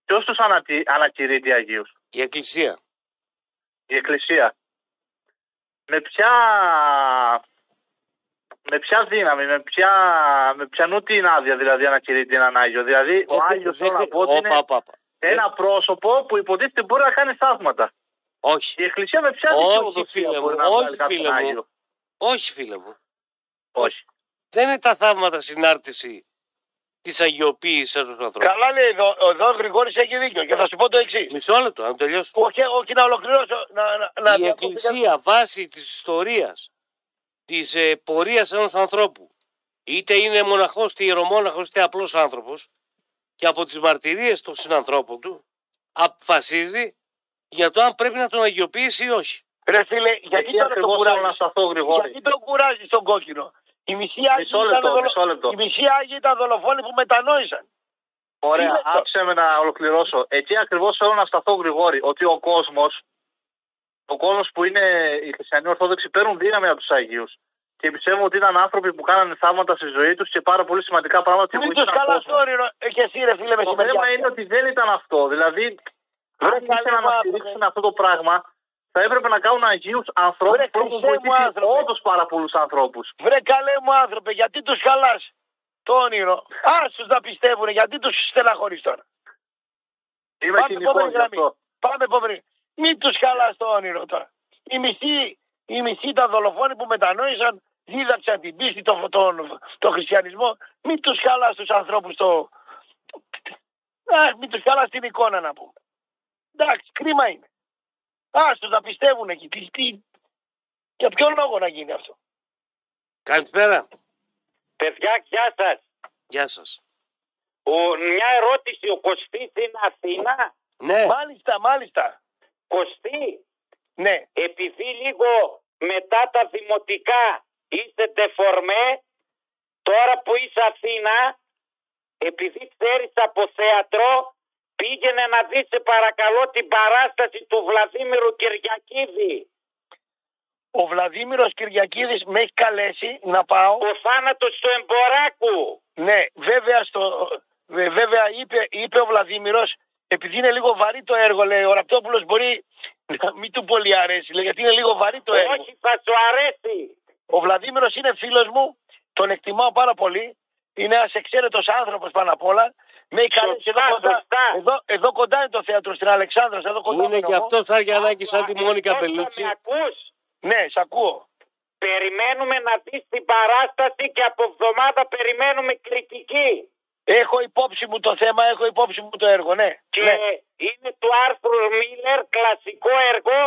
ποιο τους ανακηρύττει Αγίους, Η Εκκλησία. η Εκκλησία. Με ποια, με ποια δύναμη, με ποια, με ποιανού την άδεια δηλαδή ανακηρύττει έναν Άγιο. Δηλαδή, ο Άγιος θέλω να πω ότι Όπα, είναι όπα, όπα. ένα πρόσωπο που υποτίθεται μπορεί να κάνει θαύματα. Όχι. Η Εκκλησία με ποια Όχι, δικαιοδοσία φίλε μπορεί μου, να όχι, βγάλει κάποιον φίλε μου. Άγιο; Όχι, φίλε μου. Όχι. Δεν είναι τα θαύματα συνάρτηση της αγιοποίησης ενό ανθρώπους. Καλά λέει εδώ, εδώ ο Γρηγόρης έχει δίκιο και θα σου πω το εξής. Μισό λεπτό, να τελειώσω. Όχι, όχι να ολοκληρώσω. Να, να, να η διακόψω Εκκλησία βάσει της ιστορίας της ε, πορείας ενός ανθρώπου είτε είναι μοναχός είτε ιερομόναχος είτε απλός άνθρωπος και από τις μαρτυρίες των συνανθρώπων του αποφασίζει για το αν πρέπει να τον αγιοποιήσει ή όχι. Ρε φίλε, γιατί Εκεί τώρα τον ακριβώς θέλω να κουράζει. σταθώ, Γρηγόρη; Γιατί τον κουράζεις τον κόκκινο; Οι μισοί Άγιοι Μισό ήταν, λεπτό, δολο... μισό λεπτό. οι μισοί Άγιοι ήταν δολοφόνοι που μετανόησαν. Ωραία, είναι αυτό; άφησε με να ολοκληρώσω. Εκεί ακριβώς θέλω να σταθώ, Γρηγόρη, ότι ο κόσμος, ο κόσμος που είναι οι χριστιανοί Ορθόδοξοι, παίρνουν δύναμη από τους Αγίου. Και πιστεύω ότι ήταν άνθρωποι που κάνανε θαύματα στη ζωή τους και πάρα πολύ σημαντικά πράγματα και Μην τους βοήθησαν καλά κόσμο. στο όνειρο. Ε, και εσύ ρε φίλε με Το θέμα είναι ότι δεν ήταν αυτό. Δηλαδή, Βρε, αν καλέ ήθελαν μου να άνθρωπε. στηρίξουν αυτό το πράγμα, θα έπρεπε να κάνουν Αγίους ανθρώπους Βρε, που έχουν Χριστέ μου βοηθήσει άνθρωπε. όντω πάρα πολλούς ανθρώπους. Βρε καλέ μου άνθρωπε, γιατί τους χαλάς το όνειρο; Άσους να πιστεύουν, γιατί τους στεναχωρείς τώρα. Είμαι Πάμε κοινικό επόμενη γι' γραμμή. αυτό. Πάμε επόμενη. Μην τους χαλάς το όνειρο τώρα. Οι μισοί, οι μισοί ήταν δολοφόνοι που μετανόησαν, δίδαξαν την πίστη, τον, τον, τον χριστιανισμό. Μην τους χαλάς τους ανθρώπους το... Α, μην τους χαλάς την εικόνα να πούμε. Εντάξει, κρίμα είναι. Άστος να πιστεύουν εκεί. Τι, τι, για ποιο λόγο να γίνει αυτό; Καλησπέρα. Παιδιά, γεια σας. Γεια σας. Μια ερώτηση. Ο Κωστής είναι Αθήνα; Ναι, Μάλιστα, μάλιστα. Κωστή, Ναι. επειδή λίγο μετά τα δημοτικά είστε τεφορμέ, τώρα που είσαι Αθήνα, επειδή ξέρεις από θέατρο, πήγαινε να δεις σε παρακαλώ την παράσταση του Βλαδίμηρου Κυριακίδη. Ο Βλαδίμηρος Κυριακίδης με έχει καλέσει να πάω. Ο θάνατος του Εμποράκου. Ναι, βέβαια, στο, βε- βέβαια είπε, είπε ο Βλαδίμηρος, επειδή είναι λίγο βαρύ το έργο, λέει, ο Ραπτόπουλος μπορεί να μην του πολύ αρέσει, λέει, γιατί είναι λίγο βαρύ το έργο. Όχι, θα σου αρέσει. Ο Βλαδίμηρος είναι φίλος μου Τον εκτιμάω πάρα πολύ. Είναι ένας εξαίρετος άνθρωπος πάνω απ' όλα. Με έχει καλέσει εδώ Σωστά, κοντά. σωστά. Εδώ, εδώ κοντά είναι το θέατρο στην Αλεξάνδρας. Εδώ κοντά Είναι μένω και εγώ. αυτός σαν Γιαννάκη, σαν τη Άκου, Μόνικα εκτός Πελούτσι. να με ακούς, Ναι, σ' ακούω. περιμένουμε να δεις την παράσταση και από εβδομάδα περιμένουμε κριτική. Έχω υπόψη μου το θέμα, έχω υπόψη μου το έργο, ναι. Και ναι. είναι του Άρθρου Μίλλερ, κλασικό έργο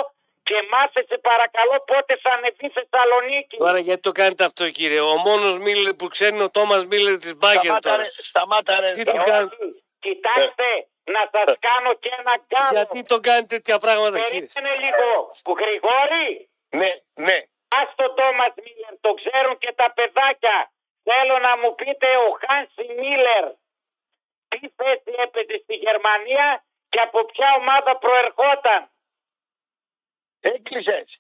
και μάθε σε παρακαλώ πότε θα ανεβεί Θεσσαλονίκη. Τώρα γιατί το κάνετε αυτό κύριε; Ο μόνος Μίλλερ που ξέρει είναι ο Τόμας Μίλλερ της Μπάγκερ Σταμάτα τώρα. ρε, σταμάτα ρε. Τι Ε, του κάνει. όχι. Κοιτάξτε, να σας κάνω και ένα γκάλο. Γιατί το κάνει τέτοια πράγματα κύριε; Περίμενε λίγο. Που Γρηγόρη, Ναι, ναι. ας τον Τόμας Μίλλερ, το ξέρουν και τα παιδάκια. Θέλω να μου πείτε ο Χάνσι Μίλλερ τι θέση έπαιζε στη Γερμανία και από ποια ομάδα προερχόταν; Έκλεισες.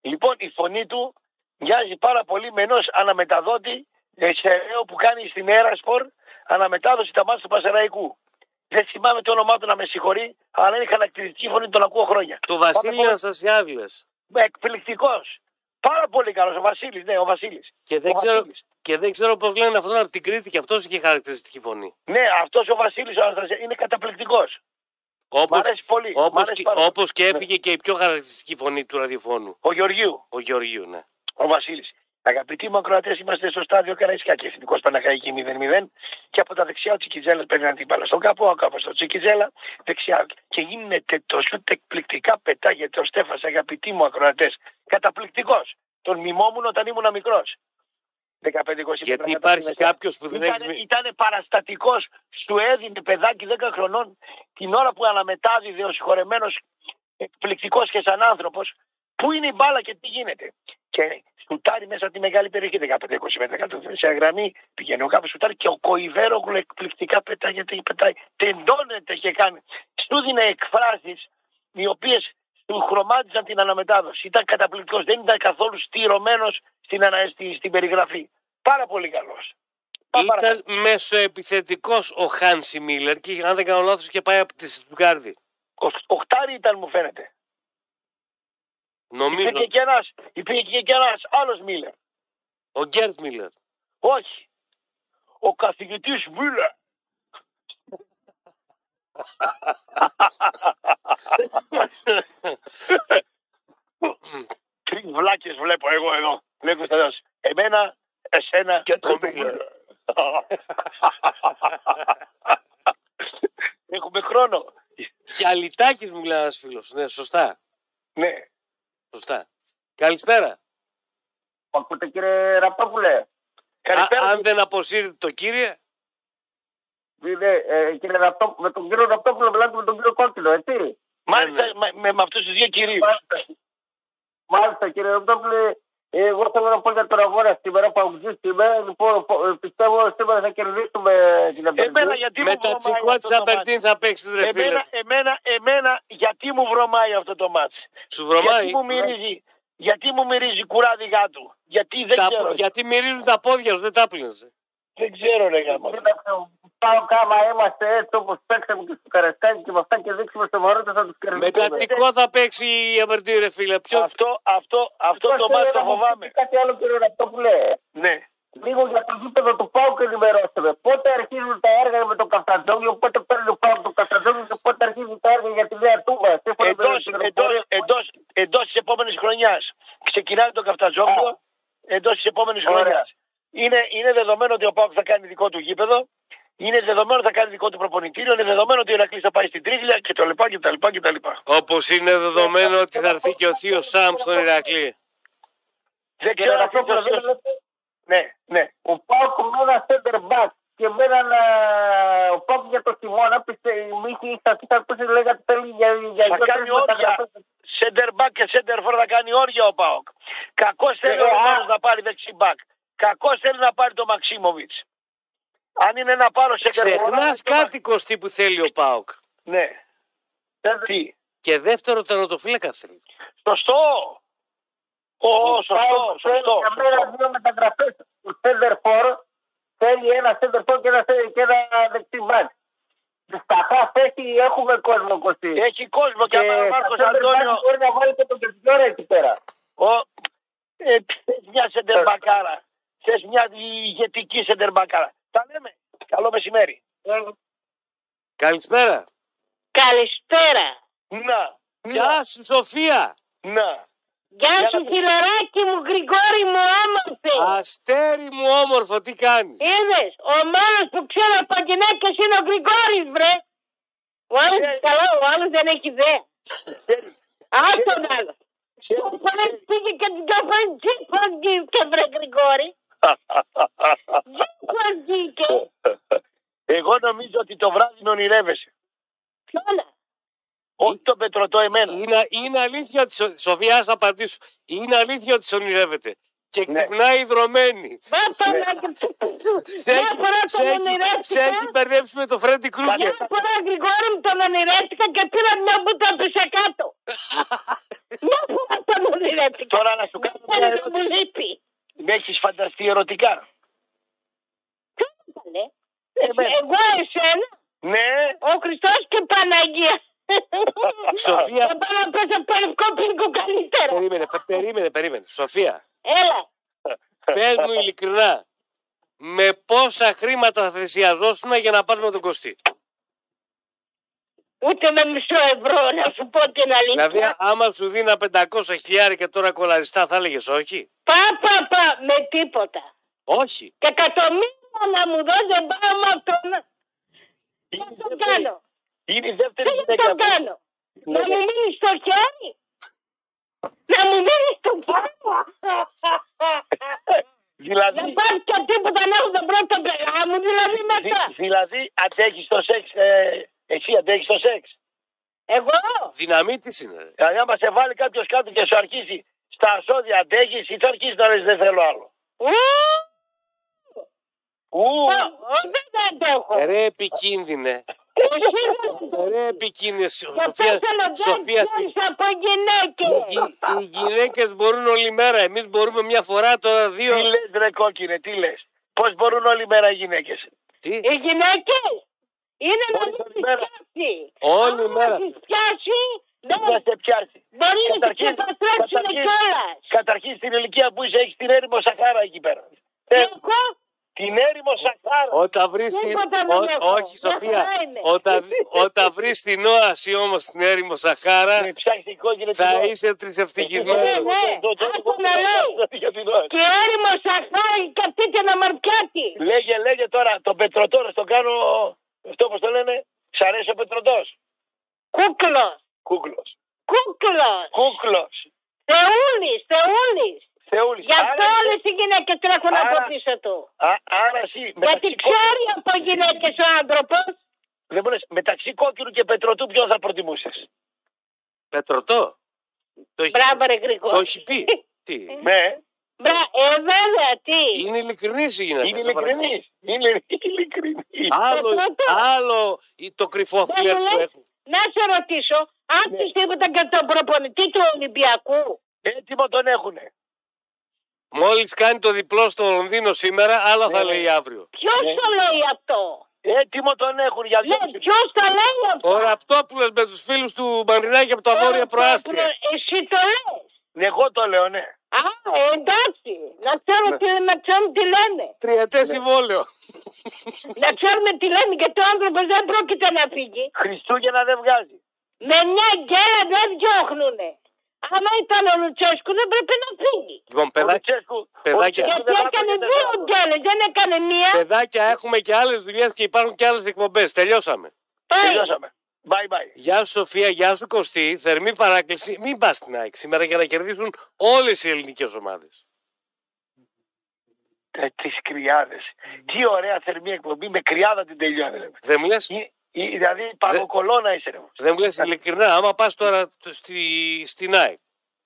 Λοιπόν, η φωνή του μοιάζει πάρα πολύ με ενός αναμεταδότη ε, σεραίο που κάνει στην Έρασπορ αναμετάδοση τα μάτια του Πασαραϊκού. Δεν θυμάμαι το όνομά του να με συγχωρεί, αλλά είναι χαρακτηριστική φωνή, τον ακούω χρόνια. Το Βασίλη Αναστασιάδηλες. Εκπληκτικός. Πάρα πολύ καλός. Ο Βασίλης, ναι, ο Βασίλης. Και δεν ξέρω, και δεν ξέρω πώς λένε αυτόν από την Κρήτη και αυτός είχε χαρακτηριστική φωνή. Ναι, αυτός ο Βασίλης ο Αναστασιάδης είναι καταπληκτικός. Μ' Όπως, αρέσει πολύ. Μ' όπως, αρέσει και, πάρα πολύ. όπως και έφυγε και η πιο χαρακτηριστική φωνή του ραδιοφώνου. Ο Γεωργίου, Ο Γεωργίου, ναι. ο Βασίλης. Αγαπητοί μου ακροατές, είμαστε στο στάδιο Καραϊσκάκη και εθνικός Παναχαϊκή 0-0 και από τα δεξιά ο Τσικιτζέλας παίρνει αντίπαλα στον καπό, ο κάπω στο Τσικιτζέλα, δεξιά. Και γίνεται το σουτ εκπληκτικά πετάγεται ο Στέφας, αγαπητοί μου ακροατές. Καταπληκτικός. Τον μιμόμουν όταν ήμουν μικρός. 15-20 Γιατί μέτρα υπάρχει μέσα. κάποιος που δεν Ήτανε, έχεις. ήτανε παραστατικός, σου έδινε παιδάκι 10 χρονών την ώρα που αναμετάδιδε ο συγχωρεμένος εκπληκτικός και σαν άνθρωπος πού είναι η μπάλα και τι γίνεται. Και σουτάρει μέσα από τη μεγάλη περιοχή 15-20 μέτρα κάτω σε γραμμή πηγαίνει ο κάποιος σουτάρει και ο Κοϊβέρογλου εκπληκτικά πετάγεται και πετάει. Τεντώνεται και κάνει. Σου δίνει εκφράσεις οι οποίες του χρωμάτιζαν την αναμετάδοση. Ήταν καταπληκτικός, δεν ήταν καθόλου στηρωμένος στην, ανα... στη- στην περιγραφή. Πάρα πολύ καλός. Πάμε παρακάτω. Ήταν μεσοεπιθετικός ο Χάνσι Μίλλερ και αν δεν κάνω λάθος και πάει από τη Στουτγκάρδη. Ο- Οχτάρι ήταν μου φαίνεται. Νομίζω. Υπήρχε και ένας, υπήρχε και ένας άλλος Μίλλερ. Ο Γκέρτ Μίλλερ. Όχι. Ο καθηγητής Μίλλερ. Τρεις βλάκες βλέπω εγώ εδώ. Λέει ο Κωνσταντίνος. Εμένα, εσένα Και το και Μίλλερ. Έχουμε χρόνο. Γιαλιτάκης μου λέει ένας φίλος. Ναι, σωστά. Ναι. σωστά. Καλησπέρα. Μ' ακούτε κύριε Ραπτόπουλε. Α, Καλησπέρα. αν δεν αποσύρετε το κύριε, Είναι, ε, κύριε Ραπτό, με τον κύριο Ραπτόπουλο μιλάτε με τον κύριο Κόκκινο, έτσι. Μάλιστα ναι. με, με, με αυτούς τους δύο κυρίους. Μάλιστα. Μάλιστα κύριε Ραπτόπουλε, εγώ θέλω να πω για τον αγώνα σήμερα, παγκοσμίω σήμερα. Λοιπόν, πο- ε, πιστεύω σήμερα θα κερδίσουμε την Εμένα Αμπερντίν. γιατί με μου τα βρωμάει τσικουά αυτό τη το μάτς. Αμπερντίν θα παίξεις ρε φίλε. Εμένα, εμένα, εμένα, γιατί μου βρωμάει αυτό το μάτς. Σου βρωμάει. Γιατί μου μυρίζει, γιατί μου μυρίζει κουράδι γάτου; Γιατί δεν Τα- ξέρω. γιατί μυρίζουν τα πόδια σου, δεν τα πλύνεσαι. Δεν ξέρω ρε γάμο. Πάω κάμα είμαστε έτσι όπως παίξαμε και στο Καρασκάκι και με αυτά και δείξουμε στο Μαρότα θα τους Με κερδίσουμε. τα τσικουά θα παίξει η Αμπερντίν ρε φίλε. Ποιο... Αυτό, αυτό, αυτό το Θέλω μάτς το να μου φοβάμαι. πείτε Κάτι άλλο κύριε Ραπτόπουλε. Ναι. Λίγο για το γήπεδο του Πάου και ενημερώστε με. Πότε αρχίζουν τα έργα με τον Καφτατζόγιο, πότε παίρνει ο Πάου τον Καφτατζόγιο και πότε αρχίζουν τα έργα για τη Νέα Τούμπα. Σύμφωνα με Εντός, τις εντός, πληροφορίες. εντός, εντός της επόμενης χρονιάς. Ξεκινάει το καφταζόγλιο εντός της επόμενης Ωραία. χρονιάς. Είναι, είναι δεδομένο ότι ο Πάουκ θα κάνει δικό του γήπεδο. Είναι δεδομένο ότι θα κάνει δικό του προπονητήριο. Είναι δεδομένο ότι ο Ηρακλής θα πάει στην Τρίγλια κτλ. κτλ, κτλ. Όπως είναι δεδομένο ότι θα έρθει και ο θείος Σάμ στον Ηρακλή. Δεν Κύριε ξέρω αν Ραπτόπουλε, είναι δεν λέτε, Ναι, ναι. ο Πάουκ με ένα center back και με έναν ε, ο Πάουκ για το χειμώνα πίστε η Μίχη θα πει θα πει λέγατε θέλει για για Θα δύο, κάνει τρεις όρια. μεταγραφές. Center back και center for θα κάνει όρια ο Πάοκ. Κακός θέλει ο Ε, Ρωμάνος α. να πάρει δεξί back. Κακός θέλει να πάρει τον Μαξίμοβιτς. Αν είναι να πάρω center for. Ξεχνά κάτι κοστί που θέλει ο Πάοκ. Ναι. Δεν- Τι. Και δεύτερο τερματοφύλακα θέλει. Σωστό. Ω, Ο σωστό, Πάουκ θέλει σωστό. Για μένα σωστό. δύο μεταγραφές. Ο center for θέλει ένα center for και ένα, και ένα δεξί back. Στα χαφ έχει, έχουμε κόσμο κοστί. Έχει κόσμο και άμα ο Μάρκος στα center back Αντώνιο. Μπορεί να βάλει και τον Κεσιόρα εκεί πέρα. Ο, ε, θες μια center μπακάρα. Θες μια ηγετική σεντερμπακάρα. Τα λέμε. Καλό μεσημέρι. Καλησπέρα. Καλησπέρα. Να. Γεια σου Σοφία. Να. Γεια Για σου να- φιλεράκι μου, Γρηγόρη μου, όμορφε. Αστέρι μου όμορφο, τι κάνεις; Είδες, ο μόνος που ξέρω από γυναίκες είναι ο Γρηγόρης, βρε. Ο άλλος Ε. καλά, ο άλλος δεν έχει ιδέα. Ξέρεις, Ας τον άλλος. ξέρεις, Ο φορές πήγε και την καφέ τζίπος βγήκε, βρε Γρηγόρη. Τζίπος βγήκες. Εγώ νομίζω ότι το βράδυ να ονειρεύεσαι. Ποιόνα. Όχι τον πετρωτό εμένα. Είναι, είναι αλήθεια ότι. Σο- Σοφία, ας απαντήσω. Είναι αλήθεια ότι σε ονειρεύεται. Και Ναι. ξυπνάει δρομένη. Μα Παναγία Σε Μια έχει, φορά σε τον έχει, σε ονειρεύτηκα. έχει μπερδέψει με το Φρέντι Κρούγκερ. Μια φορά Γρηγόρη μου τον ονειρεύτηκα και πήρα μια μπούτα πίσω κάτω. *laughs* Μια φορά τον ονειρεύτηκα. Τώρα να σου κάνω μια Ένα ερώτηση. Μου λείπει. Με έχεις φανταστεί ερωτικά; Ποιο ήτανε; Εμένα. Εγώ εσένα, Ναι. ο Χριστός και η Παναγία. Σοφία. Θα πάω να πέσω από το λευκό πύργο καλύτερα. Περίμενε, πε- περίμενε, περίμενε. Σοφία, Έλα. πες μου ειλικρινά. Με πόσα χρήματα θα θυσιαζόσουν για να πάρουμε τον Κωστή; Ούτε με μισό ευρώ να σου πω την αλήθεια. Δηλαδή, άμα σου δίνα 500 χιλιάρι και τώρα κολαριστά, θα έλεγες όχι; Πα, πα, πα, με τίποτα. Όχι. Και εκατομμύρια να μου δώσει δεν πάω με αυτόν. Τι Είναι η θα το δεύτερη- κάνω. Είναι η δεύτερη Τι θα γυναίκα το που... κάνω. Ναι, Να ναι. μου μείνει στο χέρι. Να μου μείνει στο χέρι. Δεν Δηλαδή, πάρει και τίποτα να έχω τον πρώτο πελά μου, δηλαδή μετά. δη- δηλαδή αντέχεις το σεξ, ε, εσύ αντέχεις το σεξ; Εγώ, Δυναμίτης είναι. ρε. Δηλαδή άμα σε βάλει κάποιος κάτω και σου αρχίσει στα ασώδια αντέχεις ή θα αρχίσεις να λες δεν θέλω άλλο. ου, Ου, ω, ω, δεν αντέχω. Ρε επικίνδυνε. Εσύ Ρε επικίνδυνε. Και Σοφία, πέσανε Σοφία, δεν στη- από οι, γυναίκες. γυ- οι γυναίκες μπορούν όλη μέρα. Εμείς μπορούμε μια φορά, τώρα δύο. τι λες ρε κόκκινε, τι λες; Πώς μπορούν όλη μέρα οι γυναίκες; Τι; Οι γυναίκες είναι να Όλη μην την τις μέρα. πιάσει. Όλη Άμα μέρα. τις πιάσει, Να δεν σε πιάσει. μπορείς να τις Καταρχήν- καταστρέψουν καταρχήν- κιόλας. Καταρχήν στην ηλικία που είσαι έχεις την έρημο Σαχάρα εκεί πέρα. Ε, Εγώ, την έρημο Σαχάρα. Όταν βρεις την. Τίποτα δεν ο- έχω. Όχι, Μια Σοφία. χαρά είμαι. Όταν, όταν βρεις την όαση όμως στην έρημο Σαχάρα, Με ψάχνεις την κόκκινη θα την ώρα. είσαι Ναι, τρισευτυχισμένο. ναι. Το- το- άκου να λέει. Για την ώρα. και έρημο σαχάρι και αυτή την αμαρπιάτη. Λέγε, λέγε τώρα, τον Πετροτό να το κάνω, αυτό πώς το λένε, σ' αρέσει ο Πετροτός. Κούκλος, Κούκλος. κούκλος, Κούκλος. θεούλης, θεούλης. Θεούλης. Γι' αυτό Άρα, όλες οι γυναίκες τρέχουν Άρα- από πίσω του. α, άρα εσύ, Γιατί μεταξύ, κόκκινου, ξέρει από γυναίκες ο άνθρωπος. δεν μου λες, μεταξύ κόκκινου και Πετροτού ποιον θα προτιμούσες; Πετρωτό. Το έχει, Μπράβο ρε Γρηγόρη. το έχει πει. Τι; Ναι, Μπρα, ε, βέβαια, τι. Είναι ειλικρινής η γυναίκα. είναι σε παρακαλώ. ειλικρινής. Είναι ειλικρινής. Άλλο, Πετρωτό. άλλο το κρυφό Δεν φλερ μου που λες. έχουν. Να σε ρωτήσω, αν Ναι. τους τίποτα και τον προπονητή του Ολυμπιακού; Έτοιμο τον έχουνε. Μόλις κάνει το διπλό στο Λονδίνο σήμερα, άλλα θα Ναι. λέει αύριο. Ποιος Ναι. το λέει αυτό; Έτοιμο τον έχουν για Ναι, δόση. ποιος το λέει αυτό; Ο Ραπτόπουλο με τους φίλους του Μαρινάκη από τα βόρεια προάστια. Εσύ το λες. Εγώ το λέω, ναι. Α, εντάξει. Να ξέρουμε Ναι. τι, να ξέρουμε τι λένε. Τριετές συμβόλαιο. να ξέρουμε τι λένε γιατί ο άνθρωπος δεν πρόκειται να φύγει. Χριστούγεννα δεν βγάζει. Με μια γκέλα δεν διώχνουνε. Άμα ήταν ο Λουτσέσκου δεν πρέπει να φύγει. Λοιπόν, Ο παιδά, Λουτσέσκου- ο παιδάκια. Λουτσέσκου Γιατί δεν έκανε βάφεται δύο τεσσάρων. γκέλες, δεν έκανε μία. παιδάκια, έχουμε και άλλες δουλειές και υπάρχουν και άλλες εκπομπές. Τελειώσαμε. Πάει. Τελειώσαμε. Bye bye. Γεια σου Σοφία, γεια σου Κωστή. Θερμή παράκληση. Μην πας στην ΑΕΚ σήμερα για να κερδίσουν όλες οι ελληνικές ομάδες. Ε, τις κρυάδες. Τι ωραία θερμή εκπομπή με κρυάδα την τελειώνει. λέμε. Δεν μου λες; Ή- ή- Δηλαδή παγοκολόνα είσαι. ρε. δεν μου λες ειλικρινά, άμα πας τώρα στη, στην ΑΕΚ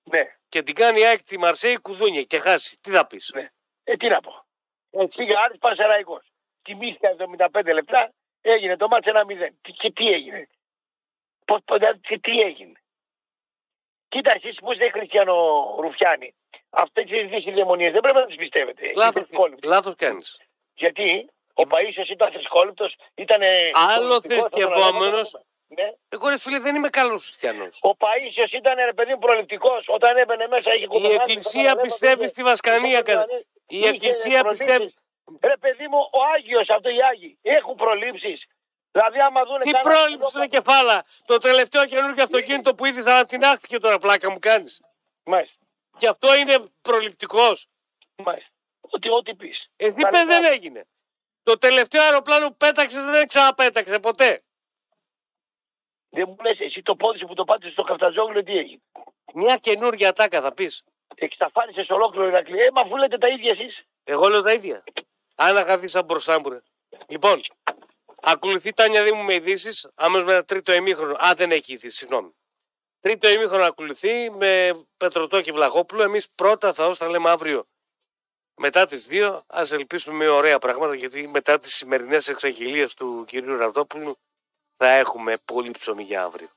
Ναι. και την κάνει η ΑΕΚ τη Μαρσέη κουδούνια και χάσει, τι θα πεις; Ναι. Ε, τι να πω. Έτσι. Πήγε Άρης Πανσεραϊκός. Τιμήθηκα 75 λεπτά. Έγινε το μάτς 1-0. Τι, και τι έγινε. Πώς, πώς, δηλαδή, και τι έγινε. Κοίτα εσείς που είστε Χριστιανό Ρουφιάνη. Αυτές τις δύο δαιμονίες δεν πρέπει να τις πιστεύετε. Είστε Λάθος, θρησκόληπτοι. λάθος κάνεις. Γιατί ο Παΐσιος ήταν θρησκόληπτος, ήταν... Άλλο θρησκευόμενος. Ναι. Εγώ ρε φίλε δεν είμαι καλός χριστιανός. Ο Παΐσιος ήταν ρε παιδί μου προληπτικός. Όταν έμπαινε μέσα είχε Η κουβεντάδες, Εκκλησία καταλαβαίνω, πιστεύει δεν- στη Βασκανία. δεν- κα- Η Είχε Εκκλησία προλήψεις. πιστεύει. Ρε παιδί μου, ο Άγιος αυτό οι Άγιοι έχουν προλήψεις. Δηλαδή άμα δουν Τι πρόληψη είναι κεφάλα. Το τελευταίο καινούργιο αυτοκίνητο που είδες ανατινάχθηκε τώρα πλάκα μου κάνεις. Μάλιστα, Και αυτό είναι προληπτικός. μάλιστα. Ό,τι, ό,τι πεις. Εσύ Τα πες λεφτά- δεν έγινε. Το τελευταίο αεροπλάνο που πέταξες δεν ξαναπέταξε ποτέ. Δεν μου λες εσύ το πόδι σου που το πάτησες στο καφταζόγλιο τι έγινε; Μια καινούργια ατάκα θα πεις. Εξαφάνισες ολόκληρο Ηρακλή. Ε, μα αφού λέτε τα ίδια εσείς. Εγώ λέω τα ίδια. Αν αγαθήσα μπροστά μου, ρε. Λοιπόν, ακολουθεί Τάνια Δήμου με ειδήσεις. Άμεσο με ένα τρίτο ημίχρονο. Α, δεν έχει ειδήσεις, συγγνώμη. Τρίτο ημίχρονο ακολουθεί με Πετρωτό και Βλαχόπουλο. Εμείς πρώτα θα τα λέμε αύριο μετά τις 2. Α ελπίσουμε με ωραία πράγματα γιατί μετά τις σημερινές εξαγγελίες του κυρίου Ραπτόπουλου θα έχουμε πολύ ψωμί για αύριο.